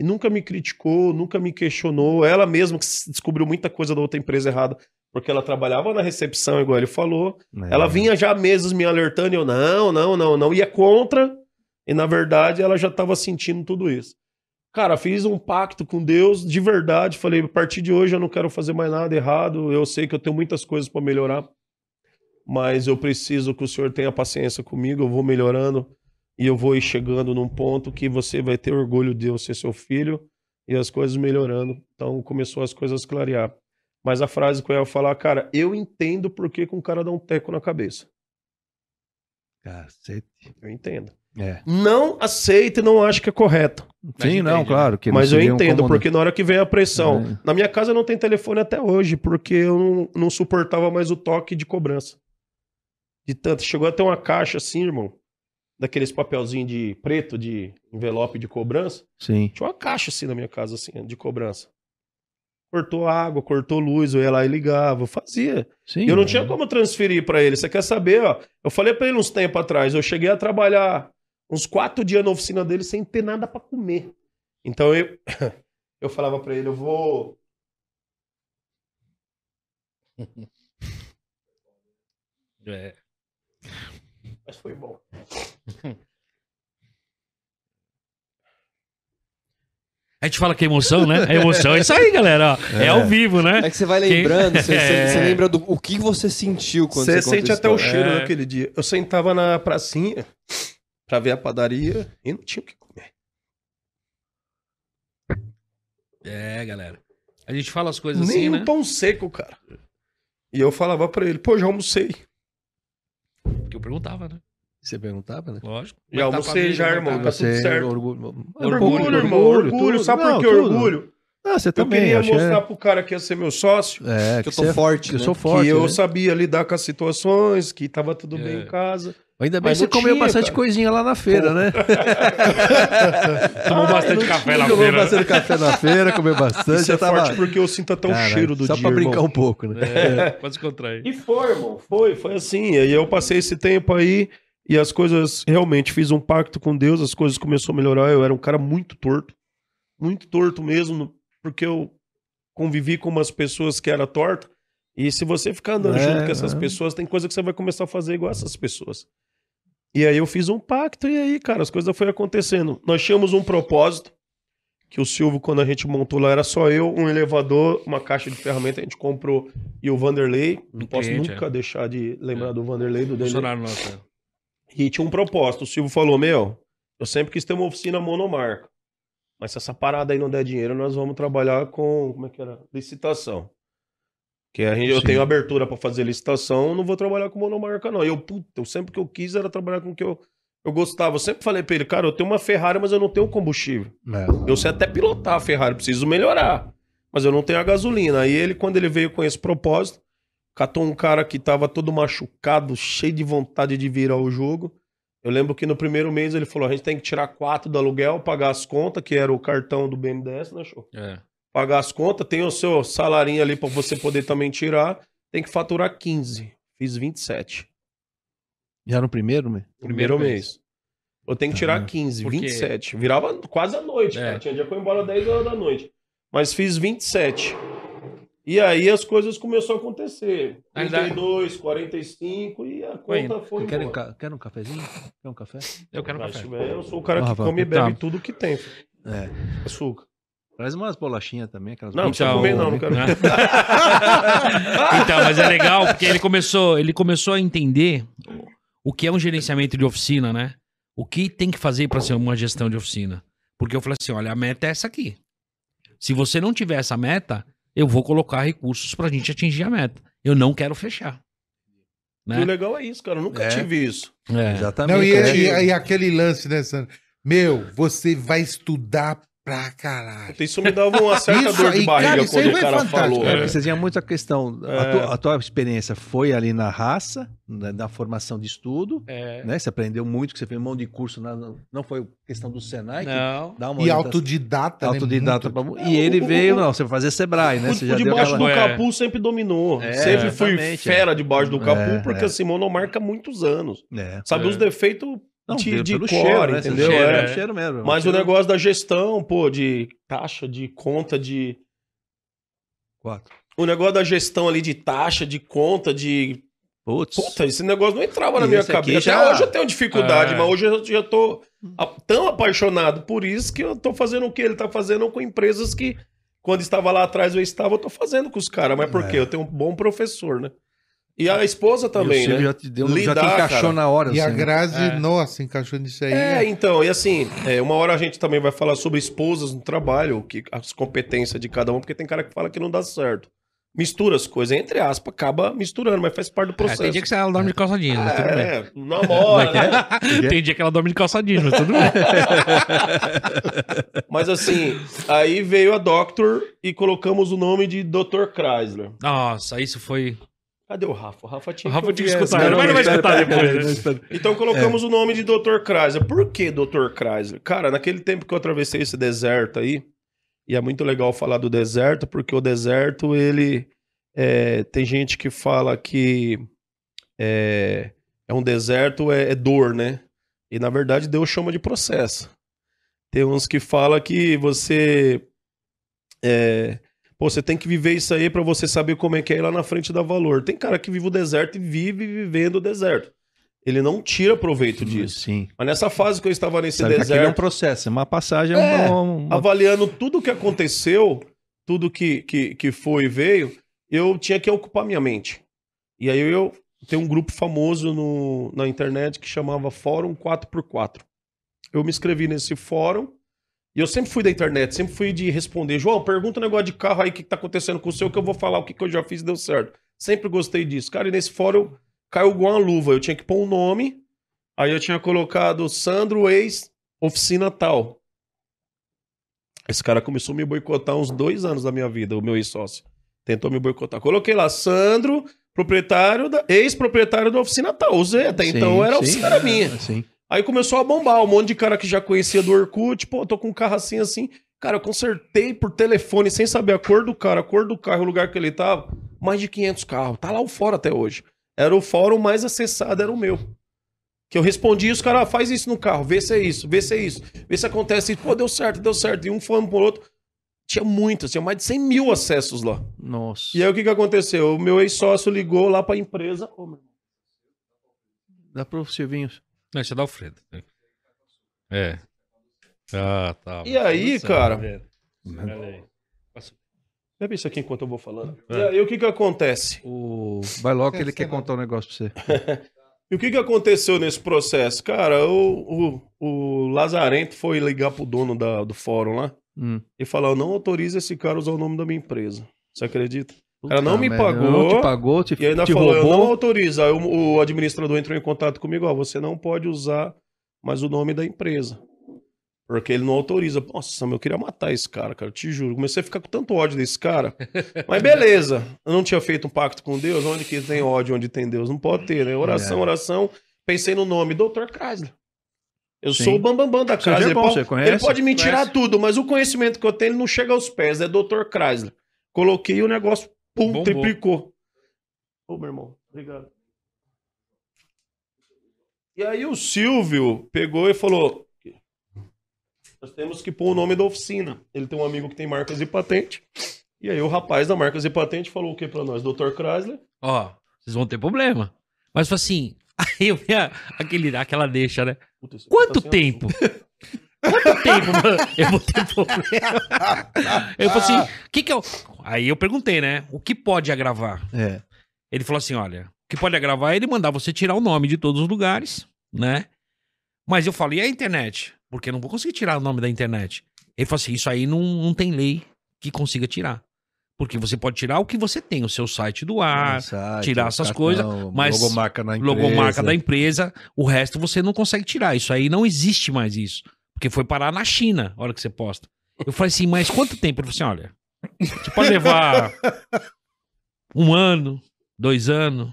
E nunca me criticou, nunca me questionou. Ela mesma que descobriu muita coisa da outra empresa errada, porque ela trabalhava na recepção, igual ele falou. É. Ela vinha já há meses me alertando e eu, não, não, não, não. Ia contra. E na verdade ela já estava sentindo tudo isso. Cara, fiz um pacto com Deus de verdade. Falei, a partir de hoje eu não quero fazer mais nada errado. Eu sei que eu tenho muitas coisas para melhorar. Mas eu preciso que o senhor tenha paciência comigo. Eu vou melhorando e eu vou ir chegando num ponto que você vai ter orgulho de eu ser seu filho e as coisas melhorando. Então começou as coisas a clarear. Mas a frase que eu ia falar, cara, eu entendo por que que um cara dá um teco na cabeça. Cacete. Eu entendo. É. Não aceito e não acho que é correto. Mas Sim, não, entende, claro. Que não mas eu um entendo, porque na hora que vem a pressão. É. Na minha casa não tem telefone até hoje, porque eu não, não suportava mais o toque de cobrança. De tanto. Chegou até uma caixa assim, irmão. Daqueles papelzinhos de preto, de envelope de cobrança. Sim. Tinha uma caixa assim na minha casa, assim, de cobrança. Cortou água, cortou luz, eu ia lá e ligava, eu fazia. Sim. Eu não é. tinha como transferir pra ele. Você quer saber, ó? Eu falei pra ele uns tempos atrás, eu cheguei a trabalhar uns quatro dias na oficina dele sem ter nada pra comer. Então eu, eu falava pra ele, eu vou. É. Mas foi bom. A gente fala que é emoção, né? É emoção. É isso aí, galera. ó. É, É. ao vivo, né? É que você vai lembrando, você, É. você lembra do o que você sentiu quando você, Você sente até o cheiro É. daquele dia. Eu sentava na pracinha pra ver a padaria e não tinha o que comer. É, galera. A gente fala as coisas Nem assim, um né? pão seco, cara. E eu falava pra ele, pô, já almocei. Porque eu perguntava, né? Você perguntava, né? Lógico. Já é que tá almocei já, é irmão, que tá tá? tudo certo. Orgulho, Orgulho, irmão, orgulho. tudo. Sabe por que orgulho? Ah, você Eu também. queria acho, é. mostrar pro cara que ia ser meu sócio É, Que eu você tô é- forte, que eu né? sou forte. que eu né? sabia lidar com as situações, que tava tudo bem É. em casa. Ainda bem que você comeu tinha, bastante cara. coisinha lá na feira, né? Tomou bastante café na Tomou feira. né? bastante café na feira, comeu bastante. Isso é tava... forte porque eu sinto até o Caralho, cheiro do Só dia, pra brincar irmão. um pouco, né? É, pode se contrair. E foi, irmão. Foi, foi assim. E aí eu passei esse tempo aí e as coisas realmente fiz um pacto com Deus, as coisas começaram a melhorar. Eu era um cara muito torto. Muito torto mesmo, porque eu convivi com umas pessoas que eram tortas. E se você ficar andando É, junto com essas é. pessoas, tem coisa que você vai começar a fazer igual essas pessoas. E aí eu fiz um pacto e aí, cara, as coisas foram acontecendo. Nós tínhamos um propósito, que o Silvio, quando a gente montou lá, era só eu, um elevador, uma caixa de ferramenta, a gente comprou, e o Vanderlei. Não posso cliente, nunca deixar de lembrar É. do Vanderlei, do Daniel. Funcionário nosso. é. E tinha um propósito. O Silvio falou: Meu, eu sempre quis ter uma oficina monomarca. Mas se essa parada aí não der dinheiro, nós vamos trabalhar com. Como é que era? Licitação. Que a gente, eu tenho abertura pra fazer licitação, não vou trabalhar com monomarca, não. E eu, puta, eu sempre que eu quis era trabalhar com o que eu, eu gostava. Eu sempre falei pra ele, cara, eu tenho uma Ferrari, mas eu não tenho combustível. É. Eu sei até pilotar a Ferrari, preciso melhorar. Mas eu não tenho a gasolina. Aí ele, quando ele veio com esse propósito, catou um cara que tava todo machucado, cheio de vontade de virar o jogo. Eu lembro que no primeiro mês ele falou: a gente tem que tirar quatro do aluguel, pagar as contas, que era o cartão do BNDES, né, show? É. Pagar as contas, tem o seu salarinho ali pra você poder também tirar, tem que faturar 15. Fiz 27. Já no primeiro, né? Primeiro mês. mês. Eu tenho que tirar Ah, 15, porque- 27. Virava quase a noite, É. cara. Tinha dia que eu ia embora 10 horas da noite. Mas fiz 27. E aí as coisas começaram a acontecer. Aí dá- 32, 45 e a conta foi Quer um, quer um cafezinho? Quer um café? Eu quero um Mas, café. eu sou o cara Ó, que come e tá. bebe tudo que tem. É. Açúcar. Traz umas bolachinhas também. Aquelas Não, não precisa comer não, não quero. né? então, mas é legal porque ele começou, ele começou a entender o que é um gerenciamento de oficina, né? O que tem que fazer para ser uma gestão de oficina. Porque eu falei assim, olha, a meta é essa aqui. Se você não tiver essa meta, eu vou colocar recursos pra gente atingir a meta. Eu não quero fechar. E o Né? legal é isso, cara. Eu nunca É. tive isso. É. Exatamente. Não, e, é. e- e aquele lance, né, Sandro? Meu, você vai estudar pra caralho. Isso me dava uma certa Isso dor de barriga cara, quando o cara fantástico. falou. É, você tinha muita questão. A, É. tua, a tua experiência foi ali na raça, na, na formação de estudo, É. né? Você aprendeu muito, que você fez um monte de curso. na- não foi questão do Senai? que Não. dá uma E orientação- autodidata, né? autodidata. Muito. pra- E ele O- o- veio, não, você vai fazer Sebrae, né? Você o já deu debaixo aquela... do É. capu sempre dominou. É, sempre fui exatamente, fera debaixo do capu, É, porque é. assim, monomarca há muitos anos. É. Sabe É. os defeitos Não, de, de pelo core, cheiro, né? entendeu? Pelo cheiro, É. cheiro mesmo. Mas o Cheiro- negócio da gestão, pô, de taxa, de conta, de. Quatro. O negócio da gestão ali de taxa, de conta, de. Putz. Puta, esse negócio não entrava na E minha esse aqui cabeça. já- Até hoje eu tenho dificuldade, É. mas hoje eu já tô tão apaixonado por isso que eu tô fazendo o que ele tá fazendo com empresas que, quando estava lá atrás eu estava, eu tô fazendo com os caras. Mas por É. quê? Eu tenho um bom professor, né? E a esposa E também, né? já te deu, já te Lidar, encaixou cara. na hora. E a assim, né? Grazi, É. nossa, encaixou nisso aí. É, né? então, e assim, é, uma hora a gente também vai falar sobre esposas no trabalho, que, as competências de cada um, porque tem cara que fala que não dá certo. Mistura as coisas, entre aspas, acaba misturando, mas faz parte do É, processo. tem dia que ela dorme de calça jeans, mas tudo bem. É, namora, né? Tem dia que ela dorme de calça jeans, mas tudo bem. Mas assim, aí veio a Doctor e colocamos o nome de Dr. Chrysler. Nossa, isso foi. Cadê o Rafa? O Rafa tinha O Rafa tinha que escutar, essa. mas não vai escutar Pera, depois, pera, né? pera. Então colocamos o nome de Dr. Chrysler. Por que Dr. Chrysler? Cara, naquele tempo que eu atravessei esse deserto aí, e é muito legal falar do deserto, porque o deserto, ele. é, tem gente que fala que é, é um deserto, é, é dor, né? E na verdade Deus chama de processo. Tem uns que falam que você. É, pô, você tem que viver isso aí pra você saber como é que é ir lá na frente dar valor. Tem cara que vive o deserto e vive vivendo o deserto. Ele não tira proveito disso. Sim. Mas nessa fase que eu estava nesse Sabe aquilo é um deserto, processo, é uma passagem, é É, uma, uma- avaliando tudo que aconteceu, tudo que, que, que foi e veio, eu tinha que ocupar minha mente. E aí eu tenho um grupo famoso no, na internet que chamava Fórum 4x4. Eu me inscrevi nesse fórum e eu sempre fui da internet, sempre fui de responder. João, pergunta um negócio de carro aí, o que, que tá acontecendo com o seu, que eu vou falar o que, que eu já fiz e deu certo. Sempre gostei disso. Cara, e nesse fórum caiu igual uma luva. Eu tinha que pôr um nome, aí eu tinha colocado Sandro ex oficina tal. Esse cara começou a me boicotar uns dois anos da minha vida, o meu ex-sócio. Tentou me boicotar. Coloquei lá, Sandro, proprietário da. Ex-proprietário da oficina tal. Usei, até Sim, então era sim, oficina era minha. Sim. Aí começou a bombar, um monte de cara que já conhecia do Orkut, pô, tô com um carro assim, assim. Cara, eu consertei por telefone, sem saber a cor do cara, a cor do carro, o lugar que ele tava. Mais de 500 carros. Tá lá o fora até hoje. Era o fórum mais acessado, era o meu. Que eu respondi isso, cara, ah, faz isso no carro, vê se é isso, vê se é isso, vê se acontece isso. Pô, deu certo, deu certo. E um falando pro outro. Tinha muitos, tinha mais de 100 mil acessos lá. Nossa. E aí o que que aconteceu? O meu ex-sócio ligou lá pra empresa. Ô, meu Dá pro Silvinho. Não, isso é da Alfredo. É. Ah, tá. E aí, Nossa, cara? Olha aí. Bebe isso aqui enquanto eu vou falando. É. E aí o que que acontece? O... Vai logo que ele quer contar um negócio pra você. E o que, que aconteceu nesse processo? Cara, o, o, o Lazarento foi ligar pro dono da- do fórum lá Hum. e falar: eu não autorizo esse cara a usar o nome da minha empresa. Você acredita? Cara não me pagou, Não te pagou, te, E ainda te falou: eu não roubou. autorizo. Aí o, o administrador entrou em contato comigo: ó, você não pode usar mais o nome da empresa. Porque ele não autoriza. Nossa, meu, eu queria matar esse cara, cara, eu te juro. Comecei a ficar com tanto ódio desse cara. Mas beleza, eu não tinha feito um pacto com Deus. Onde que tem ódio, onde tem Deus? Não pode ter, né? Oração, É. oração. Pensei no nome, Dr. Chrysler. Eu Sim. sou o bambambam da Você casa. já é Ele bom, pode, você conhece? ele pode me tirar Conhece. tudo, mas o conhecimento que eu tenho ele não chega aos pés. É Dr. Chrysler. Coloquei o negócio, pum, Bombou. triplicou. Ô, meu irmão, obrigado. E aí o Silvio pegou e falou: Nós temos que pôr o nome da oficina. Ele tem um amigo que tem marcas e patente. E aí o rapaz da marcas e patente falou o que pra nós? Dr. Chrysler. Ó, vocês vão ter problema. Mas foi assim, aí eu aquele, aquela deixa, né? Puta, aqui Quanto tá tempo? Quanto tempo? Eu vou ter problema. Eu falei assim, o que que eu... Aí eu perguntei, né? O que pode agravar? É. Ele falou assim, olha, o que pode agravar é ele mandar você tirar o nome de todos os lugares, né? Mas eu falei, e a internet? Porque eu não vou conseguir tirar o nome da internet. Ele falou assim, isso aí não, não tem lei que consiga tirar. Porque você pode tirar o que você tem, o seu site do ar, Site, tirar essas coisas, mas Logomarca logomarca da empresa, o resto você não consegue tirar. Isso aí não existe mais isso. Porque foi parar na China, a hora que você posta. Eu falei assim, mas quanto tempo? Ele falou assim, olha, você pode levar um ano, dois anos.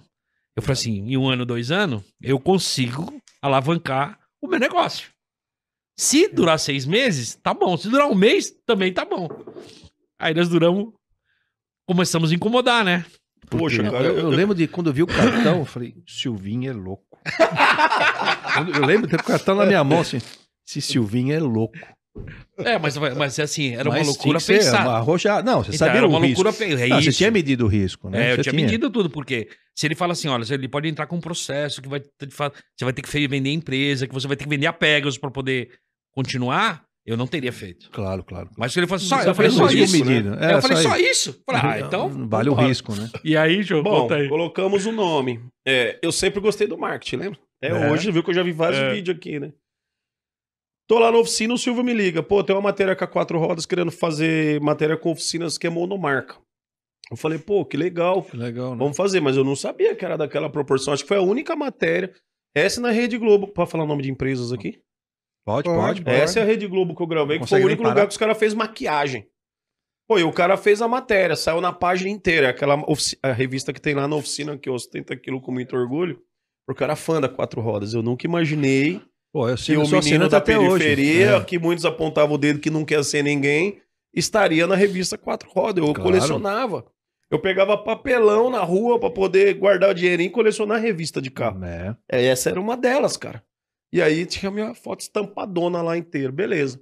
Eu falei assim, em um ano, dois anos, eu consigo alavancar o meu negócio. Se durar seis meses, tá bom. Se durar um mês, também tá bom. Aí nós duramos, começamos a incomodar, né? Poxa, Eu, cara. eu eu- lembro de quando eu vi o cartão, eu falei, Silvinho é louco. Eu lembro de ter o cartão na minha mão assim, esse Silvinho é louco. É, mas, mas assim, era uma Mas loucura tinha que ser pensar. uma arroja- Não, você Então, sabia era o uma risco. loucura pe- é Não, você tinha medido o risco, né? É, eu Você tinha medido tudo, porque se ele fala assim, olha, ele pode entrar com um processo que vai ter de fa- você vai ter que vender a empresa, que você vai ter que vender a Pegasus para poder continuar, eu não teria feito. Claro, claro. Mas se ele fosse só, Só eu falei só risco, isso. medido. Aí eu falei só só isso. Falei, ah, então Vale o risco, né? E aí, João, Bom, aí. colocamos o nome. É, eu sempre gostei do marketing, lembra? É, É. hoje, viu que eu já vi vários É. vídeos aqui, né? Tô lá na oficina, o Silvio me liga. Pô, tem uma matéria com a quatro rodas querendo fazer matéria com oficinas que é monomarca. Eu falei, pô, que legal. Que legal, né? Vamos fazer, mas eu não sabia que era daquela proporção. Acho que foi a única matéria. Essa na Rede Globo. Pode falar o nome de empresas aqui? Pode, Pode, pode. pode. Essa é a Rede Globo que eu gravei, que foi o único parar? lugar que os caras fez maquiagem. Pô, e o cara fez a matéria, saiu na página inteira. Aquela ofici- a revista que tem lá na oficina, que ostenta aquilo com muito orgulho. Porque eu era fã da Quatro Rodas. Eu nunca imaginei Pô, eu que o menino da periferia, É. que muitos apontavam o dedo que não quer ser ninguém, estaria na revista Quatro Rodas. Eu Claro. colecionava. Eu pegava papelão na rua pra poder guardar o dinheirinho e colecionar revista de carro. É. É, essa era uma delas, cara. E aí tinha a minha foto estampadona lá inteira. Beleza.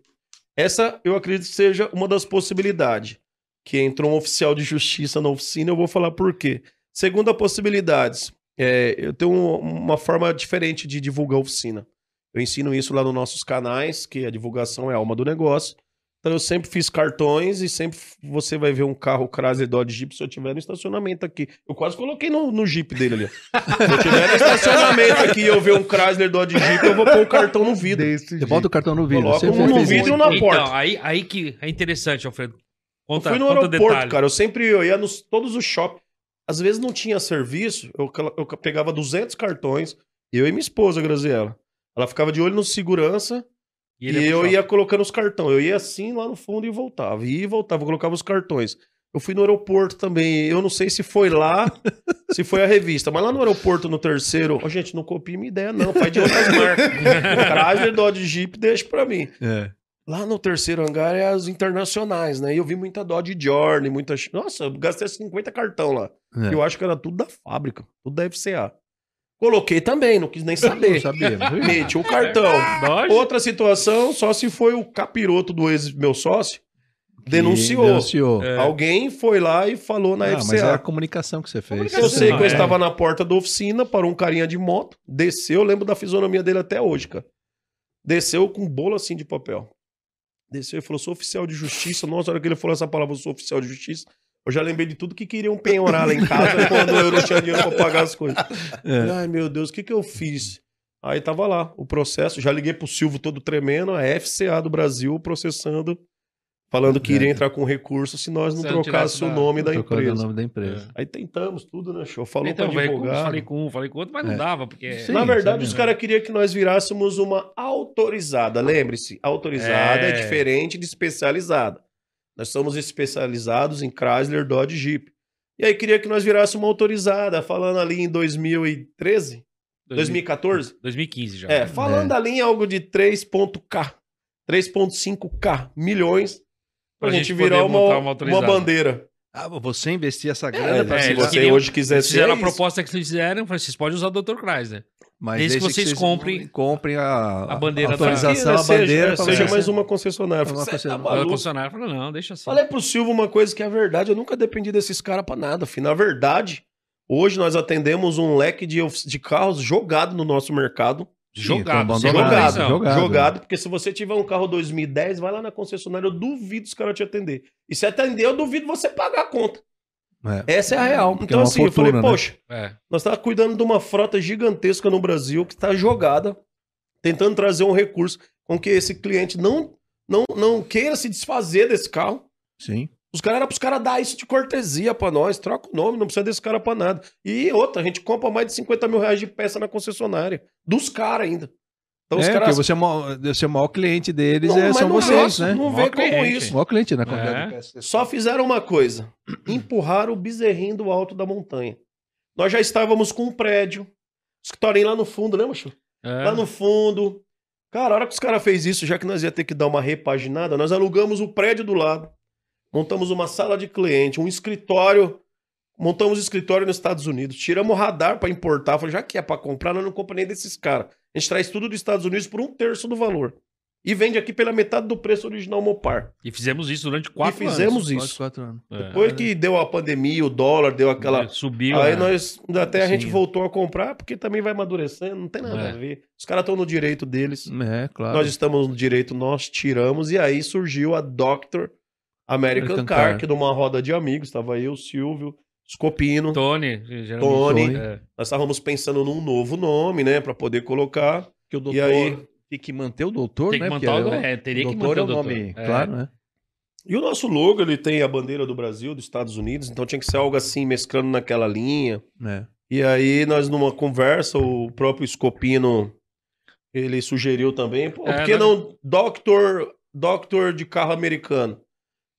Essa eu acredito que seja uma das possibilidades. Que entrou um oficial de justiça na oficina, eu vou falar por quê. Segunda possibilidade, é, eu tenho um- uma forma diferente de divulgar a oficina. Eu ensino isso lá nos nossos canais, que a divulgação é a alma do negócio. Então eu sempre fiz cartões e sempre você vai ver um carro Chrysler Dodge Jeep se eu tiver no estacionamento aqui. Eu quase coloquei no, no Jeep dele ali. Se eu tiver no estacionamento aqui e eu ver um Chrysler Dodge Jeep, eu vou pôr o cartão no vidro. Desse Você bota o cartão no vidro. Coloca Você um no vidro e na porta. Então, aí, aí que é interessante, Alfredo. Conta, eu fui no aeroporto, detalhe. cara. Eu sempre eu ia nos todos os shoppings. Às vezes não tinha serviço, eu, eu pegava 200 cartões, eu e minha esposa, Graziela. Ela ficava de olho no segurança e, ele eu ia colocando os cartões. Eu ia assim lá no fundo e voltava. Ia e voltava, eu colocava os cartões. Eu fui no aeroporto também. Eu não sei se foi lá, se foi a revista, mas lá no aeroporto, no terceiro. Ó, gente, não copie minha ideia, não. Faz de outras marcas. Chrysler, Dodge Jeep, deixa pra mim. É. Lá no terceiro hangar é as internacionais, né? E eu vi muita Dodge Journey, muita. Nossa, eu gastei 50 cartão lá. É. Eu acho que era tudo da fábrica, tudo da FCA. Coloquei também, não quis nem Não saber. sabia. mas- Meti o cartão. Outra situação, só se foi o capiroto do ex-meu sócio, denunciou. Denunciou. É. Alguém foi lá e falou na Ah, mas é FCA. a comunicação que você fez. Eu sei que eu É. estava na porta da oficina, parou um carinha de moto, desceu, eu lembro da fisionomia dele até hoje, cara. Desceu com um bolo assim de papel. Desceu e falou: sou oficial de justiça. Nossa, a hora que ele falou essa palavra, eu sou oficial de justiça, eu já lembrei de tudo que queriam penhorar lá em casa quando eu não tinha dinheiro pra pagar as coisas. É. Ai, meu Deus, o que que eu fiz? Aí tava lá o processo, já liguei pro Silvio todo tremendo, a FCA do Brasil processando, falando que iria entrar com recurso se nós não Se não trocasse o da- nome da Trocando empresa. o nome da empresa. Aí tentamos tudo, né, show? Falou Então, pra falei com, advogado. falei com um, falei com outro, mas não É. dava, porque... Sim. Na verdade, os né? caras queriam que nós virássemos uma autorizada. Lembre-se, autorizada é. É. diferente de especializada. Nós somos especializados em Chrysler, Dodge, Jeep. E aí queria que nós virássemos uma autorizada, falando ali em 2013, 2014. 2015 já. É, falando ali em algo de 3.k, 3.5k milhões pra, Pra gente, gente virar uma, uma uma, bandeira. Ah, você investir essa grana É, pra é, se você queriam- hoje quiser ser fizeram a proposta que eles fizeram, eu falei, vocês podem usar o Dr. Chrysler. Mas Desde que vocês vocês comprem- comprem a, a bandeira da- autorização, a seja, bandeira. é, seja você. mais uma concessionária. Uma Você tá concessionária. Falou, não, deixa assim. Falei pro Silvio uma coisa que é verdade, eu nunca dependi desses caras pra nada. Filho. Na verdade, hoje nós atendemos um leque de, de carros jogado no nosso mercado. Jogado, Sim, manutenção. jogado. Jogado, porque se você tiver um carro 2010, vai lá na concessionária, eu duvido os caras te atender. E se atender, eu duvido você pagar a conta. É. Essa é a real. Porque Então, é assim, eu falei, fortuna, né? poxa, É. nós estávamos cuidando de uma frota gigantesca no Brasil que está jogada, tentando trazer um recurso com que esse cliente não, não, não queira se desfazer desse carro. Sim. Os caras eram pros caras dar isso de cortesia pra nós, troca o nome, não precisa desse cara pra nada. E outra, a gente compra mais de 50 mil reais de peça na concessionária. Dos caras ainda. Então os é, caras. porque você é, o maior, você é o maior cliente deles, Não, é, são vocês, vê, né? Não Maior vê como cliente. O isso. maior cliente na É. peças. Só fizeram uma coisa: empurraram o bezerrinho do alto da montanha. Nós já estávamos com um prédio. Escritório lá no fundo, lembra, Chu? É. Lá no fundo. Cara, a hora que os caras fez isso, já que nós ia ter que dar uma repaginada, nós alugamos o prédio do lado, montamos uma sala de cliente, um escritório, montamos um escritório nos Estados Unidos, tiramos o radar para importar, falei, já que é para comprar, nós não compramos nem desses caras. A gente traz tudo dos Estados Unidos por um terço do valor. E vende aqui pela metade do preço original Mopar. E fizemos isso durante quatro e fizemos anos. Quase isso. quatro anos. É. Depois que deu a pandemia, o dólar deu aquela. Subiu. Aí né? nós, até a gente Sim. voltou a comprar, porque também vai amadurecendo, não tem nada É. a ver. Os caras estão no direito deles. É, claro. Nós estamos no direito, nós tiramos, e aí surgiu a Doctor American, American Car, Car. que numa roda de amigos, estava eu, Silvio, Scopino. Tony. geralmente- Tony. É. Nós estávamos pensando num novo nome, né, para poder colocar. que o doutor E aí? tem que manter o doutor, Tem que né? manter Porque o- é é, teria o que doutor manter é o o doutor. nome, É. claro, né? E o nosso logo, ele tem a bandeira do Brasil, dos Estados Unidos, então tinha que ser algo assim, mesclando naquela linha. É. E aí, nós numa conversa, o próprio Scopino, ele sugeriu também, pô, É, por que né? não Doctor, Doctor de carro americano?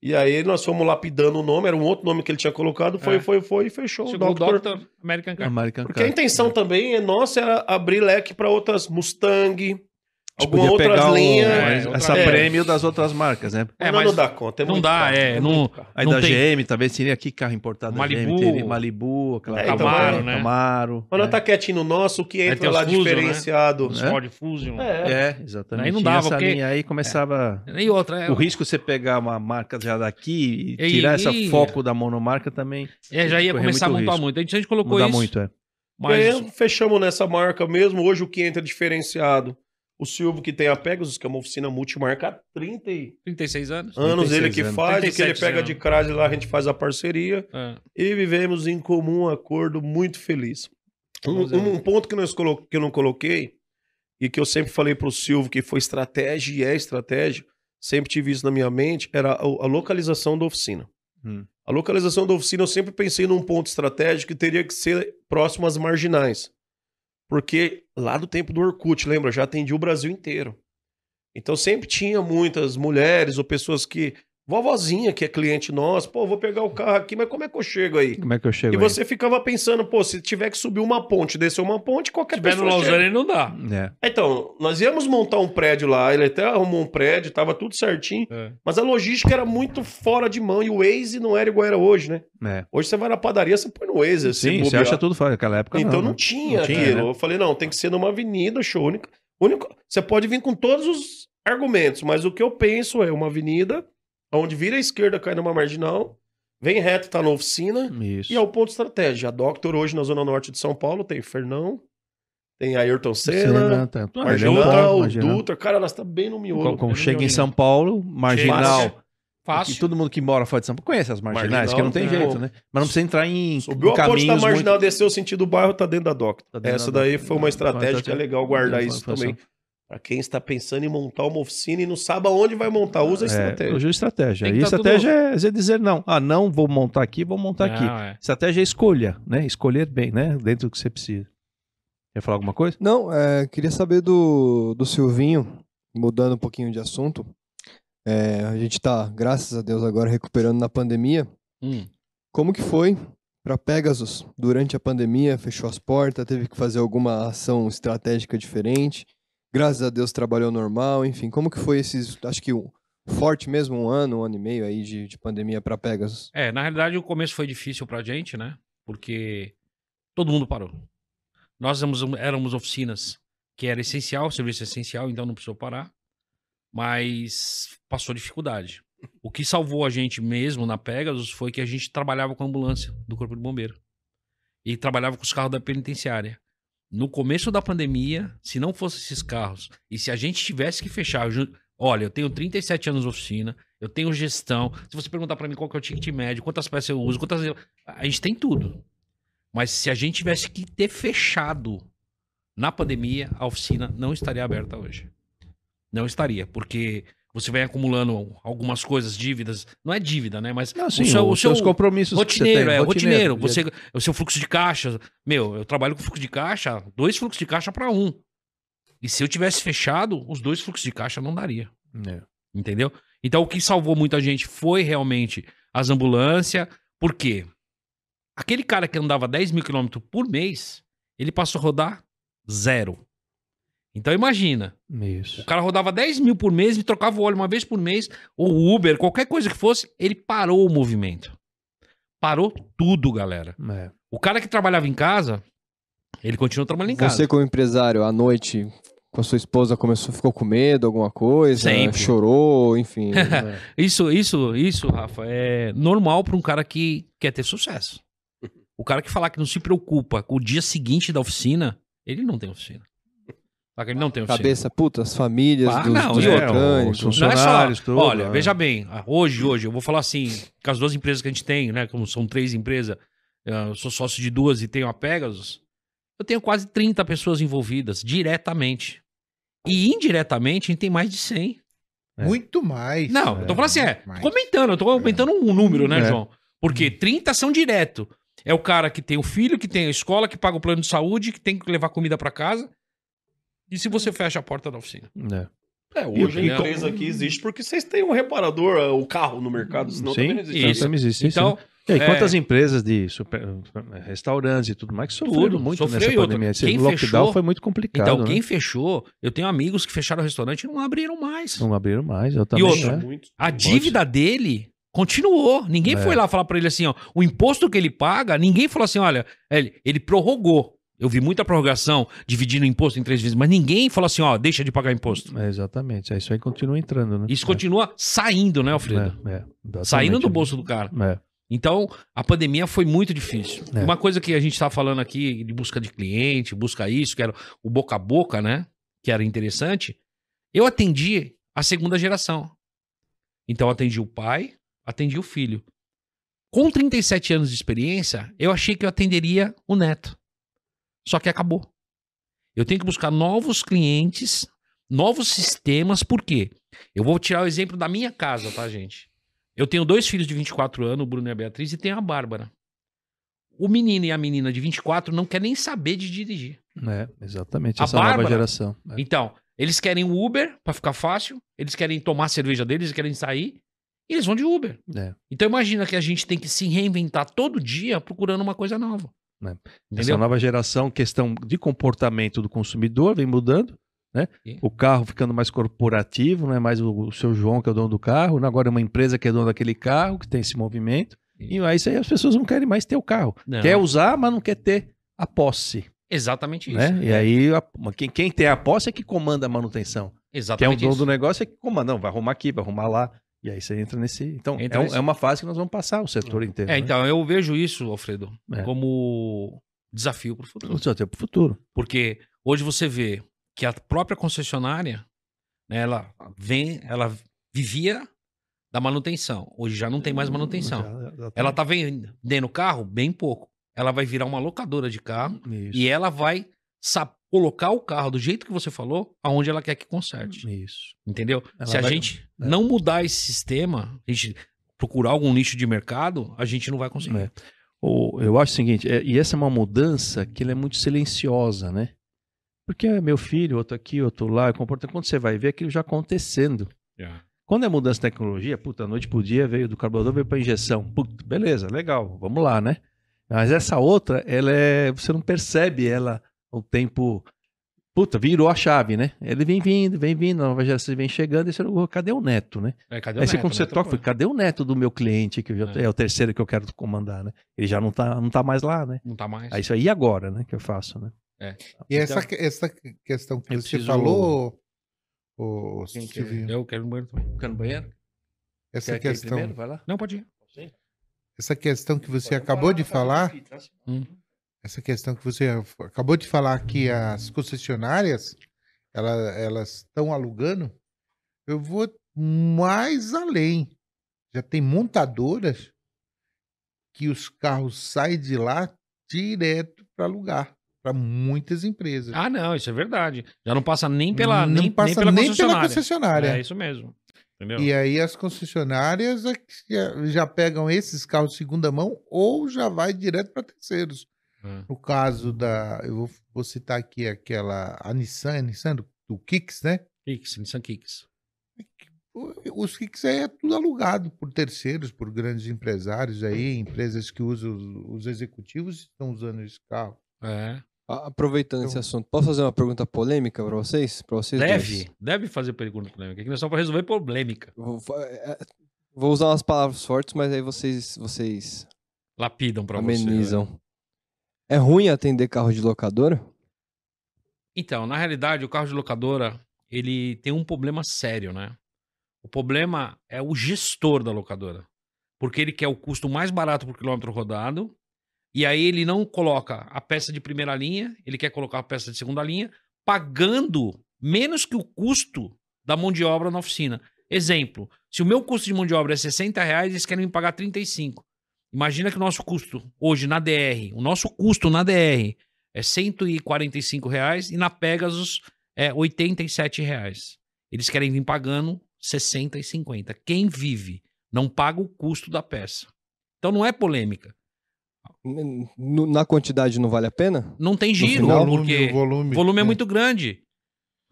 E aí nós fomos lapidando o nome, era um outro nome que ele tinha colocado, foi, É. foi, foi e fechou. Chegou o Doctor. Dr. American Car. American Porque a Car. intenção também é nossa era abrir leque para outras Mustang, A gente algumas podia outras pegar o- linhas. É, essa outra- prêmio das outras marcas, né? É, Mas mas não dá conta, é não muito dá, caro, é, muito não-. Aí Não da tem- GM, talvez seria aqui carro importado da Malibu. GM, Malibu, aquela É, então, Camaro, mas- né? Camaro. Mas não né? tá quietinho no nosso, o que entra lá Fusion, né? diferenciado. Os É? Ford Fusion. É. É, exatamente. Aí não dava, essa porque- linha aí começava... E outra, é, O risco de você pegar uma marca já daqui e E- tirar esse foco da monomarca também é, já ia começar a montar muito. A gente, colocou isso. muito, é. Mas fechamos nessa marca mesmo. Hoje o que entra diferenciado. O Silvio, que tem a Pegasus, que é uma oficina multimarca há 30 e 36 anos. anos, 36 ele que anos. faz, o que ele 37 pega anos. de crase lá, a gente faz a parceria. É. E vivemos em comum acordo, muito feliz. Um, ver. um- um ponto que, nós colo- que eu não coloquei, e que eu sempre falei pro Silvio que foi estratégia e é estratégia, sempre tive isso na minha mente, era a, a localização da oficina. Hum. A localização da oficina, eu sempre pensei num ponto estratégico que teria que ser próximo às marginais. Porque lá do tempo do Orkut, lembra? Já atendi o Brasil inteiro. Então sempre tinha muitas mulheres ou pessoas que. Vovozinha que é cliente nosso, pô, vou pegar o carro aqui, mas como é que eu chego aí? Como é que eu chego E aí? você ficava pensando, pô, se tiver que subir uma ponte, descer uma ponte, Se qualquer tiver no pessoa chega. Lausanne, não dá. É. Então, nós íamos montar um prédio lá, ele até arrumou um prédio, tava tudo certinho, É. mas a logística era muito fora de mão e o Waze não era igual era hoje, né? É. Hoje você vai na padaria, você põe no Waze. Sim, você acha tudo fácil. Naquela época Então não, né? tinha, Não tinha, aquilo. né? Eu falei, não, tem que ser numa avenida, show. Única, único, você pode vir com todos os argumentos, mas o que eu penso é uma avenida onde vira à esquerda, cai numa marginal, vem reto, tá na oficina, Isso. e é o ponto estratégia. A Doctor hoje na zona norte de São Paulo tem Fernão, tem Ayrton Senna, tá. Ele é Marginal, marginal. Dutra. Cara, nós tá bem no miolo. Como, como bem chega em. São Paulo, marginal. Fácil. Que todo mundo que mora fora de São Paulo conhece as marginais, Marginal, que não tem é. jeito, né? Mas não precisa entrar em, Subiu a ponte da marginal, muito... desceu o sentido do bairro, tá dentro da Doctor. Tá Essa da daí foi uma estratégia que é legal guardar isso também. Pra quem está pensando em montar uma oficina e não sabe aonde vai montar, usa a É, estratégia. hoje é estratégia. Tem que E tá estratégia é você dizer não. Ah, não vou montar aqui, vou montar aqui. Não, é. Estratégia é escolha, né? Escolher bem, né? Dentro do que você precisa. Quer falar alguma coisa? Não, é, queria saber do, do Silvinho, mudando um pouquinho de assunto. É, a gente tá, graças a Deus, agora recuperando na pandemia. Hum. Como que foi para Pegasus durante a pandemia? Fechou as portas, teve que fazer alguma ação estratégica diferente? Graças a Deus trabalhou normal, enfim. Como que foi esses, acho que um, forte mesmo, um ano, um ano e meio aí de, de pandemia para Pegasus? É, na realidade o começo foi difícil pra gente, né? Porque todo mundo parou. Nós éramos, éramos oficinas que era essencial, serviço essencial, então não precisou parar. Mas passou dificuldade. O que salvou a gente mesmo na Pegasus foi que a gente trabalhava com a ambulância do Corpo de Bombeiro. E trabalhava com os carros da penitenciária. No começo da pandemia, se não fossem esses carros, e se a gente tivesse que fechar. ju- Olha, eu tenho 37 anos de oficina, eu tenho gestão. Se você perguntar pra mim qual que é o ticket médio, quantas peças eu uso, quantas. eu- A gente tem tudo. Mas se a gente tivesse que ter fechado na pandemia, a oficina não estaria aberta hoje. Não estaria, porque você vem acumulando algumas coisas, dívidas. Não é dívida, né? Mas Não, sim, o seu, os seus seu compromissos que você rotineiro, tem, é rotineiro. dia- Você, o seu fluxo de caixa. Meu, eu trabalho com fluxo de caixa, dois fluxos de caixa para um. E se eu tivesse fechado, os dois fluxos de caixa não daria. É. Entendeu? Então o que salvou muita gente foi realmente as ambulâncias. Por quê? Aquele cara que andava 10 mil quilômetros por mês, ele passou a rodar zero. Então imagina, Isso. o cara rodava 10 mil por mês e trocava o óleo uma vez por mês, ou Uber, qualquer coisa que fosse, ele parou o movimento. Parou tudo, galera. É. O cara que trabalhava em casa, ele continuou trabalhando em casa. Você, como empresário, à noite, com a sua esposa, começou, ficou com medo, alguma coisa? Sempre. Chorou, enfim. É. Isso, isso, isso, Rafa, é normal para um cara que quer ter sucesso. O cara que falar que não se preocupa com o dia seguinte da oficina, ele não tem oficina. Saca? Ele não tem oficina. Cabeça, puta, as famílias Ah, dos, não, dos e mecânicos. os é só, funcionários, tudo, olha, é. veja bem, ah, hoje, hoje, eu vou falar assim, com as duas empresas que a gente tem, né, como são três empresas, ah, eu sou sócio de duas e tenho a Pegasus, eu tenho quase 30 pessoas envolvidas, diretamente. E indiretamente, a gente tem mais de 100. É. Muito mais. Não, eu tô falando assim, é, Mais. comentando, eu tô aumentando um número, né, É. João? Porque 30 são direto. É o cara que tem o filho, que tem a escola, que paga o plano de saúde, que tem que levar comida pra casa. E se você fecha a porta da oficina? É. É, hoje E- a empresa aqui existe porque vocês têm um reparador, uh, o carro no mercado, senão Sim, também não existe. então Isso. também existe. Então, Então, e aí, é- quantas empresas de super- restaurantes e tudo mais que sofreram muito sofreu nessa e pandemia? Esse quem lockdown fechou- foi muito complicado. então né? quem fechou, eu tenho amigos que fecharam o restaurante e não abriram mais. Não abriram mais, eu também. outra, né? Muito. A dívida dele continuou. Ninguém É. foi lá falar pra ele assim, ó, o imposto que ele paga, ninguém falou assim, olha, ele, ele prorrogou. Eu vi muita prorrogação dividindo o imposto em três vezes, mas ninguém falou assim, ó, deixa de pagar imposto. É, exatamente. É, Isso aí continua entrando, né? Isso É, continua saindo, né, Alfredo? é, é. Saindo do bolso do cara. É. Então, a pandemia foi muito difícil. Uma coisa que a gente tá falando aqui de busca de cliente, busca isso, que era o boca a boca, né? Que era interessante. Eu atendi a segunda geração. Então, atendi o pai, atendi o filho. Com 37 anos de experiência, eu achei que eu atenderia o neto. Só que acabou. Eu tenho que buscar novos clientes, novos sistemas, por quê? Eu vou tirar o exemplo da minha casa, tá, gente? Eu tenho dois filhos de 24 anos, o Bruno e a Beatriz, e tenho a Bárbara. O menino e a menina de 24 não quer nem saber de dirigir. É, exatamente. A Essa nova Bárbara- geração. É. Então, eles querem o Uber pra ficar fácil, eles querem tomar a cerveja deles, eles querem sair, e eles vão de Uber. É. Então imagina que a gente tem que se reinventar todo dia procurando uma coisa nova. É. Essa nova geração, questão de comportamento do consumidor vem mudando, né? O carro ficando mais corporativo, não é mais o, o seu João que é o dono do carro, né? agora é uma empresa que é dono daquele carro, que tem esse movimento. E aí isso aí as pessoas não querem mais ter o carro. Não. Quer usar, mas não quer ter a posse, Exatamente isso. né? E aí a- quem, quem tem a posse é que comanda a manutenção. Quem é o Exatamente dono isso. do negócio é que comanda, não, vai arrumar aqui, vai arrumar lá. E aí você entra nesse. Então, Entra é, nesse- é uma fase que nós vamos passar o setor inteiro. É, né? então eu vejo isso, Alfredo, É. como desafio para o futuro. O setor pro futuro. Porque hoje você vê que a própria concessionária, né, ela vem, ela vivia da manutenção. Hoje já não tem mais manutenção. Tá- Ela tá vendendo carro bem pouco. Ela vai virar uma locadora de carro Isso. e ela vai colocar o carro do jeito que você falou, aonde ela quer que conserte. Isso. Entendeu? Ela Se a vai- gente é. não mudar esse sistema, a gente procurar algum nicho de mercado, a gente não vai conseguir. É. Eu acho o seguinte, é- e essa é uma mudança que é muito silenciosa, né? Porque é meu filho, outro aqui, outro lá, comporta quando você vai ver aquilo já acontecendo. Quando é mudança de tecnologia, puta, a noite pro dia veio do carburador, veio para injeção. Puta, beleza, legal, vamos lá, né? Mas essa outra, ela é, você não percebe ela o tempo Puta, virou a chave, né? Ele vem vindo, vem vindo, a nova geração vem chegando, e você cadê o neto, né? É, cadê o Aí você, neto? quando você Neto, toca, pô. cadê o neto do meu cliente, que eu já- É. é. o terceiro que eu quero comandar, né? Ele já não tá, não tá mais lá, né? Não tá mais. Aí isso aí agora, né, que eu faço, né? E essa, Então, essa questão que você preciso- falou, o que- Silvio, Eu quero ir no banheiro também. Fica no banheiro? essa Quer questão, primeiro? Vai lá. Não, pode ir. essa questão que você acabou de falar, Hum. Essa questão que você acabou de falar que as concessionárias ela- elas estão alugando, eu vou mais além. Já tem montadoras que os carros saem de lá direto para alugar para muitas empresas. Ah, não, isso é verdade. Já não passa nem pela, não nem, passa nem pela nem concessionária. pela concessionária. É isso mesmo. Entendeu? E aí as concessionárias é já pegam esses carros de segunda mão ou já vai direto para terceiros. É. No caso da, eu vou, vou citar aqui aquela a Nissan, a Nissan do, do Kicks, né? Kicks, Nissan Kicks. O- Os Kicks aí é tudo alugado por terceiros, por grandes empresários aí, empresas que usam os, os executivos estão usando esse carro. É. Aproveitando Então- esse assunto, posso fazer uma pergunta polêmica pra vocês? Pra vocês Deve, dois? deve fazer pergunta polêmica. Aqui não é só pra resolver polêmica. Vou, fa- é, vou usar umas palavras fortes, mas aí vocês, vocês Lapidam pra você. né? É ruim atender carro de locadora? Então, na realidade, o carro de locadora, ele tem um problema sério, né? O problema é o gestor da locadora. Porque ele quer o custo mais barato por quilômetro rodado, e aí ele não coloca a peça de primeira linha, ele quer colocar a peça de segunda linha, pagando menos que o custo da mão de obra na oficina. Exemplo, se o meu custo de mão de obra é 60 reais, eles querem me pagar 35. Imagina que o nosso custo hoje na DR, o nosso custo na DR é 145 reais e na Pegasus é 87 reais. Eles querem vir pagando 60 e 50. Quem vive não paga o custo da peça. Então não é polêmica. Na quantidade não vale a pena? Não tem giro, final, porque o volume, volume é né? muito grande.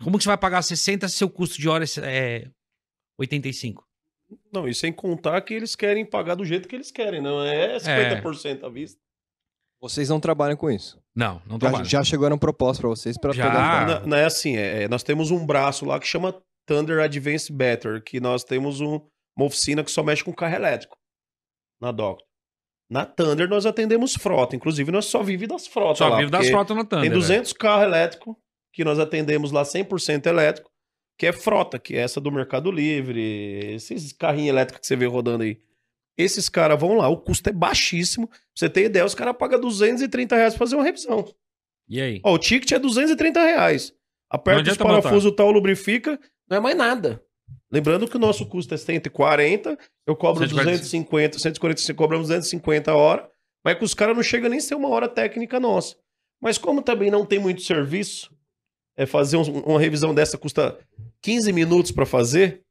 Como que você vai pagar 60 se seu custo de hora é 85? Não, e sem contar que eles querem pagar do jeito que eles querem, não é 50% à vista. Vocês não trabalham com isso. Não, não Já, trabalha. já chegaram propostas pra vocês para Já. pegar. Não, não é assim, é, é, nós temos um braço lá que chama Thunder Advanced Better, que nós temos um- uma oficina que só mexe com carro elétrico na Doctor. Na Thunder nós atendemos frota, inclusive nós só vive das frotas Só lá. vive das frotas na Thunder. Tem velho. 200 carros elétricos que nós atendemos lá 100% elétrico, que é frota, que é essa do Mercado Livre, esses carrinhos elétricos que você vê rodando aí. Esses caras vão lá, o custo é baixíssimo. Pra você ter ideia, os caras pagam 230 reais pra fazer uma revisão. E aí? Ó, o ticket é 230 reais. Aperta os parafusos, tal, lubrifica, não é mais nada. Lembrando que o nosso custo é 140, eu cobro 145. 250, 145, cobramos 250 a hora, mas que os caras não chegam nem a ser uma hora técnica nossa. Mas como também não tem muito serviço, é fazer um- uma revisão dessa custa 15 minutos pra fazer,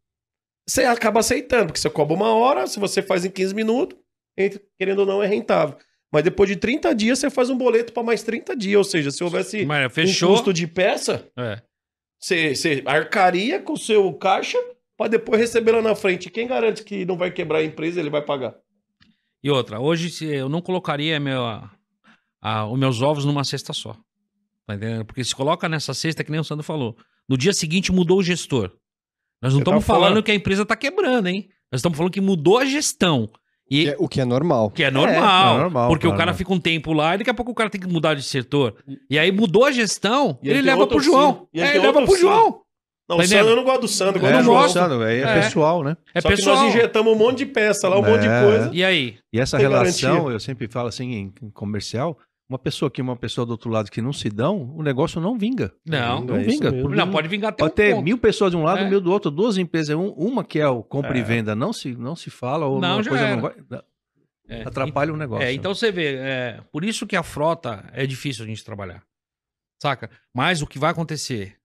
você acaba aceitando, porque você cobra uma hora, se você faz em 15 minutos, querendo ou não, é rentável. Mas depois de 30 dias, você faz um boleto pra mais 30 dias. Ou seja, se houvesse Mas um custo de peça, É. você, você arcaria com o seu caixa pra depois receber lá na frente. Quem garante que não vai quebrar a empresa ele vai pagar? E outra, hoje eu não colocaria meu, a- a- os meus ovos numa cesta só. Tá entendendo? Porque se coloca nessa cesta, que nem o Sandro falou. No dia seguinte mudou o gestor. Nós não Você tá estamos falando falando. que a empresa tá quebrando, hein? Nós estamos falando que mudou a gestão. E, Que é- o que é normal. que é normal. é normal, porque claro. o cara fica um tempo lá e daqui a pouco o cara tem que mudar de setor. E aí mudou a gestão, E ele, ele tem leva pro João. E ele É, ele leva pro. João. Não, Tá o Sandro, eu não gosto do Sandro, eu É, gosto do não João. gosto. Gostando, é, é É. pessoal, né? É Só que pessoal. nós injetamos um monte de peça lá, um monte de É. coisa. E aí? E essa relação, garantia. eu sempre falo assim em, em comercial, uma pessoa aqui e uma pessoa do outro lado que não se dão, o negócio não vinga. Não. Não É vinga. Por- Não, pode vingar até Pode um ter ponto. mil pessoas de um lado, É. mil do outro, duas empresas, um- uma que é o compra e É. venda, não se, não se fala, ou Não, coisa era. não vai. É. Atrapalha o negócio. É, então você vê, é, por isso que a frota é difícil a gente trabalhar. Saca? Mas o que vai acontecer?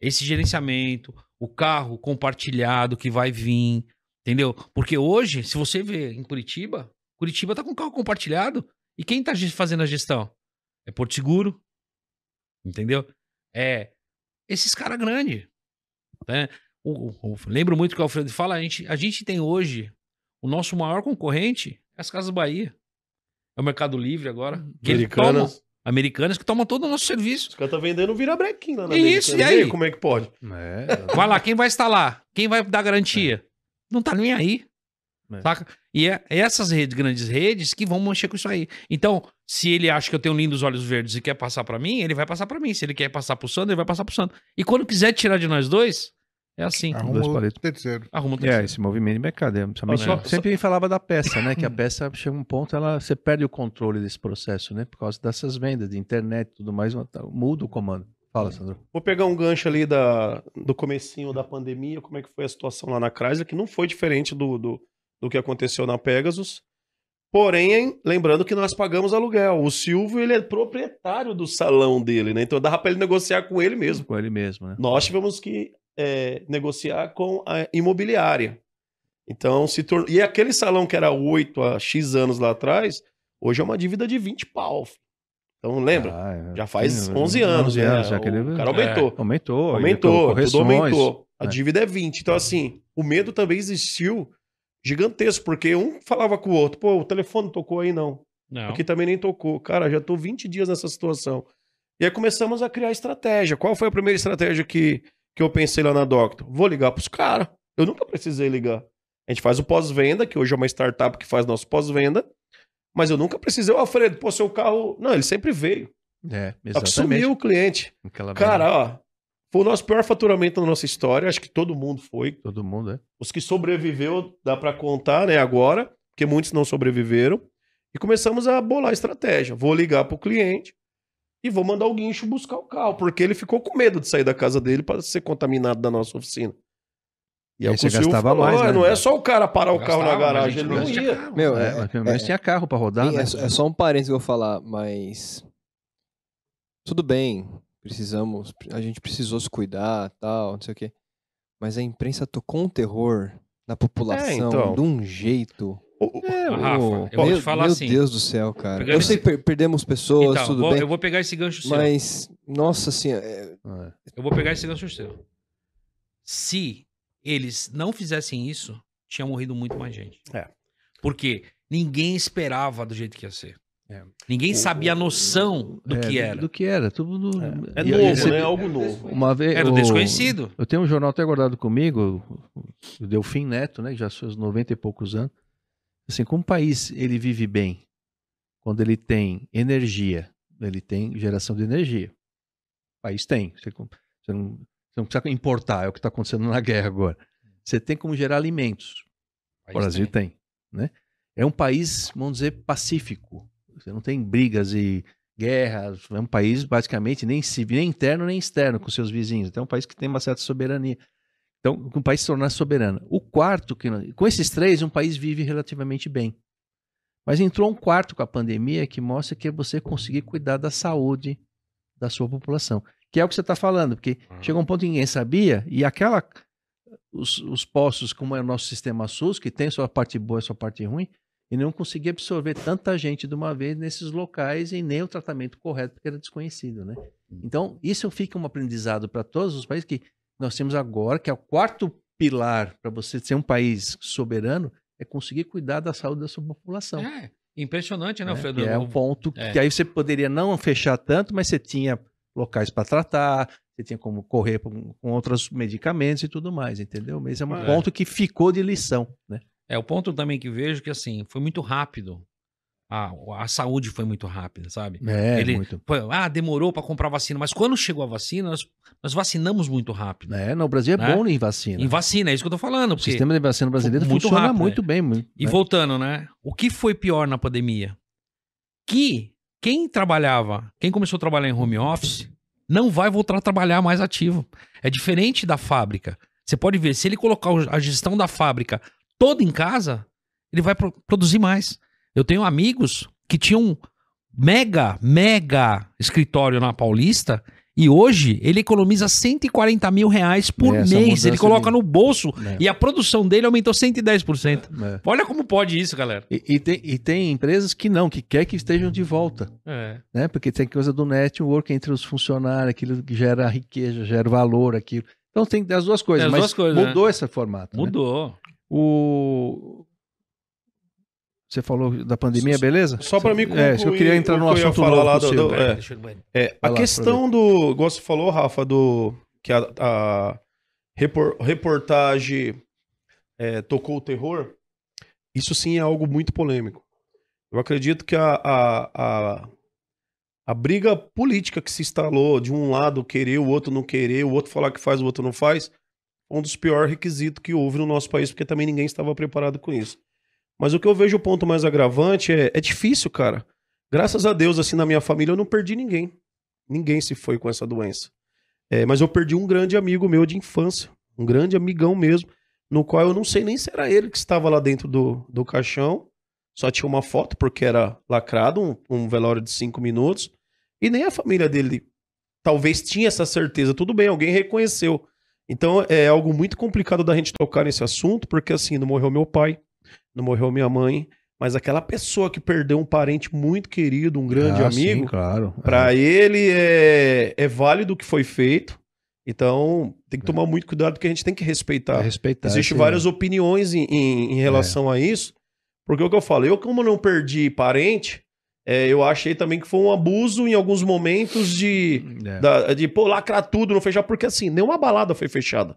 Esse gerenciamento, o carro compartilhado que vai vir, entendeu? Porque hoje, se você vê em Curitiba, Curitiba tá com carro compartilhado. E quem tá ge- fazendo a gestão? É Porto Seguro, entendeu? É esses caras grandes. Né? O- o- o- lembro muito que o Alfredo fala, a gente, a gente tem hoje o nosso maior concorrente é as Casas Bahia. É o Mercado Livre agora. Que eles tomam, Americanas. americanas que tomam todo o nosso serviço. Os caras estão vendendo virabrequim lá na Isso, Americanas. e aí? Como é que pode? É, Vai lá, quem vai instalar? Quem vai dar garantia? Não tá nem aí. É. Saca? E é é essas redes, grandes redes, que vão mexer com isso aí. Então, se ele acha que eu tenho lindos olhos verdes e quer passar pra mim, ele vai passar pra mim. Se ele quer passar pro Sandro, ele vai passar pro Sandro. E quando quiser tirar de nós dois, é assim. Arruma dois o palitos. terceiro. Arruma o É, terceiro. esse movimento de mercado. é, Principalmente, Só- sempre falava da peça, né? Que a peça chega um ponto, ela, você perde o controle desse processo, né? Por causa dessas vendas de internet e tudo mais, muda o comando. Fala, Sandro. Vou pegar um gancho ali da, do comecinho da pandemia, como é que foi a situação lá na Chrysler, que não foi diferente do, do, do que aconteceu na Pegasus. Porém, lembrando que nós pagamos aluguel. O Silvio, ele é proprietário do salão dele, né? Então dava para ele negociar com ele mesmo. Com ele mesmo, né? Nós tivemos que é, negociar com a imobiliária. Então, se tornou... E aquele salão que era 8 a X anos lá atrás, hoje é uma dívida de 20 pau. Então, lembra? Ah, é. Já faz Sim, 11 anos, 11 né? anos, já O que ele- cara aumentou. Aumentou. Aumentou, tudo aumentou. A É. dívida é 20. Então, assim, o medo também existiu gigantesco, porque um falava com o outro, pô, o telefone tocou aí, não. Não. Aqui também nem tocou. Cara, já tô 20 dias nessa situação. E aí começamos a criar estratégia. Qual foi a primeira estratégia que, que eu pensei lá na Doctor? Vou ligar pros caras. Eu nunca precisei ligar. A gente faz o pós-venda, que hoje é uma startup que faz nosso pós-venda. Mas eu nunca precisei, ô Alfredo, pô, seu carro. Não, ele sempre veio. É, Só que exatamente. sumiu o cliente. Aquela Cara, ó, foi o nosso pior faturamento na nossa história. Acho que todo mundo foi. Todo mundo, é. Os que sobreviveu, dá pra contar, né, agora, porque muitos não sobreviveram. E começamos a bolar a estratégia. Vou ligar pro cliente e vou mandar o guincho buscar o carro, porque ele ficou com medo de sair da casa dele para ser contaminado da nossa oficina. E é aí que você gastava falou, mais, "Ah, né? Não é só o cara parar o Gastava, carro na garagem, ele não ia. carro. Meu, É, é, mas pelo menos é- tinha carro pra rodar, né? é, só- é só um parênteses que eu vou falar, mas tudo bem, precisamos, a gente precisou se cuidar, tal, não sei o quê. Mas a imprensa tocou um terror na população então. de um jeito. É, Rafa, eu vou meu te falar meu assim. Deus do céu, cara. Eu sei esse- que per- perdemos pessoas, Então, tudo vou- bem. eu vou pegar esse gancho seu. Mas, nossa senhora, é, É. Eu vou pegar esse gancho seu. Se eles não fizessem isso, tinha morrido muito mais gente. É. Porque ninguém esperava do jeito que ia ser. É. Ninguém sabia a noção do É, que era. Do que era. Tudo. É E- novo, e você- né? É algo novo. Uma vez, Era o o- desconhecido. Eu tenho um jornal até guardado comigo, o Delfim Neto, né? que Já seus 90 e poucos anos. Assim, como um país ele vive bem quando ele tem energia, ele tem geração de energia. O país tem. Você, você não, você não precisa importar, é o que está acontecendo na guerra agora. Você tem como gerar alimentos. O Brasil tem. né? É um país, vamos dizer, pacífico. Você não tem brigas e guerras. É um país, basicamente, nem civil, nem interno nem externo com seus vizinhos. Então, é um país que tem uma certa soberania. Então, um país se tornar soberano. O quarto, que, com esses três, um país vive relativamente bem. Mas entrou um quarto com a pandemia que mostra que é você conseguir cuidar da saúde da sua população. Que é o que você está falando, porque Uhum. chegou um ponto que ninguém sabia, e aquela. Os, os postos, como é o nosso sistema SUS, que tem sua parte boa e sua parte ruim, e não conseguia absorver tanta gente de uma vez nesses locais e nem o tratamento correto, porque era desconhecido, né? Então, isso fica um aprendizado para todos os países que nós temos agora, que é o quarto pilar para você ser um país soberano, é conseguir cuidar da saúde da sua população. É, impressionante, né? Alfredo? Que é um ponto É. que aí você poderia não fechar tanto, mas você tinha locais para tratar, você tinha como correr com, com outros medicamentos e tudo mais, entendeu? Mas é um É. ponto que ficou de lição, né? É o ponto também que vejo que, assim, foi muito rápido. A, a saúde foi muito rápida, sabe? É, Ele- muito. Ah, demorou para comprar vacina, mas quando chegou a vacina, nós, nós vacinamos muito rápido. É, no Brasil é Né? bom em vacina. Em vacina, é isso que eu tô falando. O sistema de vacina brasileiro muito funciona rápido, muito né? bem. muito, E né? voltando, né? O que foi pior na pandemia? Que quem trabalhava, quem começou a trabalhar em home office, não vai voltar a trabalhar mais ativo. É diferente da fábrica. Você pode ver, se ele colocar a gestão da fábrica toda em casa, ele vai pro- produzir mais. Eu tenho amigos que tinham mega, mega escritório na Paulista e hoje ele economiza 140 mil reais por É, mês. Ele coloca de- no bolso É. e a produção dele aumentou 110%. É. Olha como pode isso, galera. E, e tem, e tem empresas que não, que quer que estejam de volta, É. né? Porque tem coisa do network entre os funcionários, aquilo que gera riqueza, gera valor, aquilo. Então tem as duas coisas, as mas duas coisas, mudou esse formato. né? O... Você falou da pandemia, beleza? Só para mim É, se eu queria entrar no assunto falar lá do- do- é. banheiro. É, a Vai lá, questão do. Igual você falou, Rafa, do. Que a, a repor- reportagem é, tocou o terror. Isso sim é algo muito polêmico. Eu acredito que a, a, a, a briga política que se instalou de um lado querer, o outro não querer, o outro falar que faz, o outro não faz, um dos piores requisitos que houve no nosso país, porque também ninguém estava preparado com isso. Mas o que eu vejo o ponto mais agravante é, é difícil, cara. Graças a Deus, assim, na minha família eu não perdi ninguém. Ninguém se foi com essa doença. É, mas eu perdi um grande amigo meu de infância, um grande amigão mesmo, no qual eu não sei nem se era ele que estava lá dentro do, do caixão. Só tinha uma foto, porque era lacrado, um, um velório de cinco minutos. E nem a família dele talvez tinha essa certeza. Tudo bem, alguém reconheceu. Então é algo muito complicado da gente tocar nesse assunto, porque assim, não morreu meu pai, não morreu minha mãe, mas aquela pessoa que perdeu um parente muito querido, um grande Ah, amigo, Sim, claro. Pra ele é, é válido o que foi feito. Então tem que tomar muito cuidado porque a gente tem que É, respeitar. respeitar. Existem várias opiniões em, em- em relação a isso. Porque o que eu falo, eu como não perdi parente, é, eu achei também que foi um abuso em alguns momentos de, É. da- de pô, lacrar tudo, não fechar, porque assim, nenhuma balada foi fechada.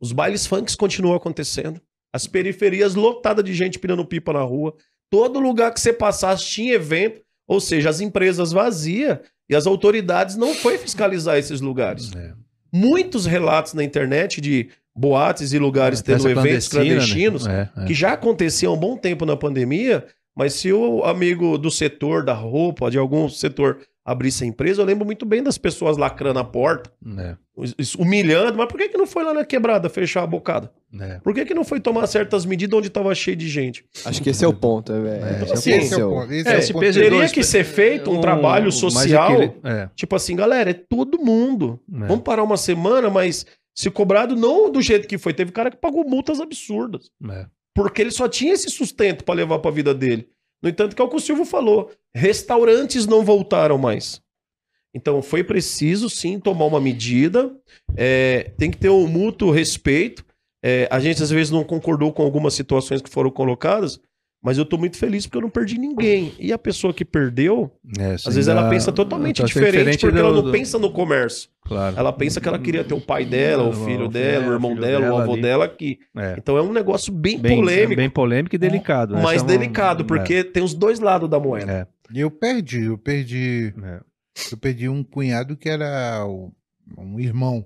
Os bailes funks continuam acontecendo. As periferias lotadas de gente pirando pipa na rua. Todo lugar que você passasse tinha evento. Ou seja, as empresas vazias e as autoridades não foi fiscalizar esses lugares. É. Muitos relatos na internet de boates e lugares tendo Festa eventos clandestina, clandestinos né? É, é. que já acontecia há um bom tempo na pandemia, mas se o amigo do setor da roupa, de algum setor, abrisse a empresa, eu lembro muito bem das pessoas lacrando a porta, É, humilhando, mas por que, que não foi lá na quebrada fechar a bocada? é. Por que, que não foi tomar certas medidas onde estava cheio de gente? Acho que esse é o ponto. É, é, esse Assim, Esse é o ponto. Esse É, é, esse o ponto. peso Teria que ser feito um, Um- trabalho social, equili- É, tipo assim, galera, é todo mundo. é. Vamos parar uma semana, mas se cobrado não do jeito que foi, teve cara que pagou multas absurdas. É. Porque ele só tinha esse sustento pra levar pra vida dele. No entanto, que é o que o Silvio falou: restaurantes não voltaram mais. Então foi preciso sim tomar uma medida. é, tem que ter um mútuo respeito. É, a gente às vezes não concordou com algumas situações que foram colocadas, mas eu tô muito feliz porque eu não perdi ninguém. E a pessoa que perdeu, É, às vezes ela pensa totalmente tá diferente, porque ela do- não pensa no comércio. Claro. Ela pensa que ela queria ter o pai dela, o O filho dela, o irmão dela, o avô ali. dela aqui. É. Então é um negócio bem, Bem, polêmico, bem polêmico e delicado. né? mas Essa é uma- delicado, porque tem os dois lados da moeda. É, Eu perdi, eu perdi. é. Eu perdi um cunhado que era o- um irmão.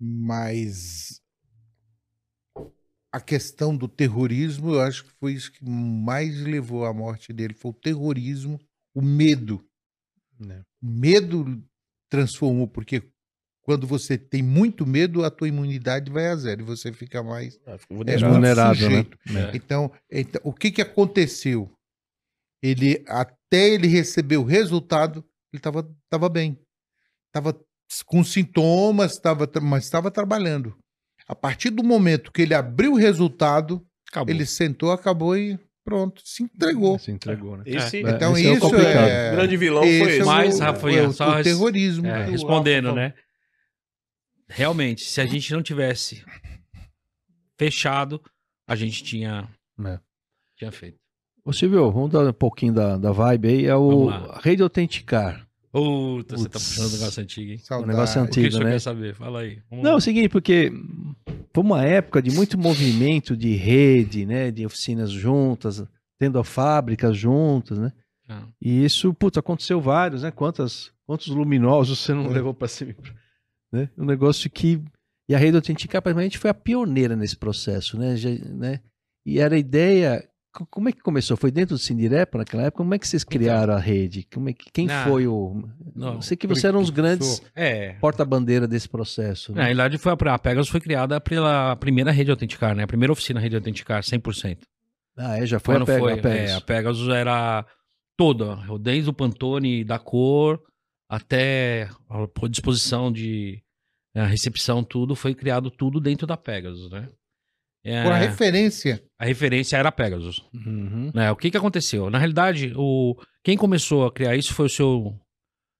Mas a questão do terrorismo, eu acho que foi isso que mais levou à morte dele. Foi o terrorismo, o medo. É. O medo transformou, porque quando você tem muito medo, a tua imunidade vai a zero e você fica mais Ah, fica é, vulnerável. vulnerável, né? É. Então, então, o que que aconteceu? Ele até ele receber o resultado, ele estava tava bem. Estava com sintomas, tava, mas estava trabalhando. A partir do momento que ele abriu o resultado, Acabou. ele sentou, acabou e pronto, se entregou. Se entregou, né? Esse É, Então esse é isso complicado. é, grande vilão esse foi é esse. o- Mas, Rafael, é só o terrorismo. É, respondendo, né? Realmente, se a gente não tivesse fechado, a gente tinha, É. tinha feito. Ô Silvio, vamos dar um pouquinho da, da vibe aí. É o. Rede Autenticar. Puta, você tá Putz. puxando um negócio antigo, hein? O Saudade. negócio é O que antigo, né? quer saber? Fala aí. Vamos Não, é o seguinte, porque foi uma época de muito movimento de rede, né? De oficinas juntas, tendo fábricas juntas, né? Ah. E isso, putz, aconteceu vários, né? Quantas, quantos luminosos você não É. levou para cima? Né? Um negócio que. E a rede autenticar, praticamente, foi a pioneira nesse processo, né? Já- né? E era a ideia. Co- Como é que começou? Foi dentro do Sindirepa naquela época? Como é que vocês criaram a rede? Como é que, quem Não. foi o. Não. Eu sei que você era um dos grandes É. porta-bandeira desse processo. Na Né? realidade, foi a, a Pegasus foi criada pela primeira rede autenticar, né? A primeira oficina rede autenticar, 100%. Ah, é, já foi Quando a Pega, foi, a Pegasus. é, a Pegasus era toda, desde o Pantone da cor até a disposição de a recepção, tudo foi criado tudo dentro da Pegasus, né? É, Por a referência. a referência era a Pegasus. Uhum. né? O que que aconteceu? Na realidade, o quem começou a criar isso foi o seu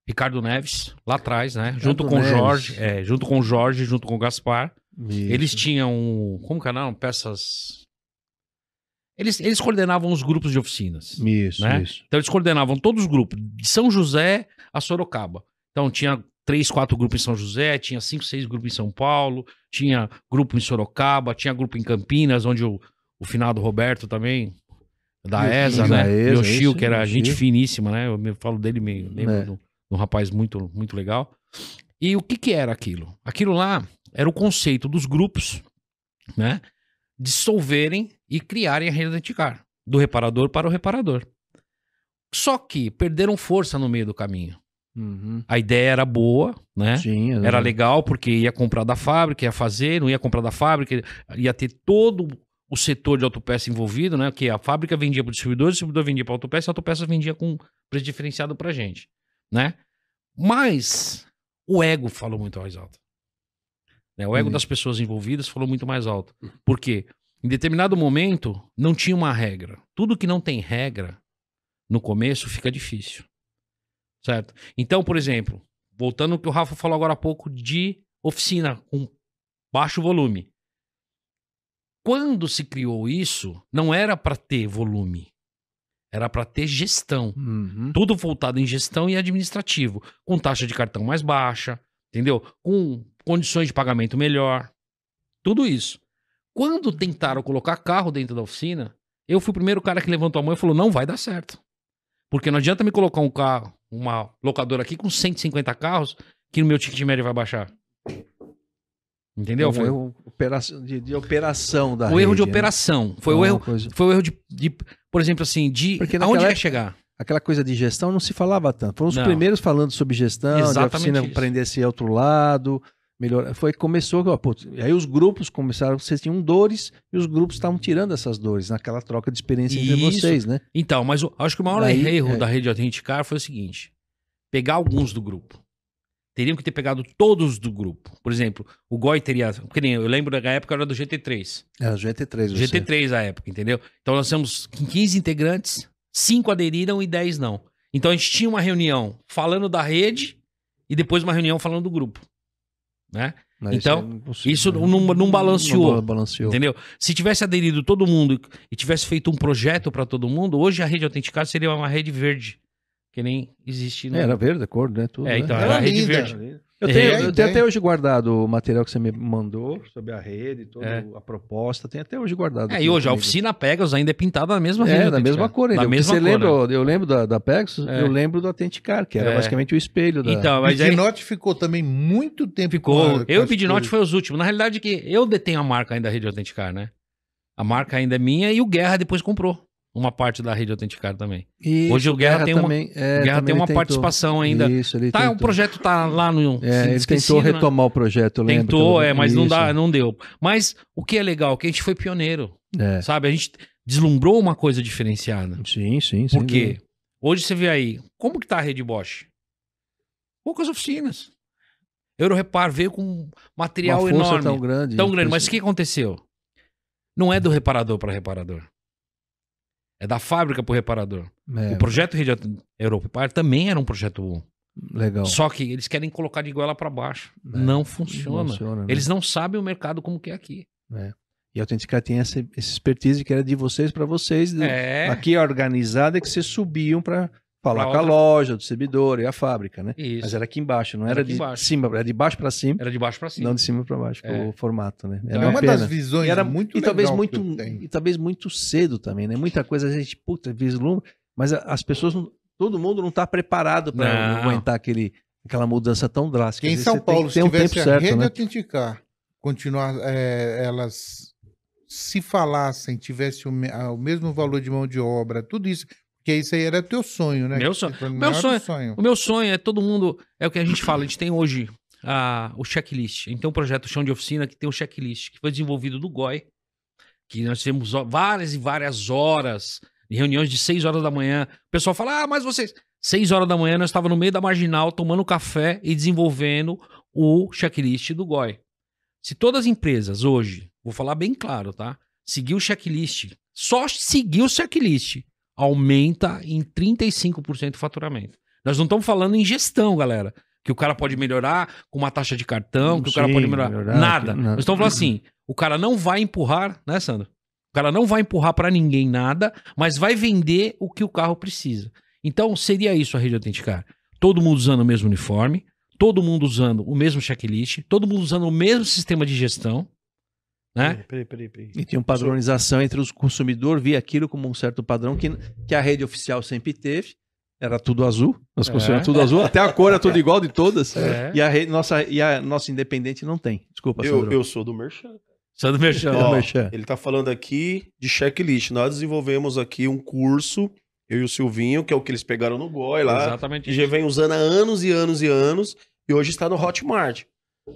Ricardo Neves, lá atrás, né? junto com o Neves. Jorge, é, junto com o Jorge, junto com o Gaspar. Isso. Eles tinham, como que é? Peças... Eles, eles coordenavam os grupos de oficinas. Isso, Né? isso. Então eles coordenavam todos os grupos, de São José a Sorocaba. Então tinha três, quatro grupos em São José, tinha cinco, seis grupos em São Paulo, tinha grupo em Sorocaba, tinha grupo em Campinas, onde o, o finado Roberto também, da Yoshio, ESA, né? ESA, Yoshio, isso, que era Yoshio. gente finíssima, né? Eu me falo dele, me lembro É. um- de um rapaz muito, muito legal. E o que que era aquilo? Aquilo lá era o conceito dos grupos, né? Dissolverem e criarem a rede anticar, do reparador para o reparador. Só que perderam força no meio do caminho. Uhum. A ideia era boa, né? Sim, Era legal porque ia comprar da fábrica, ia fazer, não ia comprar da fábrica, ia ter todo o setor de autopeça envolvido, né? Que a fábrica vendia para o distribuidor, o distribuidor vendia para a autopeça, a autopeça vendia com preço diferenciado para gente, né? Mas o ego falou muito mais alto. né? O ego Hum. das pessoas envolvidas falou muito mais alto. Por quê? Em determinado momento, não tinha uma regra. Tudo que não tem regra, no começo, fica difícil. Certo? Então, por exemplo, voltando ao que o Rafa falou agora há pouco de oficina com baixo volume. Quando se criou isso, não era para ter volume. Era para ter gestão. Uhum. Tudo voltado em gestão e administrativo, com taxa de cartão mais baixa, entendeu? Com condições de pagamento melhor. Tudo isso. Quando tentaram colocar carro dentro da oficina, eu fui o primeiro cara que levantou a mão e falou: não vai dar certo. Porque não adianta me colocar um carro, uma locadora aqui com 150 carros, que no meu ticket médio vai baixar. Entendeu? Um Foi erro operação- de, de operação da o erro de rede, né? operação. Foi Não o é erro, coisa- foi o erro de, de, por exemplo, assim, de Porque aonde época- chegar. Aquela coisa de gestão não se falava tanto. Foram os Não. primeiros falando sobre gestão, de Exatamente oficina isso. aprender esse outro lado. Melhor, foi começou, ó, putz, aí os grupos começaram, vocês tinham dores e os grupos estavam tirando essas dores naquela troca de experiência entre Isso. vocês, né? Então, mas o- acho que o maior erro é. da rede Autenticar foi o seguinte: pegar alguns do grupo. Teriam que ter pegado todos do grupo. Por exemplo, o Goi teria. Eu lembro da época era do GT3. Era o GT3. você. GT3 a época, entendeu? Então nós temos 15 integrantes, 5 aderiram e 10 não. Então a gente tinha uma reunião falando da rede e depois uma reunião falando do grupo. Né? Mas Então, é impossível, isso né? não- não balanceou. Não balanceou. Entendeu? Se tivesse aderido todo mundo e tivesse feito um projeto para todo mundo, hoje a rede Autenticar seria uma rede verde. Que nem existe no. É, era verde, a cor, né? Tudo, É, né? então, Era era a rede linda. verde. Eu É, tenho, a eu tenho até hoje guardado o material que você me mandou sobre a rede, toda É. a proposta. Tem até hoje guardado. É, e hoje a comigo. oficina Pegasus ainda é pintada na mesma rede. É, da Autenticar. mesma cor. ainda. Da mesma você cor, lembra, né? eu lembro da, da Pegasus, É. eu lembro do Autenticar, que era É. basicamente o espelho da... Então, O mas aí Bidinote ficou também muito tempo ficou. a- eu e o cores. foi os últimos. Na realidade, que eu detenho a marca ainda da rede Autenticar, né? A marca ainda é minha e o Guerra depois comprou uma parte da rede Autenticar também. Isso, Hoje o Guerra tem uma- também, é, Guerra tem uma tentou. participação ainda. Isso, ele Tá, tentou. o projeto tá lá no. É, ele tentou né? retomar o projeto. Tentou, é, mas não, Isso, dá, não deu. Mas o que é legal, que a gente foi pioneiro, É. sabe? A gente deslumbrou uma coisa diferenciada. Sim, sim, sem Por quê? dúvida. Hoje você vê aí, como que tá a rede Bosch? Poucas oficinas. Eurorepar veio com material Uma enorme, tão grande. tão grande. Mas o que aconteceu? Não é do reparador para reparador. É da fábrica para o reparador. É, O projeto Rede Europar também era um projeto bom. legal. Só que eles querem colocar de goela para baixo. É, Não funciona. Funciona, né? Eles não sabem o mercado como que é aqui. E a Autenticar tem essa, essa expertise que era de vocês para vocês. É. Aqui organizada é que vocês subiam para falar Pra com a outra- loja, do servidor e a fábrica, né? Isso. Mas era aqui embaixo, não Era era, de embaixo. cima, era de baixo para cima, Era de baixo para cima. não de cima para baixo, é o formato, né? Era uma pena. das visões E, era, muito e talvez muito e talvez muito cedo também, né? Muita coisa a gente puta vislumbra, mas as pessoas não- todo mundo não está preparado para aguentar aquele aquela mudança tão drástica. Em São Paulo, se um tivesse tempo a certo, rede né? autenticar, continuar, é, elas se falassem, tivesse o, o mesmo valor de mão de obra, tudo isso, porque isso aí era teu sonho, né? Meu sonho. Tipo, o Meu sonho- sonho. O meu sonho é todo mundo. É o que a gente fala, a gente tem hoje a, o checklist. A gente tem um projeto Chão de Oficina que tem um checklist, que foi desenvolvido do GOI, que nós tivemos várias e várias horas, de reuniões de 6 horas da manhã. O pessoal fala, ah, mas vocês. 6 horas da manhã nós estávamos no meio da marginal tomando café e desenvolvendo o checklist do GOI. Se todas as empresas hoje, vou falar bem claro, tá? Seguir o checklist, só seguir o checklist, aumenta em 35% o faturamento. Nós não estamos falando em gestão, galera. Que o cara pode melhorar com uma taxa de cartão, que o cara Sim, pode melhorar. melhorar, Nada. que-. Nós estamos falando assim: o cara não vai empurrar, né, Sandro? O cara não vai empurrar pra ninguém nada, mas vai vender o que o carro precisa. Então, seria isso a rede Autenticar. Todo mundo usando o mesmo uniforme, todo mundo usando o mesmo checklist, todo mundo usando o mesmo sistema de gestão, né? Peraí, peraí, peraí. E tinha uma padronização entre os consumidores, via aquilo como um certo padrão que, que a rede oficial sempre teve. Era tudo azul, nós É. consumíamos tudo azul, até a cor é tudo igual de todas. É. E a rede, nossa, e a nossa independente não tem. Desculpa, Eu, Sandro. eu sou do Merchan. Só do merchan. Ó, Merchan. Ele tá falando aqui de checklist. Nós desenvolvemos aqui um curso, eu e o Silvinho, que é o que eles pegaram no GOI lá. Exatamente que isso. já vem usando há anos e anos e anos, e hoje está no Hotmart.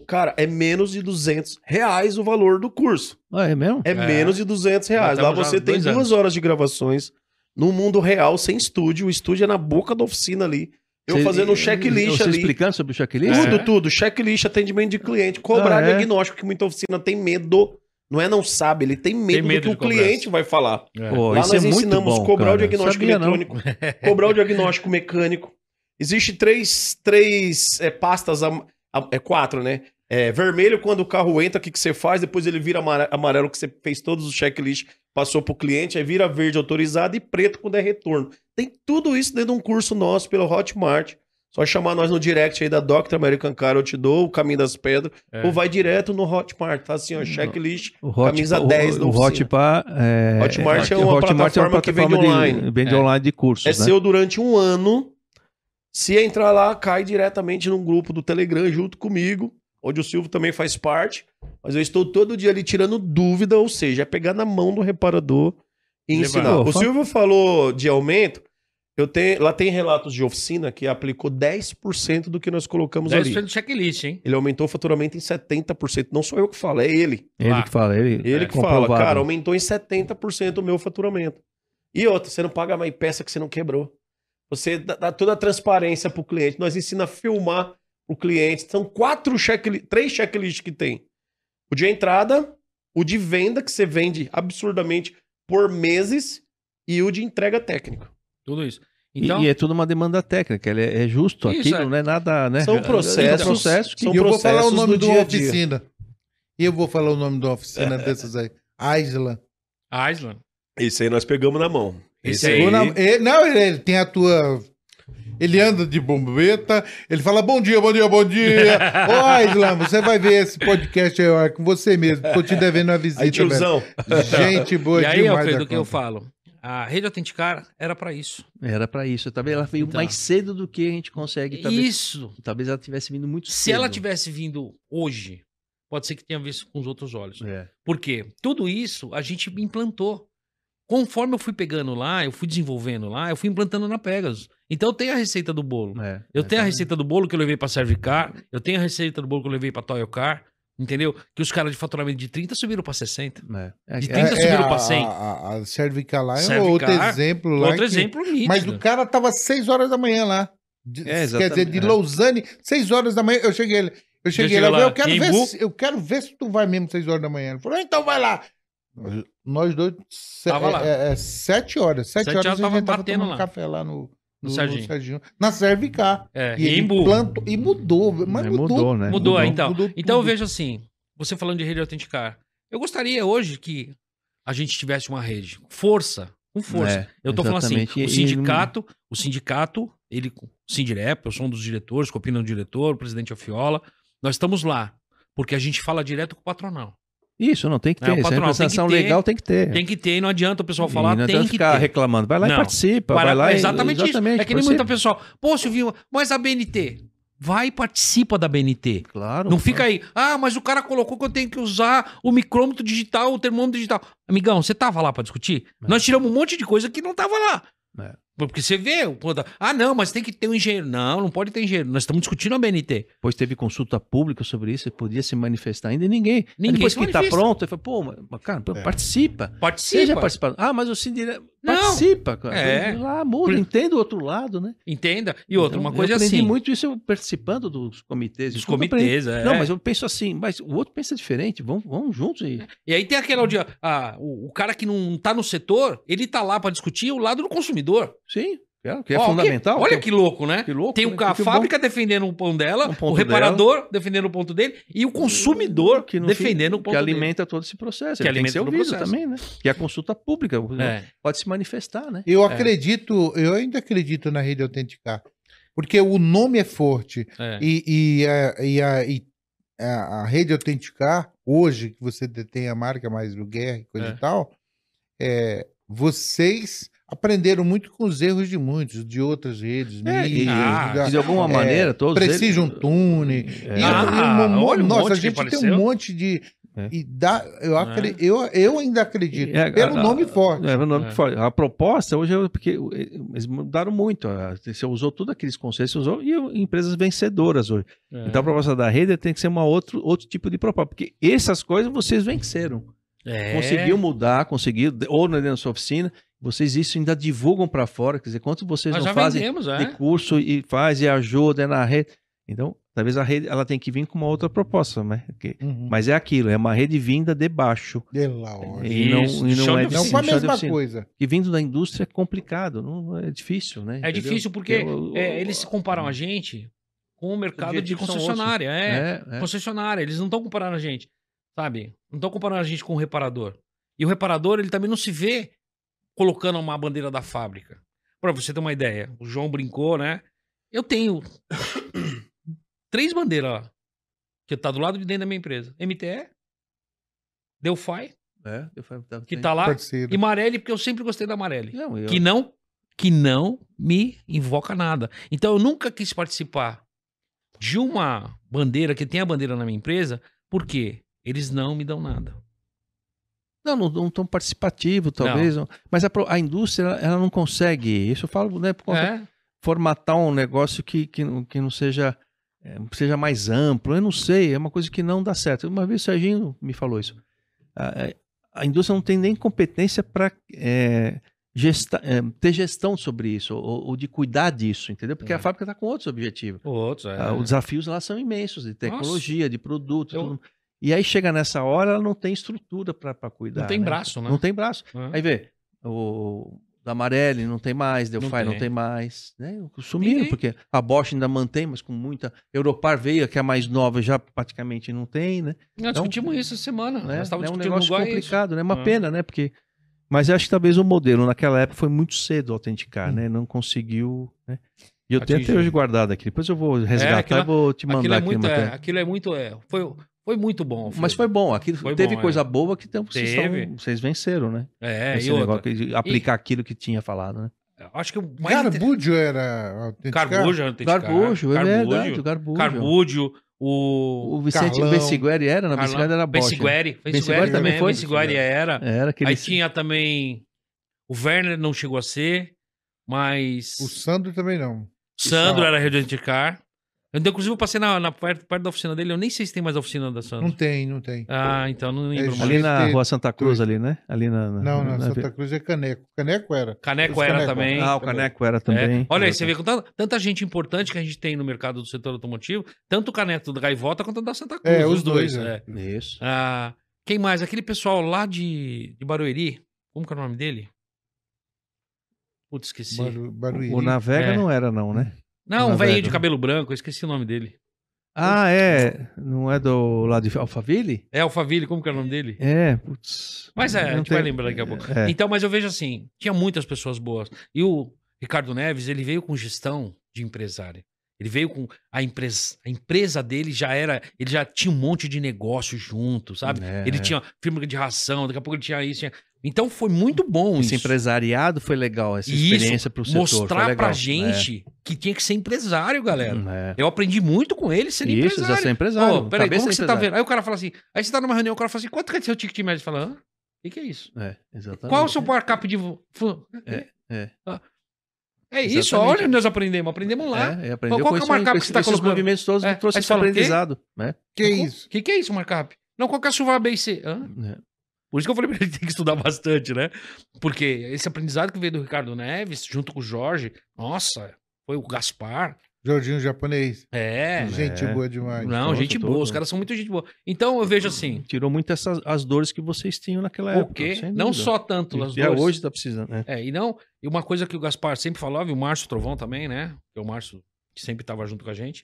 Cara, é menos de 200 reais o valor do curso. Ah, é mesmo? É, É. menos de 200 reais. Lá você tem duas anos. horas de gravações no mundo real, sem estúdio. O estúdio é na boca da oficina ali. Eu Você- fazendo um checklist você ali. explicando sobre o checklist? Tudo, É. tudo. Checklist, atendimento de cliente, cobrar Ah, é? diagnóstico, que muita oficina tem medo. Não é não sabe, ele tem medo, medo do de que o cliente vai falar. É. Pô, Lá isso nós é muito ensinamos bom, cobrar o cara. diagnóstico Sabia, eletrônico, cobrar o diagnóstico mecânico. Existe três, três é, pastas, a- é quatro, né? É, vermelho quando o carro entra, o que, que você faz? Depois ele vira amare- amarelo, que você fez todos os checklists, passou pro cliente, aí vira verde autorizado e preto quando é retorno. Tem tudo isso dentro de um curso nosso pelo Hotmart. Só chamar nós no direct aí da Dr. American Car, eu te dou o caminho das pedras, É. ou vai direto no Hotmart, tá assim, ó, checklist. O Hot, Camisa o- 10 da o, oficina. Hotpar é, Hotmart é o uma Hotmart plataforma que vende de- online. vende É. online de cursos, É né? seu durante um ano. Se entrar lá, cai diretamente num grupo do Telegram junto comigo, onde o Silvio também faz parte. Mas eu estou todo dia ali tirando dúvida, ou seja, é pegar na mão do reparador e Levar. ensinar. O Silvio falou de aumento. Eu tenho, lá tem relatos de oficina que aplicou 10% do que nós colocamos 10% ali. do checklist, hein? Ele aumentou o faturamento em 70%. Não sou eu que falo, é ele. Ele Lá. que fala, ele, Ele é que fala, cara, aumentou em 70% o meu faturamento. E outra, você não paga mais peça que você não quebrou. Você dá, dá toda a transparência pro cliente. Nós ensina a filmar o cliente. São quatro checklists, três checklists que tem. O de entrada, o de venda, que você vende absurdamente por meses, e o de entrega técnica. Tudo isso. E- Então, e, é tudo uma demanda técnica, ele é, é justo, Isso, aquilo é. não é nada, né? São É- processos, É um processo que... são E eu vou falar o processos nome do de uma oficina. E eu vou falar o nome de uma oficina dessas aí. Isla. Island. Esse aí nós pegamos na mão. Esse Esse aí- aí. Na- ele- não, ele, ele tem a tua. Ele anda de bombeta, ele fala bom dia, bom dia, bom dia. Ô, Isla, você vai ver esse podcast aí ó, com você mesmo. Tô te devendo uma visita. Aí, tiozão. velho. Gente boa e aí, demais. Alfredo, da o que eu falo? A rede Autenticar era pra isso. Era pra isso, talvez ela veio Então. mais cedo do que a gente consegue, talvez, Isso. talvez ela tivesse vindo muito Se cedo. ela tivesse vindo hoje, pode ser que tenha visto com os outros olhos. É. Por quê? Tudo isso a gente implantou. Conforme eu fui pegando lá, eu fui desenvolvendo lá, eu fui implantando na Pegasus. Então eu tenho a receita do bolo. É, Eu é, tenho a receita do bolo que eu levei pra Servicar, eu tenho a receita do bolo que eu levei pra Toyocar, entendeu? Que os caras de faturamento de 30 subiram pra 60. É. É, De é, 30 subiram a- pra 100. A, a, a Cervical lá é Cervicar, outro exemplo lá. Outro que- exemplo nítido. Mas o cara tava 6 horas da manhã lá. De- É, quer dizer, de é. Lausanne, 6 horas da manhã, eu cheguei. Eu cheguei chegou lá, lá, eu quero, ver se, eu quero ver se tu vai mesmo 6 horas da manhã. Ele falou, então vai lá. Nós dois, se, Tava lá. é, é, 7 horas. 7 Sete horas horas a tava gente tava batendo lá. café lá no, No no, Serginho. no Serginho. Na Cervicar. É, E e ele Embu. plantou, e mudou, mas É, mudou. mudou, né? Mudou, Mudou. então. Mudou Então eu vejo assim, você falando de rede autenticar. Eu gostaria hoje que a gente tivesse uma rede. Força. Com força. É, eu tô falando assim, o e- sindicato, o sindicato, ele, o Sindirep, eu sou um dos diretores, a opinião do diretor, o presidente Afiola, nós estamos lá, porque a gente fala direto com o patronal. Isso, não tem que É, ter. o Essa patronal tem que representação ter, legal tem que ter. Tem que ter, e não adianta o pessoal falar, não tem que ficar ter. reclamando. Vai lá Não. e participa. Vai Vai, lá- lá e- exatamente, isso. exatamente, É que nem muita pessoal, pô, Silvinho, mas a BNT? Vai e participa da BNT. Claro. Não fica aí, ah, mas o cara colocou que eu tenho que usar o micrômetro digital, o termômetro digital. Amigão, você tava lá pra discutir? É. Nós tiramos um monte de coisa que não tava lá. É. Porque você vê, quando- ah, não, mas tem que ter um engenheiro. Não, não pode ter engenheiro. Nós estamos discutindo a BNT. Depois teve consulta pública sobre isso, podia se manifestar ainda e ninguém. Aí Ninguém depois que tá manifesta. pronto, ele falou, pô, mas, cara, pô, É. participa. Seja Participa. participando. Ah, mas o Sindire... Não. Participa, cara. É. Lá muda, entenda o outro lado, né? Entenda. E outra, Então, uma coisa eu aprendi assim. muito isso eu participando dos comitês. Dos eu comitês, é. Não, mas eu penso assim, mas o outro pensa diferente, vamos, vamos juntos e... E aí tem aquela dia, ah, o, o cara que não tá no setor, ele tá lá pra discutir o lado do consumidor. Sim. É, que é Ó, fundamental. olha que, que louco, né? que louco. Tem o, né? a Que bom. fábrica defendendo o pão dela, O ponto o reparador defendendo o ponto dele e o consumidor que no defendendo fim, o ponto que dele. alimenta todo esse processo. Que Ele tem que ser alimenta ouvido processo. também, né? Que é a consulta pública É. pode se manifestar, né? Eu É. acredito, eu ainda acredito na rede autenticar. Porque o nome é forte. É. E, e, a, e, a, e a- a rede autenticar, hoje, que você detém a marca mais do Guerra e coisa É. e tal, é, vocês aprenderam muito com os erros de muitos, de outras redes, É, mídias, Ah, de alguma é, maneira, todos Precision eles- Tune. É. E, Ah, e um olha um nossa, monte a gente tem um monte de. É. E dá, eu, acre- eu, eu ainda acredito. É, pelo a- nome forte. É, nome É. forte. A proposta hoje é porque eles mudaram muito. Você usou todos aqueles conceitos, usou, e empresas vencedoras hoje. É. Então a proposta da rede tem que ser uma outro, outro tipo de proposta. Porque essas coisas vocês venceram. É. Conseguiu mudar, conseguiu, ou na dentro da sua oficina, vocês isso ainda divulgam para fora. Quer dizer, quanto vocês Nós não já fazem vendemos, é. de curso e faz e ajuda é na rede. Então, talvez a rede ela tem que vir com uma outra proposta, né? Uhum. Mas é aquilo, é uma rede vinda de baixo. Pela hora. E não, Isso, e não chão é de de Não a de mesma coisa. Que vindo da indústria é complicado, não é difícil, né? É Entendeu? difícil porque Eu- é, eles se comparam a gente com o mercado de concessionária. É, É, é. concessionária. Eles não estão comparando a gente, sabe? Não estão comparando a gente com o reparador. E o reparador, ele também não se vê colocando uma bandeira da fábrica. Pra você ter uma ideia, o João brincou, né? Eu tenho três bandeiras lá, que tá do lado de dentro da minha empresa. MTE, Delphi, É, falei, tá- que tá lá, Parceiro. e Marelli, porque eu sempre gostei da Marelli. Não, eu- Que não, que não me invoca nada. Então eu nunca quis participar de uma bandeira que tem a bandeira na minha empresa, porque eles não me dão nada. Não, não, não tão participativo, talvez. não. Mas a, a indústria, ela, não consegue. Isso eu falo, né? Por conta É, formatar um negócio que, que, não- que não seja, é, seja mais amplo. Eu não sei, é uma coisa que não dá certo. Uma vez o Serginho me falou isso. A, a- a indústria não tem nem competência para ter gestão sobre isso, ou, ou de cuidar disso, entendeu? Porque É. a fábrica está com outros objetivos. outros, é. Ah, os desafios lá são imensos, de tecnologia, de produto. Eu-. E aí chega nessa hora, ela não tem estrutura para cuidar. Não tem né? braço, né? Não tem braço. É. Aí vê, o da Amarelli não tem mais, Delphi não tem. tem, mais, né? Sumiram, Ninguém. porque a Bosch ainda mantém, mas com muita. Europar veio, que é a mais nova, já praticamente não tem, né? Nós discutimos isso essa semana. né? Nós estávamos é um negócio igual a isso. complicado, né? Uma É. pena, né? Porque. Mas eu acho que talvez o modelo naquela época foi muito cedo autenticar, Hum. né? Não conseguiu. Né? E eu tenho até Atingir. hoje guardado aqui. Depois eu vou resgatar aquilo- e vou te Aquilo mandar é aqui. muito, é, aquilo é muito, é, foi, foi muito bom. Mas foi bom. Aquilo, Foi teve bom, coisa é. boa que então, vocês, são- vocês venceram, né? É, Esse e outra, negócio de aplicar aquilo que tinha falado, né? acho que o mais inter- Garbúdio era autenticar? Garbujo, é Carbujo, verdade, o Garbujo. Carbúdio, o O Vicente. Bessigueri era, não, Bessigueri era Bosch. né? Bessigueri, Bessigueri também foi? Bessigueri era. Era aquele... Aí tinha também o Werner não chegou a ser, mas O Sandro também não. Sandro era Rede Anticar. Eu, inclusive, eu passei na, na perto, perto da oficina dele, eu nem sei se tem mais a oficina da Sandro. Não tem, não tem. Ah, então não lembro É, mais. Ali na Rua Santa Cruz, ali, né? Ali na... na- Não, não, na- Santa Cruz é Caneco. Caneco era. Caneco Os era Caneco. também. Ah, o Caneco era também. É. Olha aí, você vê com tanta, tanta gente importante que a gente tem no mercado do setor automotivo, tanto o Caneco da Gaivota quanto o da Santa Cruz. É, os dois, é. é. Isso. Ah, quem mais? Aquele pessoal lá de, de Barueri. Como que é o nome dele? Putz, esqueci. Baru, Barueri. O Navega É. não era não, né? Não, um velhinho de cabelo branco, eu esqueci o nome dele. Ah, é. Não é do lado de Alphaville? É Alphaville, como que é o nome dele? É, putz. Mas é, a gente tem- vai lembrar daqui a pouco. É. Então, mas eu vejo assim, tinha muitas pessoas boas. E o Ricardo Neves, ele veio com gestão de empresário. Ele veio com a empresa, a empresa dele já era, ele já tinha um monte de negócio junto, sabe? É. Ele tinha firma de ração, daqui a pouco ele tinha isso. tinha- Então foi muito bom Esse isso. empresariado foi legal, essa Isso, experiência pro setor. foi Mostrar legal. pra gente que tinha que ser empresário, galera. É. Eu aprendi muito com ele sendo Isso, já empresário. ser empresário. Ô, peraí, como que você tá vendo? Aí o cara fala assim, aí você tá numa reunião, o cara fala assim, quanto que é seu ticket médio? Você fala, hã? O que, que é isso? É, exatamente. Qual é o seu markup de... vo- fu- É, é. Ah. É isso, Exatamente. olha onde nós aprendemos. Aprendemos lá. É, é, aprendeu Qual que é o isso markup que você tá esses colocando? movimentos todos É, trouxe esse o aprendizado. Né? Que isso? O que, que é isso, markup? Não, qual que é a chuva A, B e C? Hã? É. Por isso que eu falei pra ele que tem que estudar bastante, né? Porque esse aprendizado que veio do Ricardo Neves, junto com o Jorge, nossa, foi o Gaspar. Jorginho japonês. É. Gente É. boa demais. Não, Nossa, gente todo. boa. Os caras são muito gente boa. Então eu vejo assim. Tirou muito essas, as dores que vocês tinham naquela O época. quê? sem Não só tanto E as até dores. hoje tá precisando, né? É, e não. E uma coisa que o Gaspar sempre falava, e o Márcio Trovão também, né? Que é o Márcio que sempre estava junto com a gente.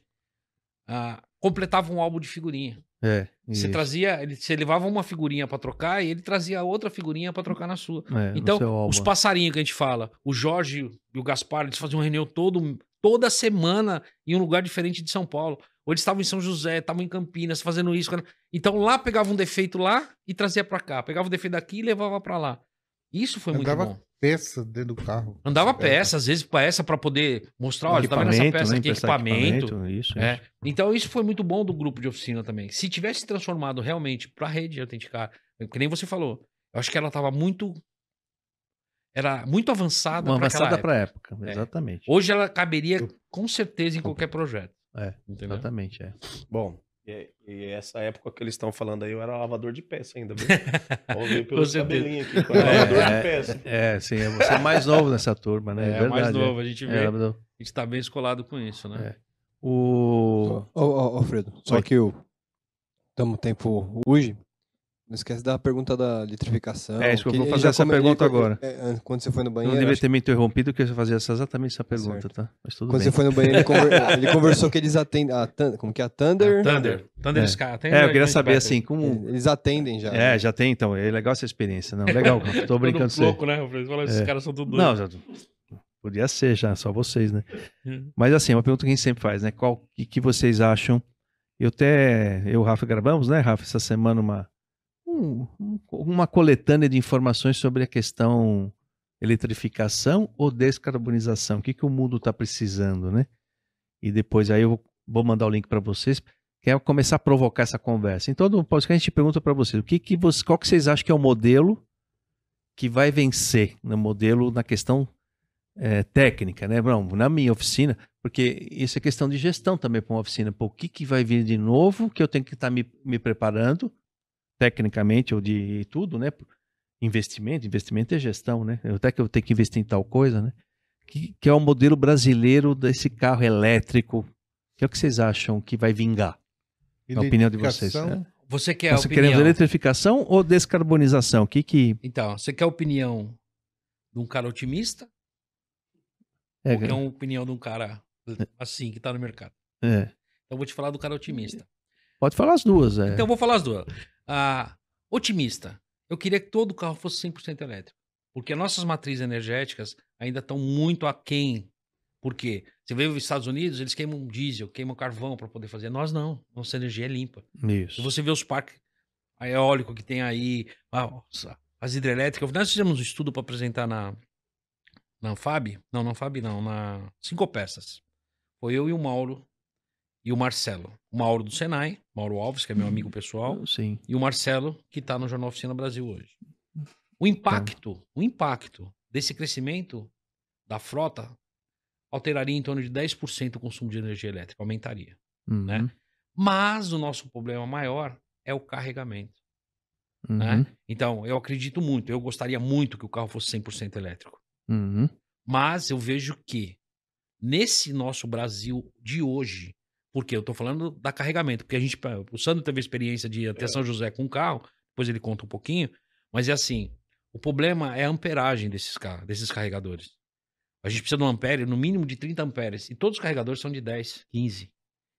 ah, completava um álbum de figurinha. É. Você isso. trazia, ele, você levava uma figurinha pra trocar e ele trazia outra figurinha pra trocar na sua. É, Então, os passarinhos que a gente fala, o Jorge e o Gaspar, eles faziam reunião todo, toda semana em um lugar diferente de São Paulo. Ou eles estavam em São José, estavam em Campinas, fazendo isso. Então lá pegava um defeito lá e trazia pra cá. Pegava o defeito daqui e levava pra lá. Isso foi Andava muito bom. Peça dentro do carro. Andava peça, às vezes peça pra poder mostrar, olha, tá vendo essa Equipamento, peça né? aqui, Emprestar equipamento. Isso, É. isso. Então isso foi muito bom do grupo de oficina também. Se tivesse transformado realmente pra rede de autenticar, que nem você falou, eu acho que ela tava muito era muito avançada para aquela avançada época. pra época. É. Exatamente. Hoje ela caberia com certeza em qualquer projeto. É, Entendeu? Exatamente, é. Bom, e, e essa época que eles estão falando aí, eu era lavador de peça ainda, viu? Pelos certeza. cabelinhos aqui, eu era lavador de peça. É, sim, é você é mais novo nessa turma, né? É, verdade, mais é. novo, a gente vê. É, a do- gente tá bem escolado com isso, né? É. o... Ô, ô, Alfredo, só Oi. que o estamos tempo hoje. Não esquece da pergunta da litrificação. É, isso que eu vou ele fazer essa come- ele pergunta co- agora. é, é, quando você foi no Não banheiro, devia acho ter me interrompido, porque eu ia fazer essa, exatamente essa pergunta, certo. tá? Mas tudo Quando bem. você foi no banheiro, ele, conver- ele conversou que eles atendem. A como que é? A Thunder? Thunder. Thunder É. Sky. É, eu um queria saber, assim, como... Eles atendem já. É, né? já tem, então. É legal essa experiência. Não, legal, tô brincando com Todo você. louco, né? Fala, Esses É. caras são tudo Não, doidos. já... Podia ser já, só vocês, né? Hum. Mas assim, é uma pergunta que a gente sempre faz, né? Qual que, que vocês acham? Eu até, eu e o Rafa gravamos, né, Rafa, essa semana uma, um- um- uma coletânea de informações sobre a questão eletrificação ou descarbonização. O que, que o mundo está precisando, né? E depois aí eu vou mandar o link para vocês, que é começar a provocar essa conversa. Então, no podcast a gente pergunta para vocês, o que que você, qual que vocês acham que é o modelo que vai vencer, no modelo na questão é, técnica, né? Não, na minha oficina, porque isso é questão de gestão também para uma oficina. Pô, o que, que vai vir de novo que eu tenho que estar me, me preparando, tecnicamente, ou de tudo, né? Investimento, investimento é gestão, né? Eu, até que eu tenho que investir em tal coisa, né? Que, que é o modelo brasileiro desse carro elétrico. Que é o que vocês acham que vai vingar? Na opinião de vocês, Identificação, Você quer a Você queremos opinião? eletrificação ou descarbonização? O que que... Então, você quer a opinião de um cara otimista É, ou quer uma opinião de um cara assim, que tá no mercado? é. Então, eu vou te falar do cara otimista. Pode falar as duas, é. Então, eu vou falar as duas. Ah, otimista. Eu queria que todo carro fosse 100% elétrico. Porque nossas matrizes energéticas ainda estão muito aquém. Por quê? Você vê os Estados Unidos, eles queimam diesel, queimam carvão para poder fazer. Nós não. Nossa energia é limpa. Se Isso. você vê os parques eólicos que tem aí, as hidrelétricas. Nós fizemos um estudo para apresentar na, na FAB. Não, na FAB não, na Cinco Peças. Foi eu e o Mauro e o Marcelo. O Mauro do Senai, Mauro Alves, que é meu amigo pessoal, Sim. e o Marcelo, que está no Jornal Oficina Brasil hoje. O impacto, o impacto desse crescimento da frota alteraria em torno de 10% o consumo de energia elétrica, aumentaria. Uhum. né? Mas o nosso problema maior é o carregamento. Uhum. né? Então, eu acredito muito, eu gostaria muito que o carro fosse 100% elétrico. Uhum. Mas eu vejo que nesse nosso Brasil de hoje, porque eu tô falando da carregamento, porque a gente, o Sandro teve experiência de ir até São José com um carro, depois ele conta um pouquinho, mas é assim, o problema é a amperagem desses carros, desses carregadores. A gente precisa de um ampere no mínimo de 30 amperes, e todos os carregadores são de 10, 15.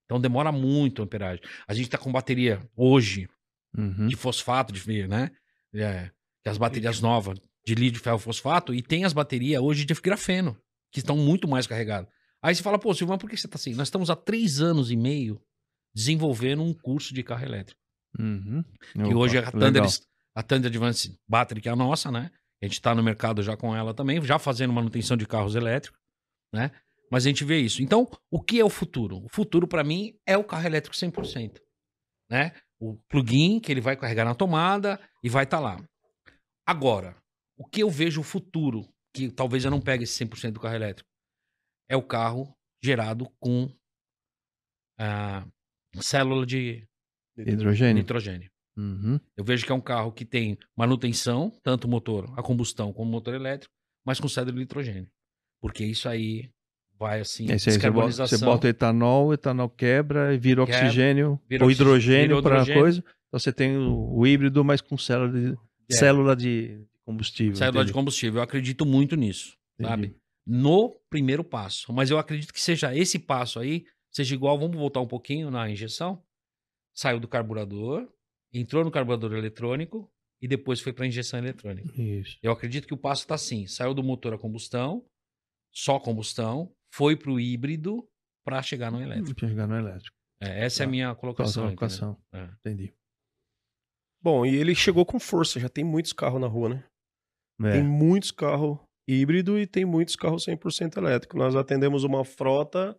Então demora muito a amperagem. A gente tá com bateria hoje Uhum. de fosfato, de, né? É, as baterias novas de lítio, ferro, fosfato, e tem as baterias hoje de grafeno, que estão muito mais carregadas. Aí você fala, pô, Silvão, por que você tá assim? Nós estamos há três anos e meio desenvolvendo um curso de carro elétrico. Uhum. Que Opa, hoje é a legal. Thunder, a Thunder Advanced Battery, que é a nossa, né? A gente tá no mercado já com ela também, já fazendo manutenção de carros elétricos, né? Mas a gente vê isso. Então, o que é o futuro? O futuro, para mim, é o carro elétrico 100%. Né? O plugin que ele vai carregar na tomada e vai estar lá. Agora, o que eu vejo o futuro, que talvez eu não pegue esse 100% do carro elétrico, é o carro gerado com ah, célula de Hidrogênio. nitrogênio. Uhum. Eu vejo que é um carro que tem manutenção, tanto motor a combustão como motor elétrico, mas com cédula de nitrogênio. Porque isso aí vai assim, É isso aí, você, bota, descarbonização. você bota etanol, o etanol quebra e vira Quebra, oxigênio vira ou hidrogênio para coisa. Então você tem o, o híbrido, mas com célula de, É. célula de combustível. Célula de combustível. Eu acredito muito nisso, Entendi. sabe? No primeiro passo. Mas eu acredito que seja esse passo aí, seja igual, vamos voltar um pouquinho na injeção. Saiu do carburador, entrou no carburador eletrônico e depois foi para injeção eletrônica. Isso. Eu acredito que o passo está assim: saiu do motor a combustão, só combustão, foi para o híbrido para chegar no elétrico. Chegar no elétrico. É, essa é a Tá. minha colocação. Colocação. colocação. entendeu? Entendi. Bom, e ele chegou com força, já tem muitos carros na rua, né? Tem É. muitos carros híbrido e tem muitos carros 100% elétrico. Nós atendemos uma frota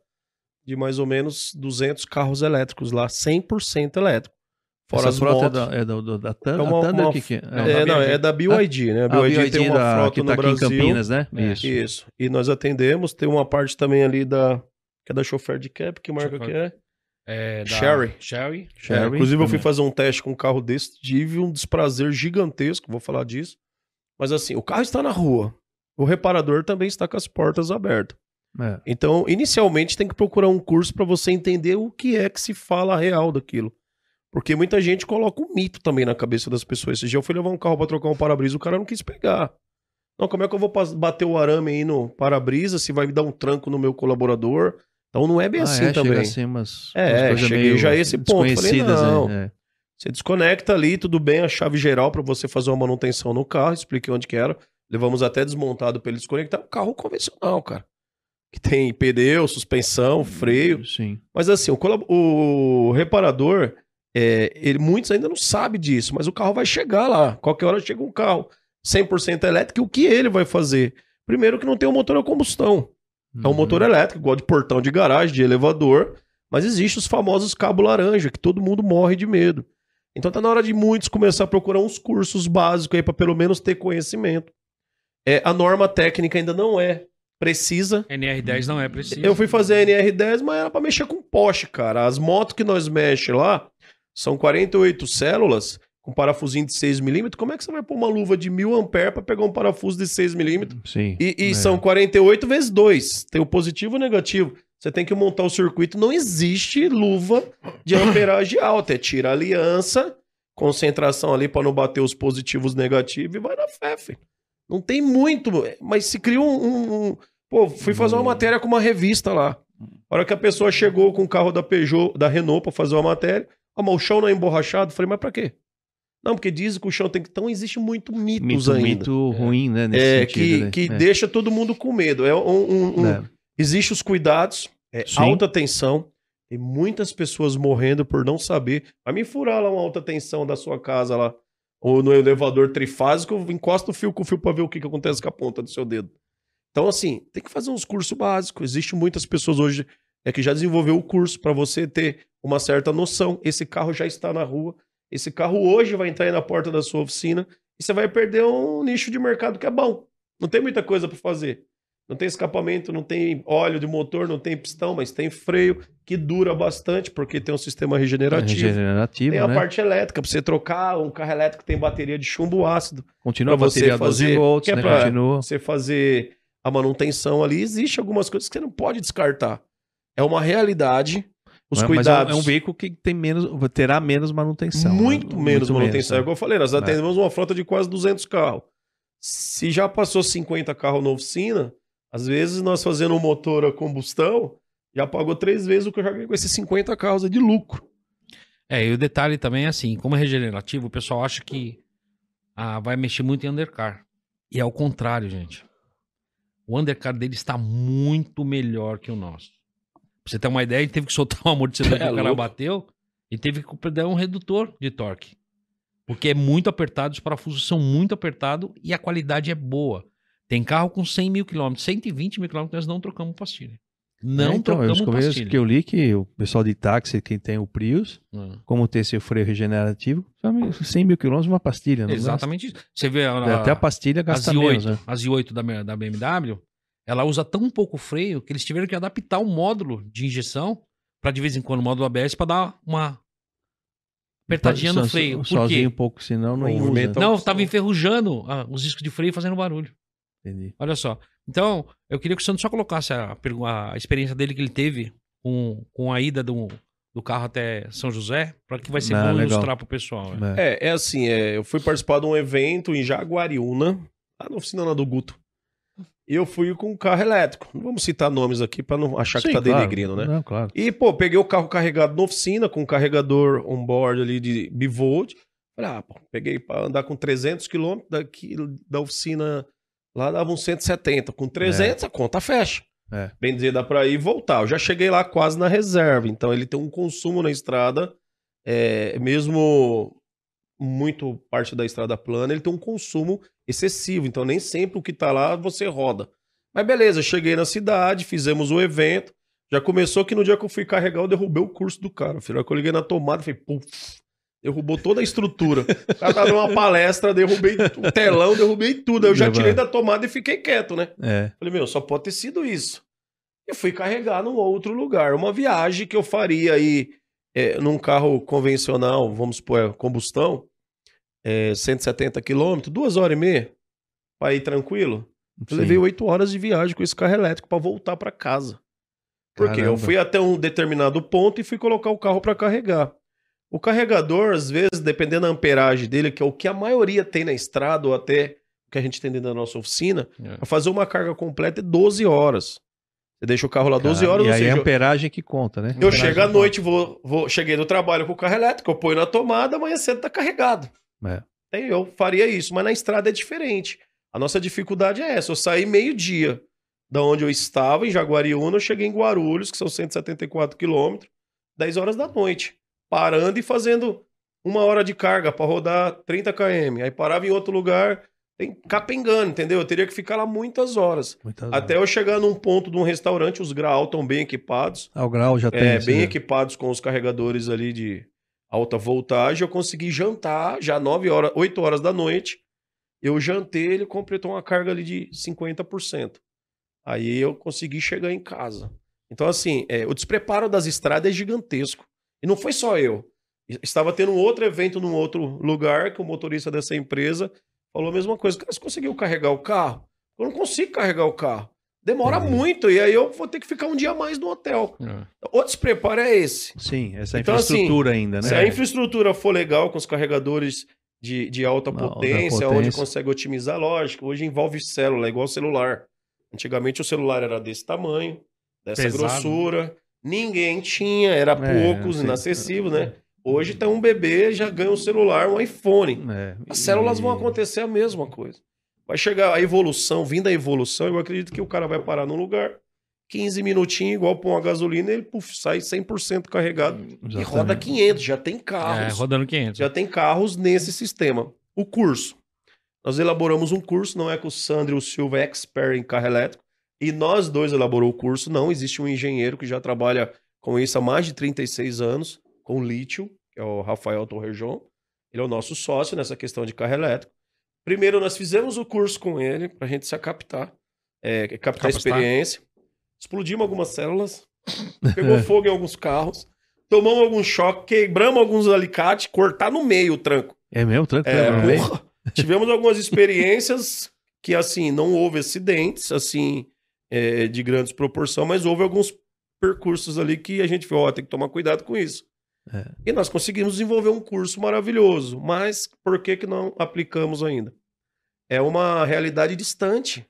de mais ou menos 200 carros elétricos lá, 100% elétrico. Fora Essa frota motos. é da, é da, da, da Thun- É uma- a Thunder? uma- que que é? Não, É, não, BYD. é da BYD, né? A Ah, BYD, BYD tem uma da- frota que no tá aqui Brasil. em Campinas, né? É. Isso. Isso. E nós atendemos. Tem uma parte também ali da. Que é da chofer de cap, que marca Chofer. que é? É, da Sherry. Sherry. É, Sherry inclusive, eu fui também. fazer um teste com um carro desse, tive um desprazer gigantesco, vou falar disso. Mas assim, o carro está na rua. O reparador também está com as portas abertas. É. Então, inicialmente, tem que procurar um curso para você entender o que é que se fala real daquilo. Porque muita gente coloca um mito também na cabeça das pessoas. Esse dia eu fui levar um carro para trocar um para-brisa, o cara não quis pegar. Não, como é que eu vou bater o arame aí no para-brisa se vai me dar um tranco no meu colaborador? Então não é bem Ah, assim é, também. Assim umas, É, umas cheguei já a esse ponto, falei, desconhecidas, não. né? É. Você desconecta ali, tudo bem, a chave geral para você fazer uma manutenção no carro, expliquei onde que era. Levamos até desmontado para ele desconectar. Um carro convencional, cara. Que tem pneu, suspensão, freio. Sim. Mas assim, o, o reparador, é, ele, muitos ainda não sabem disso, mas o carro vai chegar lá. Qualquer hora chega um carro 100% elétrico, e o que ele vai fazer? Primeiro que não tem um motor a combustão. É um Uhum. motor elétrico, igual de portão de garagem, de elevador. Mas existe os famosos cabo laranja, que todo mundo morre de medo. Então tá na hora de muitos começar a procurar uns cursos básicos aí para pelo menos ter conhecimento. É, a norma técnica ainda não é precisa. NR10 não é preciso. Eu fui fazer a NR10, mas era para mexer com poste, cara. As motos que nós mexe lá são 48 células com parafusinho de 6mm. Como é que você vai pôr uma luva de 1000 ampere para pegar um parafuso de 6mm? Sim. E, e É. são 48 vezes 2. Tem o positivo e o negativo. Você tem que montar o circuito. Não existe luva de amperagem alta. É tira a aliança, concentração ali para não bater os positivos negativos e vai na fé, filho. Não tem muito. Mas se cria um. um- um- Pô, fui fazer uma Hum. matéria com uma revista lá. A hora que a pessoa chegou com o carro da Peugeot, da Renault, para fazer uma matéria, ah, mas o chão não é emborrachado. Falei, mas pra quê? Não, porque dizem que o chão tem que. Então existe muito mitos Mito, ainda. mito ruim, né? Nesse É, sentido, que, né? que É. deixa todo mundo com medo. É um, um- um- É. Existe os cuidados, é, Sim. alta tensão. Tem muitas pessoas morrendo por não saber. Vai me furar lá uma alta tensão da sua casa lá. Ou no elevador trifásico, encosta o fio com o fio pra ver o que, que acontece com a ponta do seu dedo. Então, assim, tem que fazer uns cursos básicos. Existem muitas pessoas hoje é, que já desenvolveu o curso para você ter uma certa noção. Esse carro já está na rua. Esse carro hoje vai entrar aí na porta da sua oficina e você vai perder um nicho de mercado que é bom. Não tem muita coisa para fazer. Não tem escapamento, não tem óleo de motor, não tem pistão, mas tem freio que dura bastante porque tem um sistema regenerativo. Regenerativo, Tem a né? parte elétrica, para você trocar um carro elétrico que tem bateria de chumbo ácido, Continua a bateria 12 fazer- volts, que é né? Continua. você fazer a manutenção ali. Existe algumas coisas que você não pode descartar. É uma realidade. Os Mas- cuidados. Mas é um, é um veículo que tem menos, terá menos manutenção. muito né? menos Muito manutenção. É né? igual eu falei, nós É. atendemos uma frota de quase 200 carros. Se já passou 50 carros na oficina, às vezes nós fazendo um motor a combustão, já pagou três vezes o que eu já ganhei com esses 50 carros é de lucro. É, e o detalhe também é assim, como é regenerativo, o pessoal acha que ah, vai mexer muito em undercar. E é o contrário, gente. O undercar dele está muito melhor que o nosso. Pra você ter uma ideia, ele teve que soltar um amortecedor É que o cara louco. bateu e teve que dar um redutor de torque. Porque é muito apertado, os parafusos são muito apertados e a qualidade é boa. Tem carro com 100 mil quilômetros, 120 mil quilômetros, nós não trocamos pastilha. Não É, então, eu trocamos descobri pastilha. que eu li que o pessoal de táxi, quem tem o Prius, Hum. como tem esse freio regenerativo, sabe, 100 mil quilômetros uma pastilha. Não Exatamente isso. Você vê a, gasta. Até a pastilha as gasta i8, menos, né? as i8 da, da BMW, ela usa tão pouco freio que eles tiveram que adaptar o módulo de injeção para de vez em quando o módulo ABS para dar uma apertadinha no freio. Por Sozinho um quê? pouco, senão não O usa. movimento- Não, tava enferrujando ah, os discos de freio fazendo barulho. Entendi. Olha só. Então, eu queria que o Sandro só colocasse a, a experiência dele que ele teve com, com a ida do, do carro até São José, para que vai ser Ah, bom legal. ilustrar pro pessoal. né? É. É, é assim, é, eu fui participar de um evento em Jaguariúna, lá na oficina lá do Guto. E eu fui com um carro elétrico. Não vamos citar nomes aqui pra não achar que Sim, tá claro. denegrindo, né? Não, claro. E, pô, peguei o carro carregado na oficina, com um carregador on-board ali de bivolt. Falei, ah, pô, peguei pra andar com 300 quilômetros daqui da oficina, lá dava uns 170. Com 300, a conta fecha. É. Bem dizer, dá pra ir e voltar. Eu já cheguei lá quase na reserva, então ele tem um consumo na estrada, é, mesmo muito parte da estrada plana, ele tem um consumo excessivo, então nem sempre o que tá lá você roda. Mas beleza, cheguei na cidade, fizemos o evento, já começou que no dia que eu fui carregar, eu derrubei o curso do cara. Filho, que eu liguei na tomada, falei, puf, derrubou toda a estrutura. O cara tava dando uma palestra, derrubei o telão, derrubei tudo. Aí eu já tirei da tomada e fiquei quieto, né? É. Falei, meu, só pode ter sido isso. E fui carregar num outro lugar. Uma viagem que eu faria aí é, num carro convencional, vamos supor, é, combustão, é, 170 quilômetros, duas horas e meia, pra ir tranquilo. Eu levei oito horas de viagem com esse carro elétrico pra voltar pra casa. Porque eu Caramba. fui até um determinado ponto e fui colocar o carro pra carregar. O carregador, às vezes, dependendo da amperagem dele, que é o que a maioria tem na estrada, ou até o que a gente tem dentro da nossa oficina, É. pra fazer uma carga completa é 12 horas. Você deixa o carro lá 12 Cara, horas, E ou aí é seja, a amperagem que conta, né? eu chego à noite, vou, vou, cheguei do trabalho com o carro elétrico, eu ponho na tomada, amanhã cedo tá carregado. É. Eu faria isso, mas na estrada é diferente. A nossa dificuldade é essa. Eu saí meio-dia da onde eu estava, em Jaguariúna, eu cheguei em Guarulhos, que são 174 quilômetros, 10 horas da noite, parando e fazendo uma hora de carga para rodar 30 km. Aí parava em outro lugar, tem capengando, entendeu? Eu teria que ficar lá muitas horas. Muitas Até eu chegar num ponto de um restaurante, os graus estão bem equipados. Ah, o grau já tem. É, bem vê. equipados com os carregadores ali de alta voltagem. Eu consegui jantar já 9 horas, 8 horas da noite. Eu jantei, ele completou uma carga ali de 50%. Aí eu consegui chegar em casa. Então, assim, é, o despreparo das estradas é gigantesco. E não foi só eu. Estava tendo um outro evento num outro lugar que o motorista dessa empresa falou a mesma coisa. Cara, você conseguiu carregar o carro? Eu não consigo carregar o carro. Demora muito, e aí eu vou ter que ficar um dia a mais no hotel. É. O despreparo é esse. Sim, essa Então, assim, infraestrutura ainda, né? Se a infraestrutura for legal com os carregadores de, de alta Alta potência, potência. onde consegue otimizar, lógico, hoje envolve célula, igual celular. Antigamente o celular era desse tamanho, dessa Pesado. grossura. Ninguém tinha, era poucos, sim. inacessível, né? Hoje tem um bebê, já ganha um celular, um iPhone. É, As células e- vão acontecer a mesma coisa. Vai chegar a evolução, vindo a evolução, eu acredito que o cara vai parar num lugar, 15 minutinhos, igual pôr uma gasolina, ele puf, sai 100% carregado e Exatamente. roda 500. Já tem É, carros. rodando 500. Já tem carros nesse sistema. O curso. Nós elaboramos um curso, não é que o Sandro e o Silva é expert em carro elétrico, e nós dois elaborou o curso, não. Existe um engenheiro que já trabalha com isso há mais de 36 anos, com lítio, que é o Rafael Torrejon. Ele é o nosso sócio nessa questão de carro elétrico. Primeiro, nós fizemos o curso com ele, para a gente se captar, é, captar Capacitar. experiência. Explodimos algumas células, pegou fogo em alguns carros, tomamos algum choque, quebramos alguns alicates, cortar no meio o tranco. É mesmo? Tranquilo. É, vem? porra. Tivemos algumas experiências que, assim, não houve acidentes, assim, é, de grandes proporções, mas houve alguns percursos ali que a gente falou, ó, tem que tomar cuidado com isso. É. E nós conseguimos desenvolver um curso maravilhoso, mas por que que não aplicamos ainda? É uma realidade distante.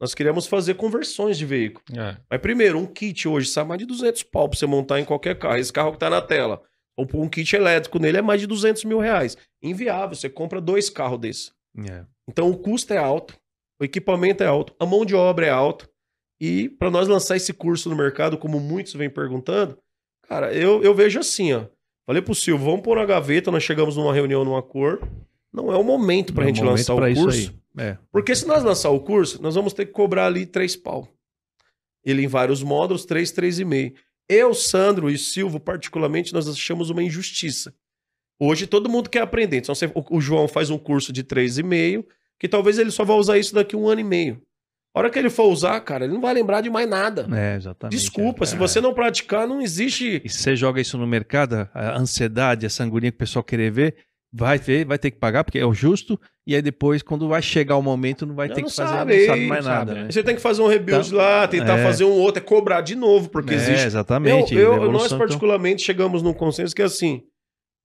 Nós queríamos fazer conversões de veículo. É. Mas primeiro, um kit hoje sai mais de 200 pau pra você montar em qualquer carro. Esse carro que tá na tela, ou pôr um kit elétrico nele é mais de 200 mil reais. Inviável, você compra dois carros desses. É. Então o custo é alto, o equipamento é alto, a mão de obra é alta. E para nós lançar esse curso no mercado, como muitos vêm perguntando, cara, eu, eu vejo assim, ó. Falei pro Silvio, vamos pôr na gaveta, nós chegamos numa reunião, num acordo. Não é o momento pra Não é gente lançar o curso. É. Porque se nós lançar o curso, nós vamos ter que cobrar ali três pau. Ele em vários módulos, três, três e meio. Eu, Sandro e Silvio, particularmente, nós achamos uma injustiça. Hoje todo mundo quer aprender. Então, o, João faz um curso de três e meio, que talvez ele só vá usar isso daqui a um ano e meio. A hora que ele for usar, cara, ele não vai lembrar de mais nada. É, exatamente. Desculpa, é. se você não praticar, não existe. E se você joga isso no mercado, a ansiedade, a sangurinha que o pessoal querer ver, vai ter, vai ter que pagar, porque é o justo, e aí depois, quando vai chegar o momento, não vai Já ter não que fazer, sabe, não sabe mais não sabe, nada, né? né? Você tem que fazer um rebuild Então, lá, tentar é. fazer um outro, é cobrar de novo, porque É, existe. Eu, exatamente. eu- nós, evolução, então- particularmente, chegamos num consenso que, assim,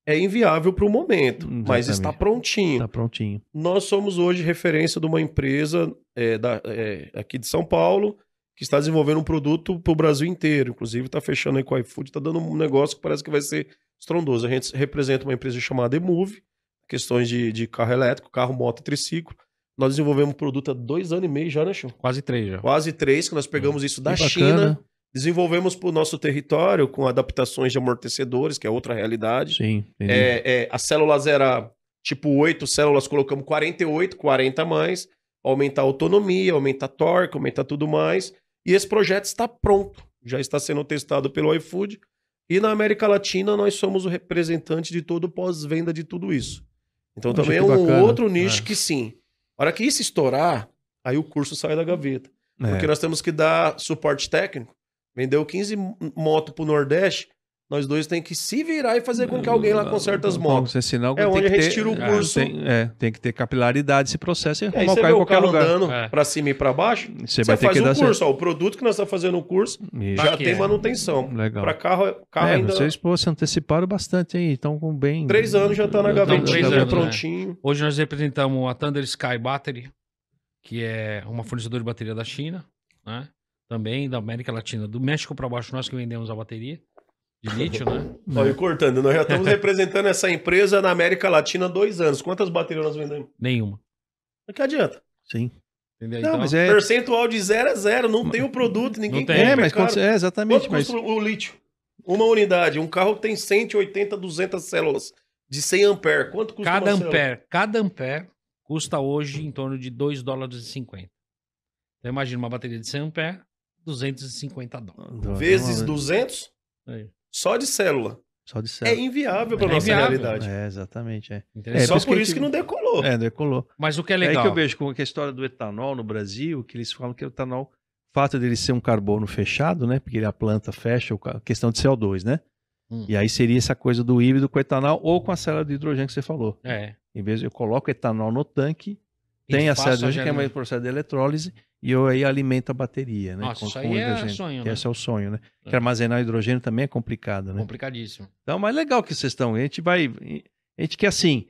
é inviável para o momento, mas Exatamente. está prontinho. Tá prontinho. Nós somos hoje referência de uma empresa é, da- é, aqui de São Paulo que está desenvolvendo um produto para o Brasil inteiro. Inclusive, está fechando aí com o iFood, está dando um negócio que parece que vai ser estrondoso. A gente representa uma empresa chamada Emove, questões de, de carro elétrico, carro, moto e triciclo. Nós desenvolvemos um produto há dois anos e meio já, né, Chão? Quase três já. Quase três, que nós pegamos isso da China, desenvolvemos para o nosso território com adaptações de amortecedores, que é outra realidade. Sim. É, é, as células era tipo 8 células, colocamos 48, 40 a mais, aumentar a autonomia, aumentar a torque, aumentar tudo mais. E esse projeto está pronto, já está sendo testado pelo iFood. E na América Latina nós somos o representante de todo o pós-venda de tudo isso. Então Poxa, também é um bacana. outro nicho É. que sim. A hora que isso estourar, aí o curso sai da gaveta. É. Porque nós temos que dar suporte técnico. Vendeu 15 motos pro Nordeste, nós dois tem que se virar e fazer com que alguém lá conserte as motos. senão É tem onde que a gente ter- tira o é, curso. Tem, é, tem que ter capilaridade esse processo e É, arrumar o você carro em o qualquer lugar. andando É. pra cima e pra baixo, Você vai ter faz que o dar curso. Ó, o produto que nós estamos fazendo no curso. Isso. já Aqui tem é. manutenção. Legal. Pra carro, carro É, ainda... vocês pô, se anteciparam bastante aí, então com bem. Três anos já tá na gavetinha, anos, né? prontinho. Hoje nós representamos a Thunder Sky Battery, que é uma fornecedora de bateria da China, né? Também da América Latina, do México para baixo, nós que vendemos a bateria de lítio, né? Olha, e cortando, nós já estamos representando essa empresa na América Latina há dois anos. Quantas baterias nós vendemos? Nenhuma. Não que adianta. Sim. Entendeu? Não, então, mas é. Percentual de zero é zero, não tem o produto, ninguém Não tem. compra, É, mas cara. quando, é, exatamente. Quanto Mas, custa o lítio? Uma unidade. Um carro tem 180, 200 células de 100 ampere. Quanto custa cada uma célula? ampere, cada ampere custa hoje em torno de 2 dólares e 50. Então imagina uma bateria de 100 ampere, 250 dólares. Vezes 200 Aí. Só de célula. Só de É célula. inviável para É nossa inviável. realidade. É, exatamente. É, Entendeu? É, só por isso por que isso a que, gente- não decolou. é decolou. Mas o que é É aí legal. que eu vejo com a história do etanol no Brasil, que eles falam que o etanol, o fato dele ser um carbono fechado, né? Porque a planta fecha, a questão de CO2, né? Hum. E aí seria essa coisa do híbrido com etanol ou com a célula de hidrogênio que você falou. É. Em vez de eu coloco etanol no tanque, E tem a célula de hidrogênio, que é mais processo de eletrólise, e eu aí alimento a bateria, né? Nossa, com- isso aí é sonho, né? Esse é o sonho, né? É. Que armazenar hidrogênio também é complicado, né? Complicadíssimo. Então, mas legal que vocês estão. A gente vai. A gente quer assim.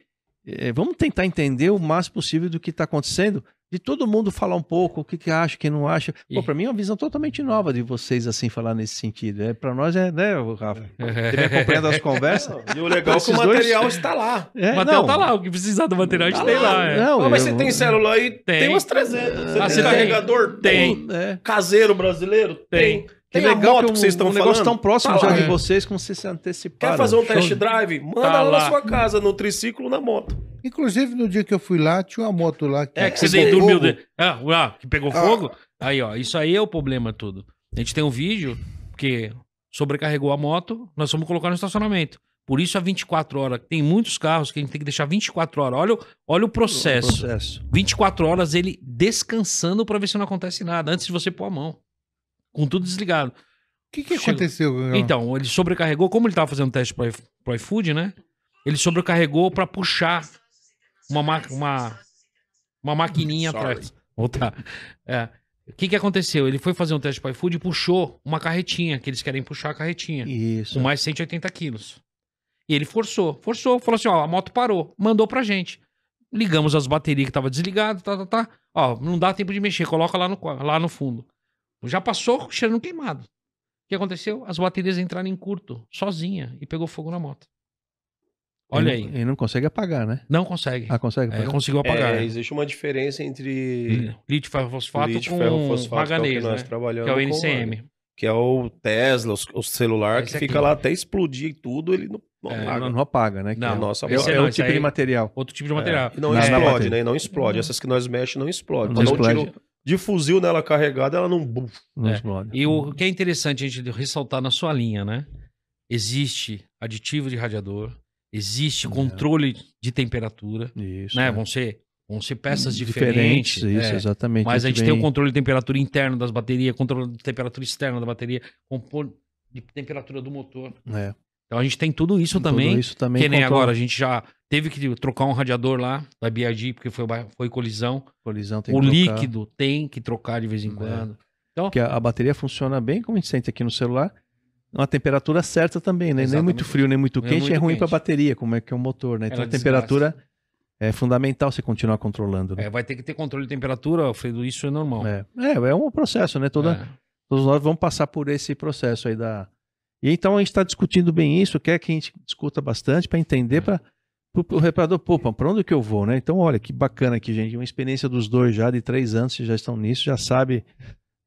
Eh, vamos tentar entender o máximo possível do que está acontecendo, de todo mundo falar um pouco o que, que acha, o que não acha. Pô, E- para mim é uma visão totalmente nova de vocês assim falar nesse sentido. É, para nós é, né, Rafa? Você vem acompanhando as conversas? E o legal é que o Esses dois- material está lá. É, O material não. tá lá, o que precisar do material a gente Tá tem lá. lá. é. Não, Ah, mas eu- você tem célula aí? Tem, Tem. umas 300. Você Ah, tem você tem? carregador? Tem. É. Caseiro brasileiro? Tem. Que Tem a legal moto que vocês estão um negócio falando? tão próximo Tá já lá. de É. vocês como vocês se anteciparam. Quer fazer um test drive? Manda Tá lá, lá. na sua casa, no triciclo, na moto. Inclusive, no dia que eu fui lá, tinha uma moto lá que É que você dormiu. fogo. De... Ah, ah, que pegou Ah. fogo? Aí, ó, isso aí é o problema tudo. A gente tem um vídeo que sobrecarregou a moto, nós vamos colocar no estacionamento. Por isso, a 24 horas. Tem muitos carros que a gente tem que deixar 24 horas. Olha, o- olha o processo. processo. 24 horas ele descansando pra ver se não acontece nada, antes de você pôr a mão. Com tudo desligado. O que, que aconteceu? Então, ele sobrecarregou, como ele tava fazendo teste pro, i- pro iFood, né? Ele sobrecarregou pra puxar uma, ma uma, uma maquininha Sorry. atrás. Voltar. É. O que que aconteceu? Ele foi fazer um teste pro iFood e puxou uma carretinha, que eles querem puxar a carretinha, Isso. com mais 180 quilos. E ele forçou, forçou, falou assim, ó, a moto parou, mandou pra gente. Ligamos as baterias que tava desligado, tá, tá, tá. Ó, não dá tempo de mexer, coloca lá no, lá no fundo. Já passou cheirando queimado. O que aconteceu? As baterias entraram em curto, sozinha, e pegou fogo na moto. Olha Ele aí. não- Ele não consegue apagar, né? Não consegue. Ah, consegue É, apagar? conseguiu apagar. É, né? existe uma diferença entre Lítio ferrofosfato lítio, com ferro, fosfato, que é o que nós né? trabalhamos Que é o com, NCM. que é o Tesla, o celular, Esse que aqui. fica lá até explodir e tudo, ele não, não É, apaga. Não, não apaga, né? Que Não, é, nossa, é, esse é não, esse tipo aí- de material. Outro tipo de material. E não na explode, né? E não explode. Essas que nós mexemos não explode. Não eu explode. tiro de fuzil nela carregada, ela não... Não É. explode. E o que é interessante a gente ressaltar na sua linha, né? Existe aditivo de radiador, existe É. controle de temperatura, Isso. né? é. Vão ser, vão ser peças diferentes. diferentes. Isso, é. exatamente. Mas a gente tem o vem- controle de temperatura interno das baterias, controle de temperatura externa da bateria, controle de temperatura do motor. É. Então a gente tem tudo isso Tudo também. Isso também que nem controla. agora a gente já Teve que trocar um radiador lá da BID, porque foi, foi colisão. Colisão tem o que trocar. líquido tem que trocar de vez em É. quando. Porque a, a bateria funciona bem, como a gente sente aqui no celular, uma temperatura certa também, né? Nem muito frio, nem muito quente, muito é ruim para a bateria, como é que é o motor, né? Então Ela a temperatura é fundamental você continuar controlando. Né? É, vai ter que ter controle de temperatura, Alfredo, isso é normal. É. É, é um processo, né? Toda, É. Todos nós vamos passar por esse processo aí da. E então a gente está discutindo bem isso, quer que a gente discuta bastante para entender, É. para o reparador, pô, para onde que eu vou, né? Então, olha, que bacana aqui, gente. Uma experiência dos dois já, de três anos, vocês já estão nisso, já sabe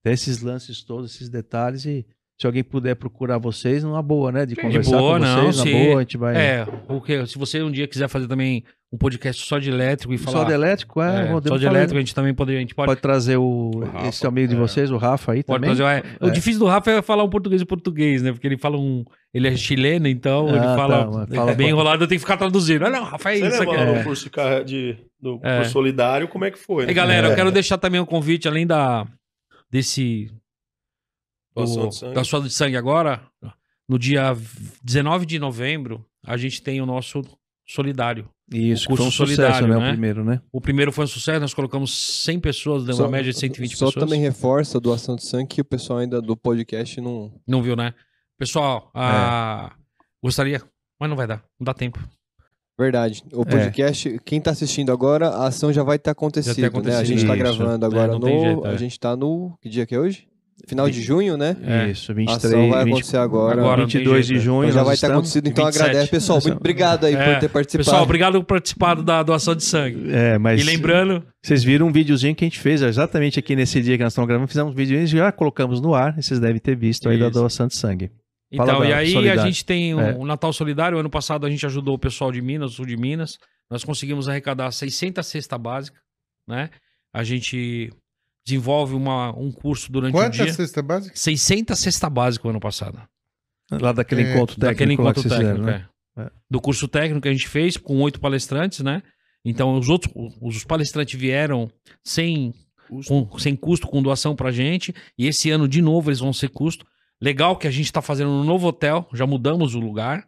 desses lances todos, esses detalhes. E se alguém puder procurar vocês, numa boa, né? De De conversar boa, com não, vocês, na se- boa, a gente vai. É, o que, se você um dia quiser fazer também um podcast só de elétrico e falar. Só de elétrico, é. é, só de falar- elétrico, a gente também poderia. A gente pode, Pode trazer o, Rafa, esse amigo de é. vocês, o Rafa aí pode também. trazer. é. O É. difícil do Rafa é falar um português em português, né? Porque ele fala um. Ele é chileno, então ele Ah, fala, tá, fala- bem enrolado, eu tenho que ficar traduzindo. Ah, não, Rafa, é Você isso aqui. é. no curso de, de- do É. curso solidário, como é que foi? E né? galera, É. eu quero deixar também um convite, além da desse. Doação do- de sangue. sua de sangue agora, no dia 19 de novembro, a gente tem o nosso solidário. Isso, o foi um curso sucesso, solidário, né? né? O primeiro, né? O primeiro foi um sucesso, nós colocamos 100 pessoas, deu uma média de 120 só pessoas. também reforça a doação de sangue que o pessoal ainda do podcast não. Não viu, né? Pessoal, a... gostaria, mas não vai dar, não dá tempo. Verdade. O podcast, quem tá assistindo agora, a ação já vai ter acontecido, né? A gente tá Isso. gravando É, agora não no. jeito, é. A gente tá no. Que dia que é hoje? Final de junho, né? É. Isso, A 23, ação vai 20, acontecer agora. Agora. não tem 22 de junho. Então já vai ter acontecido, então 27. agradece. Pessoal, muito obrigado aí É. por ter participado. Pessoal, obrigado por participar da doação de sangue. É, mas E lembrando, vocês viram um videozinho que a gente fez exatamente aqui nesse dia que nós estamos gravando. Fizemos um vídeo e já colocamos no ar. e Vocês devem ter visto aí da Isso. doação de sangue. Fala Então, da e aí Solidário. a gente tem o É. o Natal Solidário. Ano passado a gente ajudou o pessoal de Minas, sul de Minas. Nós conseguimos arrecadar 600 cesta básica, né? A gente desenvolve uma, um curso durante o Quantas dia. cesta básica? 600 cesta básica o ano passado. Lá daquele É, encontro técnico Daquele encontro técnico, fizeram, né? é. É. Do curso técnico que a gente fez com oito palestrantes, né? Então, os outros, os palestrantes vieram sem Custo. com- sem custo, com doação pra gente. E esse ano, de novo, eles vão ser custo. Legal que a gente tá fazendo no novo hotel, já mudamos o lugar.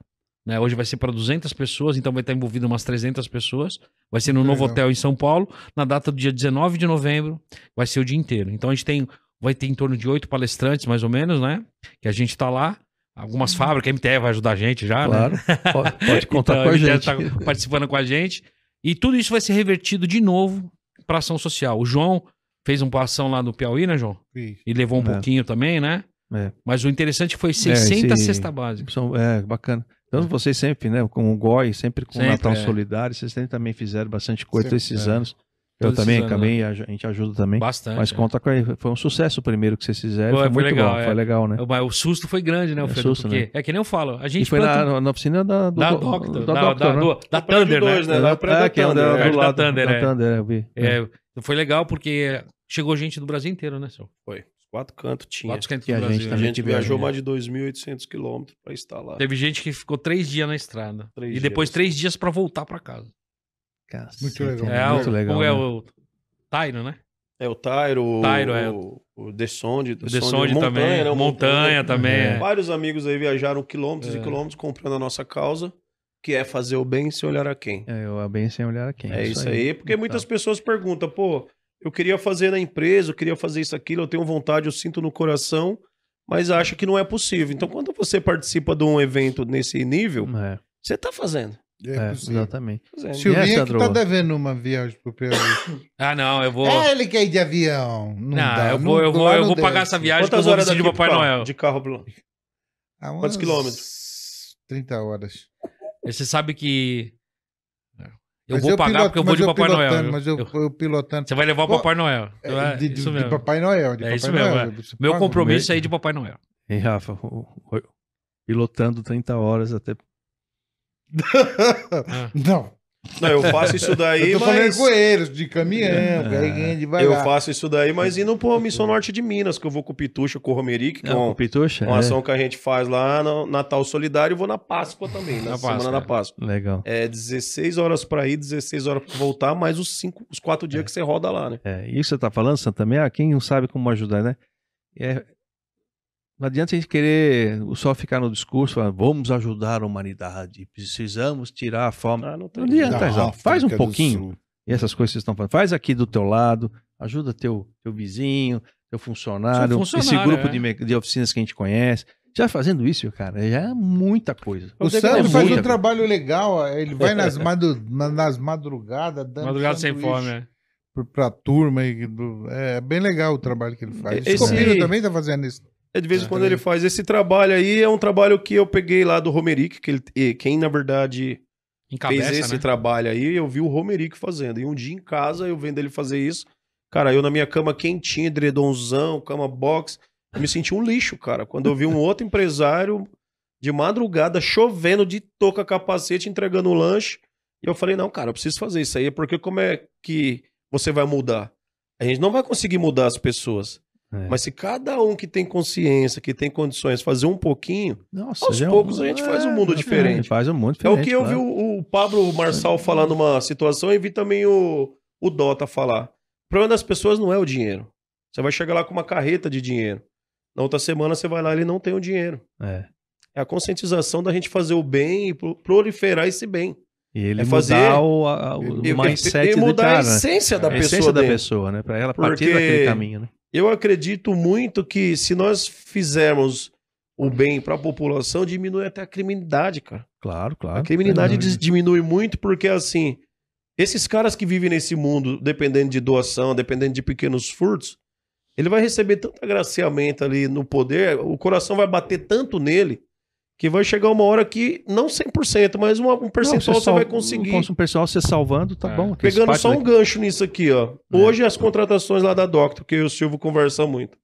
Né? Hoje vai ser para 200 pessoas, então vai estar envolvido umas 300 pessoas. Vai ser no novo Legal. hotel em São Paulo, na data do dia 19 de novembro, vai ser o dia inteiro. Então a gente tem, vai ter em torno de oito palestrantes, mais ou menos, né? Que a gente tá lá. Algumas fábricas, a MTE vai ajudar a gente já, né? Claro. Pode, pode contar Então, com a ele gente. deve estar participando com a gente. E tudo isso vai ser revertido de novo para ação social. O João fez uma ação lá no Piauí, né, João? Isso. E levou um É. pouquinho também, né? É. Mas o interessante foi 600 esse- cesta básica. É, bacana. Então vocês sempre, né, com o GOI, sempre com Sempre, o Natal é. Solidário, vocês sempre também fizeram bastante coisa Sempre, esses é. anos. Eu Todos também anos, acabei, a gente ajuda também. Bastante. Mas é. conta com foi um sucesso o primeiro que vocês fizeram. Foi- muito legal, bom, é. foi legal, né? Mas o susto foi grande, né, É Alfredo? susto, Porque né? é que nem eu falo. A gente E foi planta- na, na oficina da, do, da do- Doctor, da da, Doctor, da, né? do- da É o prédio Thunder, dois, né? né? É o prédio Ah, da é o Thunder, da- é. do Da lado Thunder, da é. Thunder, eu vi. É, foi legal porque chegou gente do Brasil inteiro, né, senhor? Foi. Quatro cantos tinha. Quatro cantos do a Brasil. gente né? A gente viajou. viajou mais de 2.800 quilômetros para estar lá. Teve gente que ficou três dias na estrada. Três e depois dias. três dias pra voltar pra casa. Cacete, Muito legal. É, muito o, legal. como é né? o Tairo, né? É o Tyro, o, Tyro, é. o, o Desonde, O Desonde Montanha, também. né? O Montanha também. É. é. Vários amigos aí viajaram quilômetros É. e quilômetros comprando a nossa causa, que é fazer o bem sem olhar a quem. É, a bem sem olhar a quem. É isso aí, porque Então. muitas pessoas perguntam, pô, eu queria fazer na empresa, eu queria fazer isso, aquilo, eu tenho vontade, eu sinto no coração, mas acho que não é possível. Então, quando você participa de um evento nesse nível, É, você tá fazendo. É, é, possível. exatamente. Fazendo. Silvinho E é que tá devendo uma viagem pro Piauí. Ah, não, eu vou. É, ele quer ir de avião. Não, Não, dá. eu vou, eu vou, eu vou pagar essa viagem Quantas horas de Papai carro? Noel. De carro Quantos quilômetros? 30 horas. Você sabe que. Eu Mas vou pagar piloto- porque eu vou de Papai pilotando, Noel. Mas eu, Eu- eu pilotando. Você vai levar o Papai Noel. É, É, de, de- isso de mesmo. Papai Noel. De É Papai isso mesmo, Noel. é. Você Meu paga. compromisso é ir de Papai Noel. Hein, Rafa? Pilotando 30 horas até. Ah. Não. Não, eu faço isso daí, eu tô falando mas... com eles, de caminhão, É. ganha Eu devagar. faço isso daí, mas indo pro Missão Norte de Minas, que eu vou com o Pitucha, com o Romeric, que é Não, o Pitucha? uma É, ação que a gente faz lá no Natal Solidário, e vou na Páscoa também, na, Na semana Páscoa, da é. Páscoa. Legal. É 16 horas pra ir, 16 horas pra voltar, mais os, cinco, os quatro dias que você roda lá, né? É, isso que você tá falando, Santa também, ah, quem não sabe como ajudar, né? É, Não adianta a gente querer só ficar no discurso, falando, vamos ajudar a humanidade, precisamos tirar a fome. Ah, não tem Não adianta, Da Zão. Faz um pouquinho. E essas coisas que vocês estão falando. Faz aqui do teu lado, ajuda teu, teu vizinho, teu funcionário, Seu esse funcionário, grupo é. de, de oficinas que a gente conhece. Já fazendo isso, cara, já é muita coisa. O Sandro é faz um trabalho legal, ele vai nas, nas madrugadas, dando Madrugada sem fome, é. pro- pra turma. É bem legal o trabalho que ele faz. Esse- Esse Scopino também tá fazendo isso. É, de vez em quando ele faz esse trabalho aí, é um trabalho que eu peguei lá do Romerick, que ele, quem na verdade Encabeça, fez esse né? trabalho aí, eu vi o Romerick fazendo. E um dia em casa, eu vendo ele fazer isso, cara, eu na minha cama quentinha, edredomzão, cama box, eu me senti um lixo, cara. Quando eu vi um outro empresário de madrugada, chovendo, de touca capacete, entregando o lanche, e eu falei, não, cara, eu preciso fazer isso aí, porque como é que você vai mudar? A gente não vai conseguir mudar as pessoas. É. Mas se cada um que tem consciência, que tem condições, fazer um pouquinho, Nossa, aos é um- poucos a gente faz um mundo é, diferente. Faz um mundo é o diferente. que eu claro. vi o, o Pablo Marçal falar numa situação e vi também o, o Dota falar. O problema das pessoas não é o dinheiro. Você vai chegar lá com uma carreta de dinheiro. Na outra semana você vai lá e ele não tem o dinheiro. É. É a conscientização da gente fazer o bem e pro- proliferar esse bem. E ele É fazer- mudar o, a- o E- e- mindset e do mudar cara, a né? essência da a pessoa essência da pessoa, né? Pra ela partir Porque- daquele caminho, né? Eu acredito muito que se nós fizermos o bem para a população, diminui até a criminalidade, cara. Claro, claro. A criminalidade É, diminui muito porque, assim, esses caras que vivem nesse mundo, dependendo de doação, dependendo de pequenos furtos, ele vai receber tanto agraciamento ali no poder, o coração vai bater tanto nele, que vai chegar uma hora que, não 100%, mas uma- um percentual Não, você sal- vai conseguir. Um pessoal você salvando, tá É. bom. Pegando só um gancho nisso aqui, ó. Hoje as contratações lá da Doctor, que eu e o Silvio conversa muito.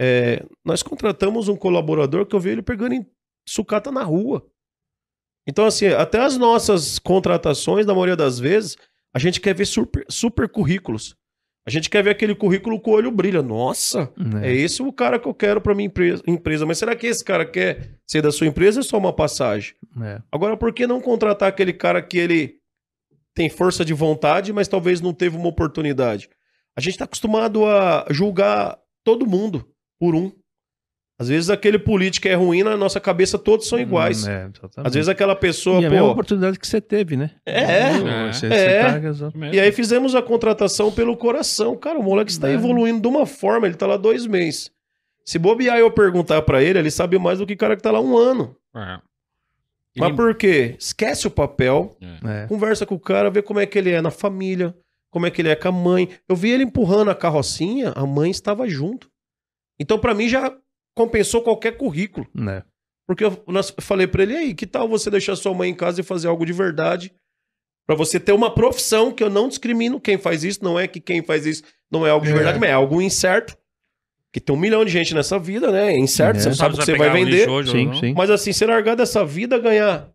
É, nós contratamos um colaborador que eu vi ele pegando em sucata na rua. Então, assim, até as nossas contratações, na maioria das vezes, a gente quer ver super, super currículos. A gente quer ver aquele currículo com o olho brilha. Nossa, É. é esse o cara que eu quero para minha empresa, empresa. Mas será que esse cara quer ser da sua empresa ou é só uma passagem? É. Agora, por que não contratar aquele cara que ele tem força de vontade, mas talvez não teve uma oportunidade? A gente está acostumado a julgar todo mundo por um. Às vezes aquele político é ruim, na nossa cabeça todos são iguais. Hum, é. Às vezes aquela pessoa, e é a mesma pô. oportunidade que você teve, né? É, Você, é. Você exato. Mesmo. E aí fizemos a contratação pelo coração. Cara, o moleque está É. evoluindo de uma forma, ele tá lá dois meses. Se bobear eu perguntar para ele, ele sabe mais do que o cara que tá lá um ano. É. Mas Ele- por quê? Esquece o papel, É. conversa com o cara, vê como é que ele é na família, como é que ele é com a mãe. Eu vi ele empurrando a carrocinha, a mãe estava junto. Então, pra mim, já compensou qualquer currículo. É. Porque eu, eu falei pra ele, aí, que tal você deixar sua mãe em casa e fazer algo de verdade? Pra você ter uma profissão que eu não discrimino quem faz isso. Não é que quem faz isso não é algo de É. verdade, mas é algo incerto. Que tem um milhão de gente nessa vida, né? É incerto, É. você não sabe o que você vai vender. hoje Sim, sim. Mas assim, você largar dessa vida, ganhar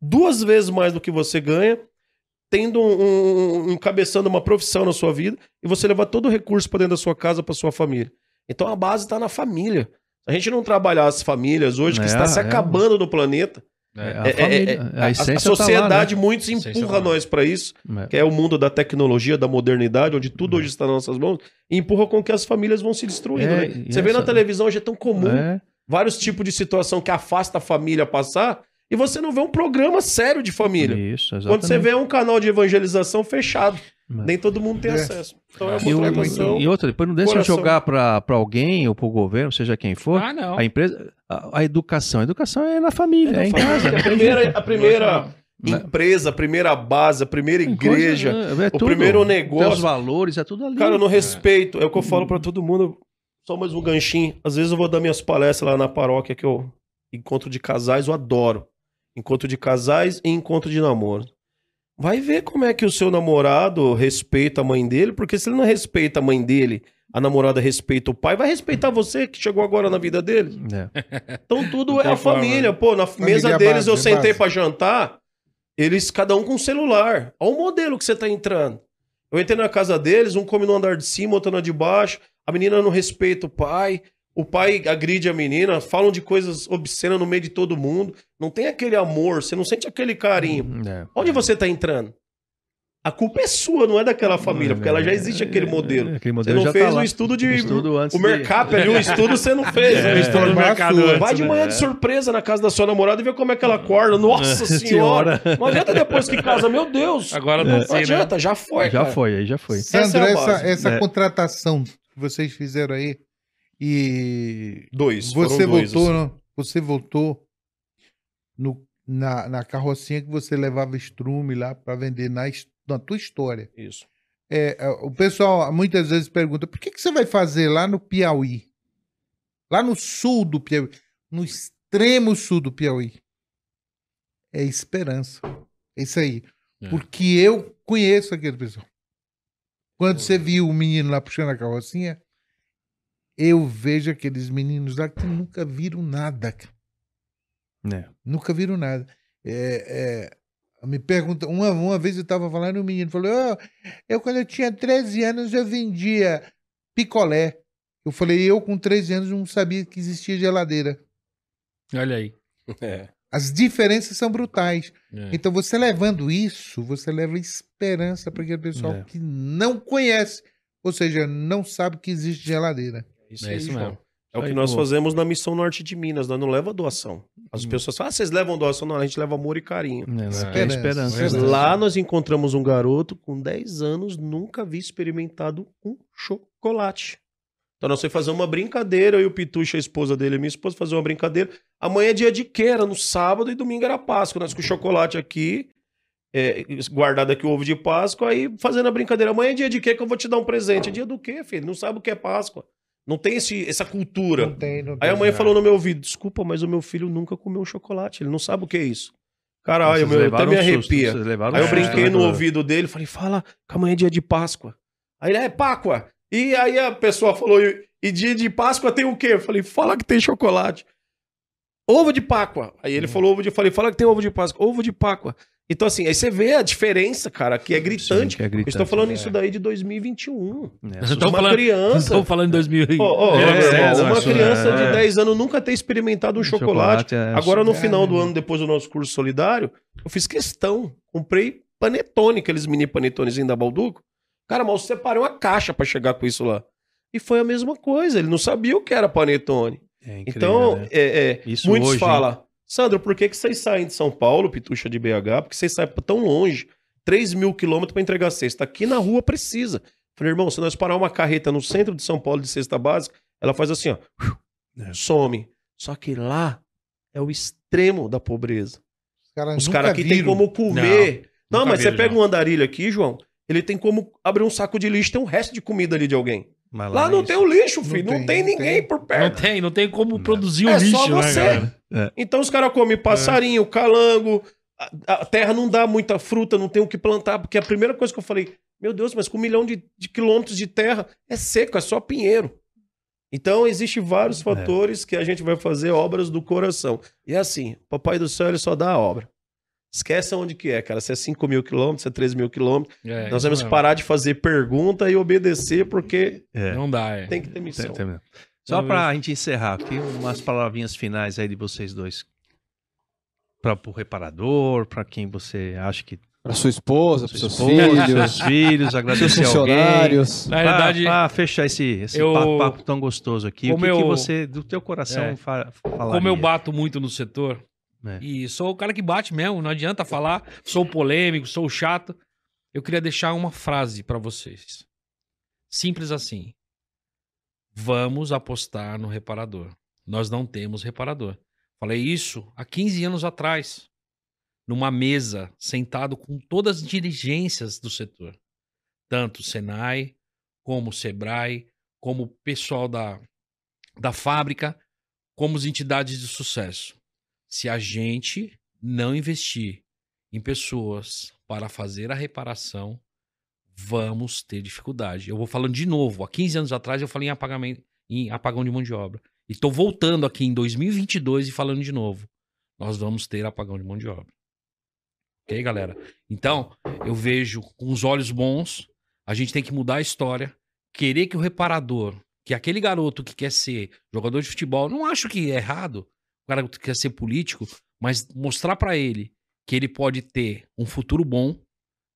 duas vezes mais do que você ganha, tendo um, um- um- encabeçando uma profissão na sua vida, e você levar todo o recurso para dentro da sua casa, para sua família. Então a base está na família. A gente não trabalhar as famílias hoje, que É, está se é. acabando no planeta, É, É. a é- família, é- a, a, a essência sociedade tá muitos Essência empurra tá nós para isso, né? que é o mundo da tecnologia, da modernidade, onde tudo hoje está nas nossas mãos, e empurra com que as famílias vão se destruindo. É, né? Você vê na essa- televisão, hoje é tão comum É, vários tipos de situação que afasta a família passar e você não vê um programa sério de família. Isso, exatamente. Quando você vê um canal de evangelização fechado, É. nem todo mundo tem É. acesso. Então é E uma E, e outra, depois não deixa Coração. jogar para alguém ou para o governo, seja quem for, Ah, não. a empresa, a, a educação. A educação é na família, é, em casa. A primeira, a primeira empresa, a primeira base, a primeira igreja, coisa, é, é o primeiro negócio. Os valores, é tudo ali. Cara, no respeito, é o que eu falo pra todo mundo. Só mais um ganchinho. Às vezes eu vou dar minhas palestras lá na paróquia que eu encontro de casais, eu adoro. Encontro de casais e encontro de namoro. Vai ver como é que o seu namorado respeita a mãe dele, porque se ele não respeita a mãe dele, a namorada respeita o pai, vai respeitar você que chegou agora na vida dele. É. Então tudo é a família. né? Pô, na Família mesa é deles base, eu é sentei pra jantar, eles cada um com celular. Olha o modelo que você tá entrando. Eu entrei na casa deles, um come no andar de cima, outro na de baixo. A menina não respeita o pai. O pai agride a menina, falam de coisas obscenas no meio de todo mundo. Não tem aquele amor, você não sente aquele carinho. É. Onde você tá entrando? a culpa é sua, não é daquela família, porque ela já existe aquele modelo. É, Aquele Você modelo não já fez tá o lá. estudo de. O estudo antes o de- mercado ali, o estudo você não fez. É, né? O estudo do mercado antes, Vai de né? manhã de surpresa na casa da sua namorada e vê como é que ela acorda. Nossa É, senhora! senhora. Não adianta depois que casa, meu Deus! Agora não, não sei, né? adianta, já foi. Já cara. foi, aí já foi. Essa é essa, essa É. contratação que vocês fizeram aí e Dois. você dois, voltou, assim. não? você voltou no, na, na carrocinha que você levava estrume lá para vender na, na tua história. Isso. É, é, o pessoal muitas vezes pergunta: por que, que você vai fazer lá no Piauí? Lá no sul do Piauí, no extremo sul do Piauí. É esperança. É isso aí. É. Porque eu conheço aquele pessoal. Quando você viu o menino lá puxando a carrocinha, eu vejo aqueles meninos lá que nunca viram nada. É. Nunca viram nada. É, é, me pergunta, uma, uma vez eu estava falando, e o menino falou: "Ó, Eu, quando eu tinha 13 anos, eu vendia picolé. Eu falei: Eu, com 13 anos, não sabia que existia geladeira. Olha aí. É. As diferenças são brutais. É. Então, você levando isso, você leva esperança para aquele pessoal É. que não conhece, ou seja, não sabe que existe geladeira. Isso, É isso João. mesmo. É o que nós fazemos na Missão Norte de Minas, nós não leva doação. As Hum. pessoas falam, ah, vocês levam doação? Não, a gente leva amor e carinho. É, né? Esperança. Tem esperança. Esperança. Lá nós encontramos um garoto com 10 anos, nunca havia experimentado um chocolate. Então nós fomos fazer uma brincadeira, eu e o Pitucha, a esposa dele, e minha esposa, fazer uma brincadeira. Amanhã é dia de quê? Era no sábado e domingo era Páscoa. Nós com o chocolate aqui, é, guardado aqui o ovo de Páscoa, aí fazendo a brincadeira. Amanhã é dia de quê que eu vou te dar um presente? É dia do quê, filho? Não sabe o que é Páscoa. Não tem esse, essa cultura. Não tem, não Aí tem. a mãe falou no meu ouvido: desculpa, mas o meu filho nunca comeu chocolate, ele não sabe o que é isso. Caralho, meu, até me susto, arrepia. Aí eu brinquei né, no ouvido dele, falei, fala que amanhã é dia de Páscoa. Aí ele, é Páscoa. E aí a pessoa falou, e, dia de Páscoa tem o quê? Eu falei, fala que tem chocolate. Ovo de Páscoa. Aí Hum. ele falou ovo de, falei, fala que tem ovo de Páscoa. Ovo de Páscoa. Então assim, aí você vê a diferença, cara, que é gritante. Sim, que é Eu gritante. estou falando isso daí de 2021. É, Nós estamos Uma falando, criança- estamos falando em 2000. Ó, ó, É, ó, é, ó, é, uma criança é. de 10 anos nunca ter experimentado um chocolate. é, Agora, no é, final do né? ano, depois do nosso curso solidário, eu fiz questão. Comprei panetone, aqueles mini panetonezinhos da Balduco. Cara, mal separei uma caixa pra chegar com isso lá. E foi a mesma coisa. Ele não sabia o que era panetone. é incrível, então, né? é, é, Isso muitos hoje, falam, Sandro, por que, que vocês saem de São Paulo, Pitucha de BH? Porque vocês saem tão longe, 3 mil quilômetros pra entregar cesta. Aqui na rua precisa. Falei, irmão, se nós parar uma carreta no centro de São Paulo de cesta básica, ela faz assim, ó. É. Some. Só que lá é o extremo da pobreza. Os caras Os nunca caras aqui tem viram. como comer. Não, nunca mas você viram, pega não. um andarilho aqui, João, ele tem como abrir um saco de lixo, tem um resto de comida ali de alguém. Mas Lá é não isso. tem o lixo, Não filho. Não tem, tem, não ninguém tem. por Não perto. tem, não tem como Não. produzir o É lixo, só né, você. cara? Então os caras comem passarinho, calango, a, a terra não dá muita fruta, não tem o que plantar, porque a primeira coisa que eu falei, meu Deus, mas com um milhão de, de quilômetros de terra é seco, é só pinheiro. Então existem vários fatores que a gente vai fazer obras do coração. E é assim, o Papai do Céu ele só dá a obra. Esquece onde que é, cara. Se é 5 mil quilômetros, se é 3 mil quilômetros. É, Nós vamos parar de fazer pergunta e obedecer, porque É. Não dá, é. tem que ter missão. Tem- tem- Só pra gente encerrar aqui, umas palavrinhas finais aí de vocês dois. Para o reparador, para quem você acha que. Pra sua esposa, pros Seus seus filhos, seus filhos, seus agradecer alguém. funcionários. Na realidade, Para fechar esse, esse eu- papo, papo tão gostoso aqui, o como que, que eu- você, do teu coração, É. fa falaria? como eu bato muito no setor, É. e sou o cara que bate mesmo, não adianta falar, sou polêmico, sou chato. Eu queria deixar uma frase pra vocês. Simples assim. Vamos apostar no reparador. Nós não temos reparador. Falei isso há 15 anos atrás, numa mesa, sentado com todas as dirigências do setor. Tanto Senai, como Sebrae, como o pessoal da, da fábrica, como as entidades de sucesso. Se a gente não investir em pessoas para fazer a reparação, vamos ter dificuldade. Eu vou falando de novo. Há 15 anos atrás eu falei em, apagamento, em apagão de mão de obra. E estou voltando aqui em 2022 e falando de novo. Nós vamos ter apagão de mão de obra. Ok, galera? Então, eu vejo com os olhos bons, a gente tem que mudar a história, querer que o reparador, que aquele garoto que quer ser jogador de futebol, não acho que é errado, o cara que quer ser político, mas mostrar pra ele que ele pode ter um futuro bom,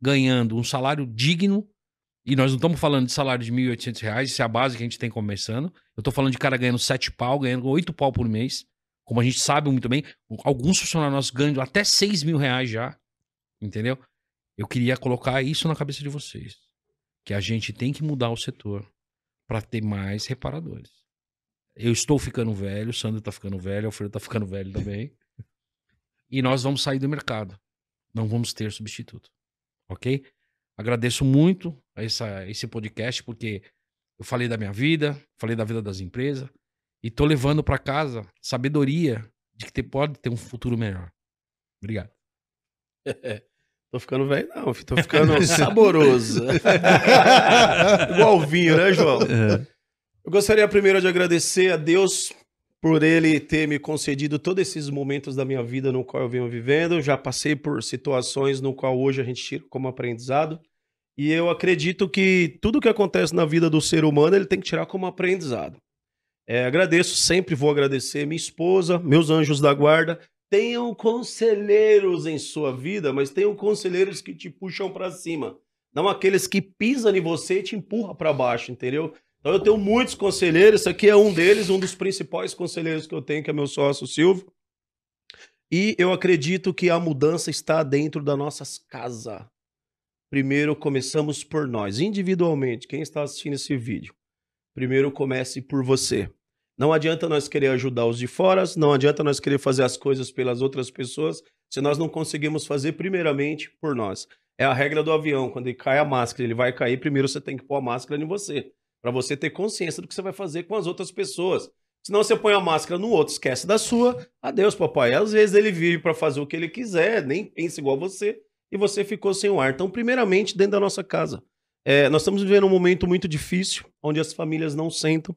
ganhando um salário digno, e nós não estamos falando de salário de 1.800 reais, isso é a base que a gente tem começando. Eu estou falando de cara ganhando 7 pau, ganhando 8 pau por mês, como a gente sabe muito bem. Alguns funcionários nossos ganham até 6 mil reais já, entendeu? Eu queria colocar isso na cabeça de vocês, que a gente tem que mudar o setor para ter mais reparadores. Eu estou ficando velho, o Sandro está ficando velho, o Alfredo está ficando velho também. e nós vamos sair do mercado. Não vamos ter substituto. Ok? Agradeço muito a essa, esse podcast, porque eu falei da minha vida, falei da vida das empresas, e tô levando para casa sabedoria de que te, pode ter um futuro melhor. Obrigado. Tô ficando velho, não, tô ficando saboroso. Igual vinho, né, João? É. Eu gostaria primeiro de agradecer a Deus por ele ter me concedido todos esses momentos da minha vida no qual eu venho vivendo. Já passei por situações no qual hoje a gente tira como aprendizado. E eu acredito que tudo que acontece na vida do ser humano ele tem que tirar como aprendizado. É, agradeço, sempre vou agradecer minha esposa, meus anjos da guarda. Tenham conselheiros em sua vida, mas tenham conselheiros que te puxam para cima. Não aqueles que pisam em você e te empurram para baixo, entendeu? Então eu tenho muitos conselheiros, esse aqui é um deles, um dos principais conselheiros que eu tenho, que é meu sócio Silvio. E eu acredito que a mudança está dentro das nossas casas. Primeiro começamos por nós, individualmente. Quem está assistindo esse vídeo? Primeiro comece por você. Não adianta nós querer ajudar os de fora, não adianta nós querer fazer as coisas pelas outras pessoas, se nós não conseguimos fazer primeiramente por nós. É a regra do avião, quando ele cai a máscara, ele vai cair, primeiro você tem que pôr a máscara em você, para você ter consciência do que você vai fazer com as outras pessoas. Senão você põe a máscara no outro, esquece da sua, adeus papai. Às vezes ele vive para fazer o que ele quiser, nem pensa igual você, e você ficou sem o ar. Então, primeiramente, dentro da nossa casa. É, nós estamos vivendo um momento muito difícil, onde as famílias não sentam,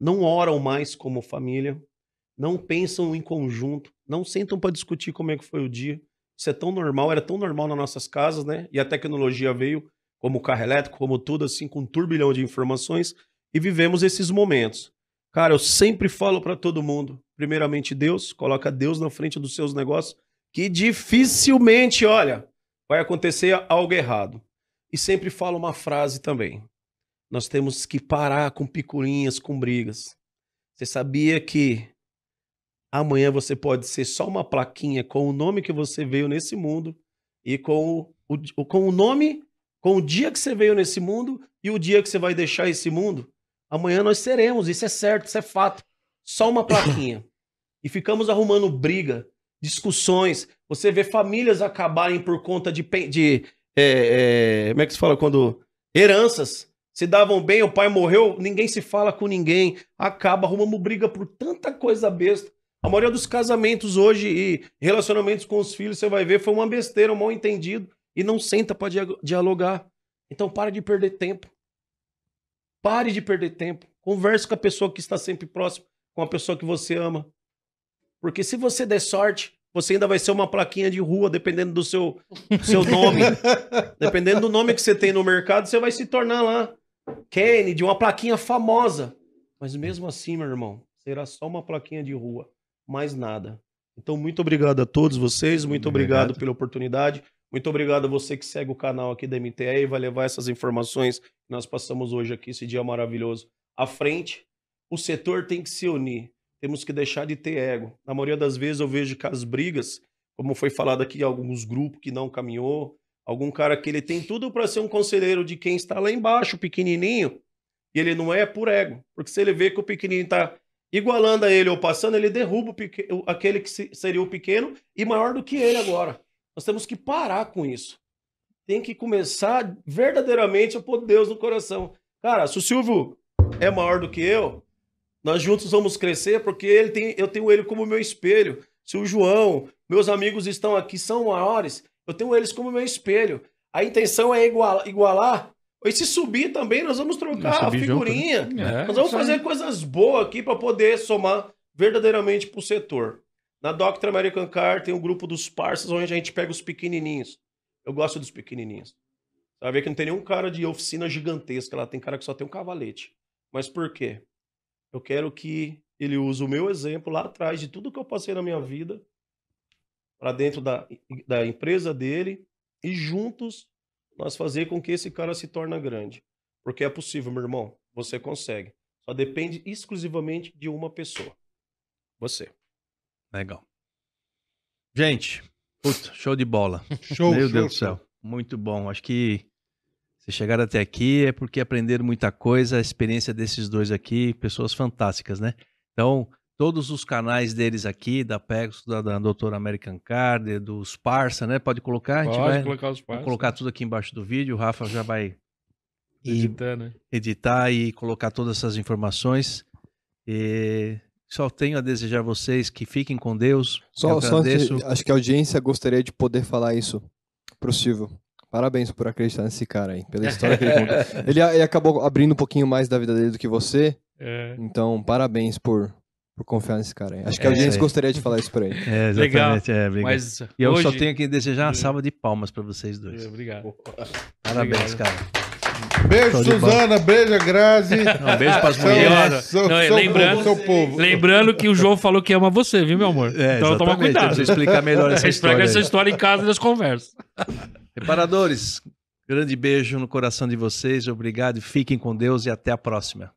não oram mais como família, não pensam em conjunto, não sentam para discutir como é que foi o dia. Isso é tão normal, era tão normal nas nossas casas, né? E a tecnologia veio, como o carro elétrico, como tudo, assim, com um turbilhão de informações, e vivemos esses momentos. Cara, eu sempre falo para todo mundo, primeiramente Deus, coloca Deus na frente dos seus negócios, que dificilmente, olha, vai acontecer algo errado. E sempre falo uma frase também. Nós temos que parar com picuinhas, com brigas. Você sabia que amanhã você pode ser só uma plaquinha com o nome que você veio nesse mundo e com o, com o nome, com o dia que você veio nesse mundo e o dia que você vai deixar esse mundo? Amanhã nós seremos, isso é certo, isso é fato. Só uma plaquinha. E ficamos arrumando briga, discussões. Você vê famílias acabarem por conta de. de é, é, como é que se fala quando. Heranças se davam bem, o pai morreu, ninguém se fala com ninguém, acaba, arrumamos briga por tanta coisa besta. A maioria dos casamentos hoje e relacionamentos com os filhos, você vai ver, foi uma besteira, um mal entendido e não senta para dialogar. Então pare de perder tempo. Pare de perder tempo. Converse com a pessoa que está sempre próximo, com a pessoa que você ama. Porque se você der sorte, você ainda vai ser uma plaquinha de rua, dependendo do seu, seu nome. dependendo do nome que você tem no mercado, você vai se tornar lá. Kennedy, uma plaquinha famosa. Mas mesmo assim, meu irmão, será só uma plaquinha de rua, mais nada. Então, muito obrigado a todos vocês, muito obrigado, obrigado pela oportunidade. Muito obrigado a você que segue o canal aqui da MTE e vai levar essas informações que nós passamos hoje aqui, esse dia maravilhoso, à frente. O setor tem que se unir. Temos que deixar de ter ego. Na maioria das vezes eu vejo que as brigas, como foi falado aqui, alguns grupos que não caminhou, Algum cara que ele tem tudo para ser um conselheiro de quem está lá embaixo, pequenininho, e ele não é por ego. Porque se ele vê que o pequenininho está igualando a ele ou passando, ele derruba aquele que seria o pequeno e maior do que ele agora. Nós temos que parar com isso. Tem que começar verdadeiramente a pôr Deus no coração. Cara, se o Silvio é maior do que eu, nós juntos vamos crescer porque ele tem, eu tenho ele como meu espelho. Se o João, meus amigos estão aqui, são maiores, eu tenho eles como meu espelho. A intenção é igualar. igualar. E se subir também, nós vamos trocar a figurinha. Junto, né? é, nós vamos fazer coisas boas aqui para poder somar verdadeiramente para o setor. Na Doctor American Car tem um grupo dos parceiros onde a gente pega os pequenininhos. Eu gosto dos pequenininhos. Você vai ver que não tem nenhum cara de oficina gigantesca lá, tem cara que só tem um cavalete. Mas por quê? Eu quero que ele use o meu exemplo lá atrás de tudo que eu passei na minha vida para dentro da, da empresa dele e juntos nós fazer com que esse cara se torne grande. Porque é possível, meu irmão. Você consegue. Só depende exclusivamente de uma pessoa. Você. Legal. Gente, puta, show de bola. Show, Meu show, Deus do show. céu. Muito bom. Acho que se chegaram até aqui é porque aprenderam muita coisa. A experiência desses dois aqui, pessoas fantásticas, né? Então, todos os canais deles aqui, da Pegasus, da, da Doutora American Card, dos Parça, né? Pode colocar? A gente Pode vai colocar os vou passos. colocar tudo aqui embaixo do vídeo. O Rafa já vai e Editando, né? editar e colocar todas essas informações. E só tenho a desejar a vocês que fiquem com Deus. Só, Eu só acho que a audiência gostaria de poder falar isso pro Silvio. Parabéns por acreditar nesse cara aí, pela história que ele contou. Ele, ele acabou abrindo um pouquinho mais da vida dele do que você, É. então parabéns por, por confiar nesse cara aí. Acho que É a audiência aí. gostaria de falar isso pra ele. É, Legal. exatamente. É, obrigado. Mas E eu hoje... só tenho que desejar uma É. salva de palmas para vocês dois. É, Obrigado. Parabéns, Obrigado. cara. Beijo, Suzana. Beijo, Grazi. Um beijo para as mulheres. são- Não, são lembrando- povo. Lembrando que o João falou que ama você, viu, meu amor? É, então toma cuidado. preciso explicar melhor essa Explica história. essa aí. história em casa das conversas. Reparadores, grande beijo no coração de vocês. Obrigado, fiquem com Deus e até a próxima.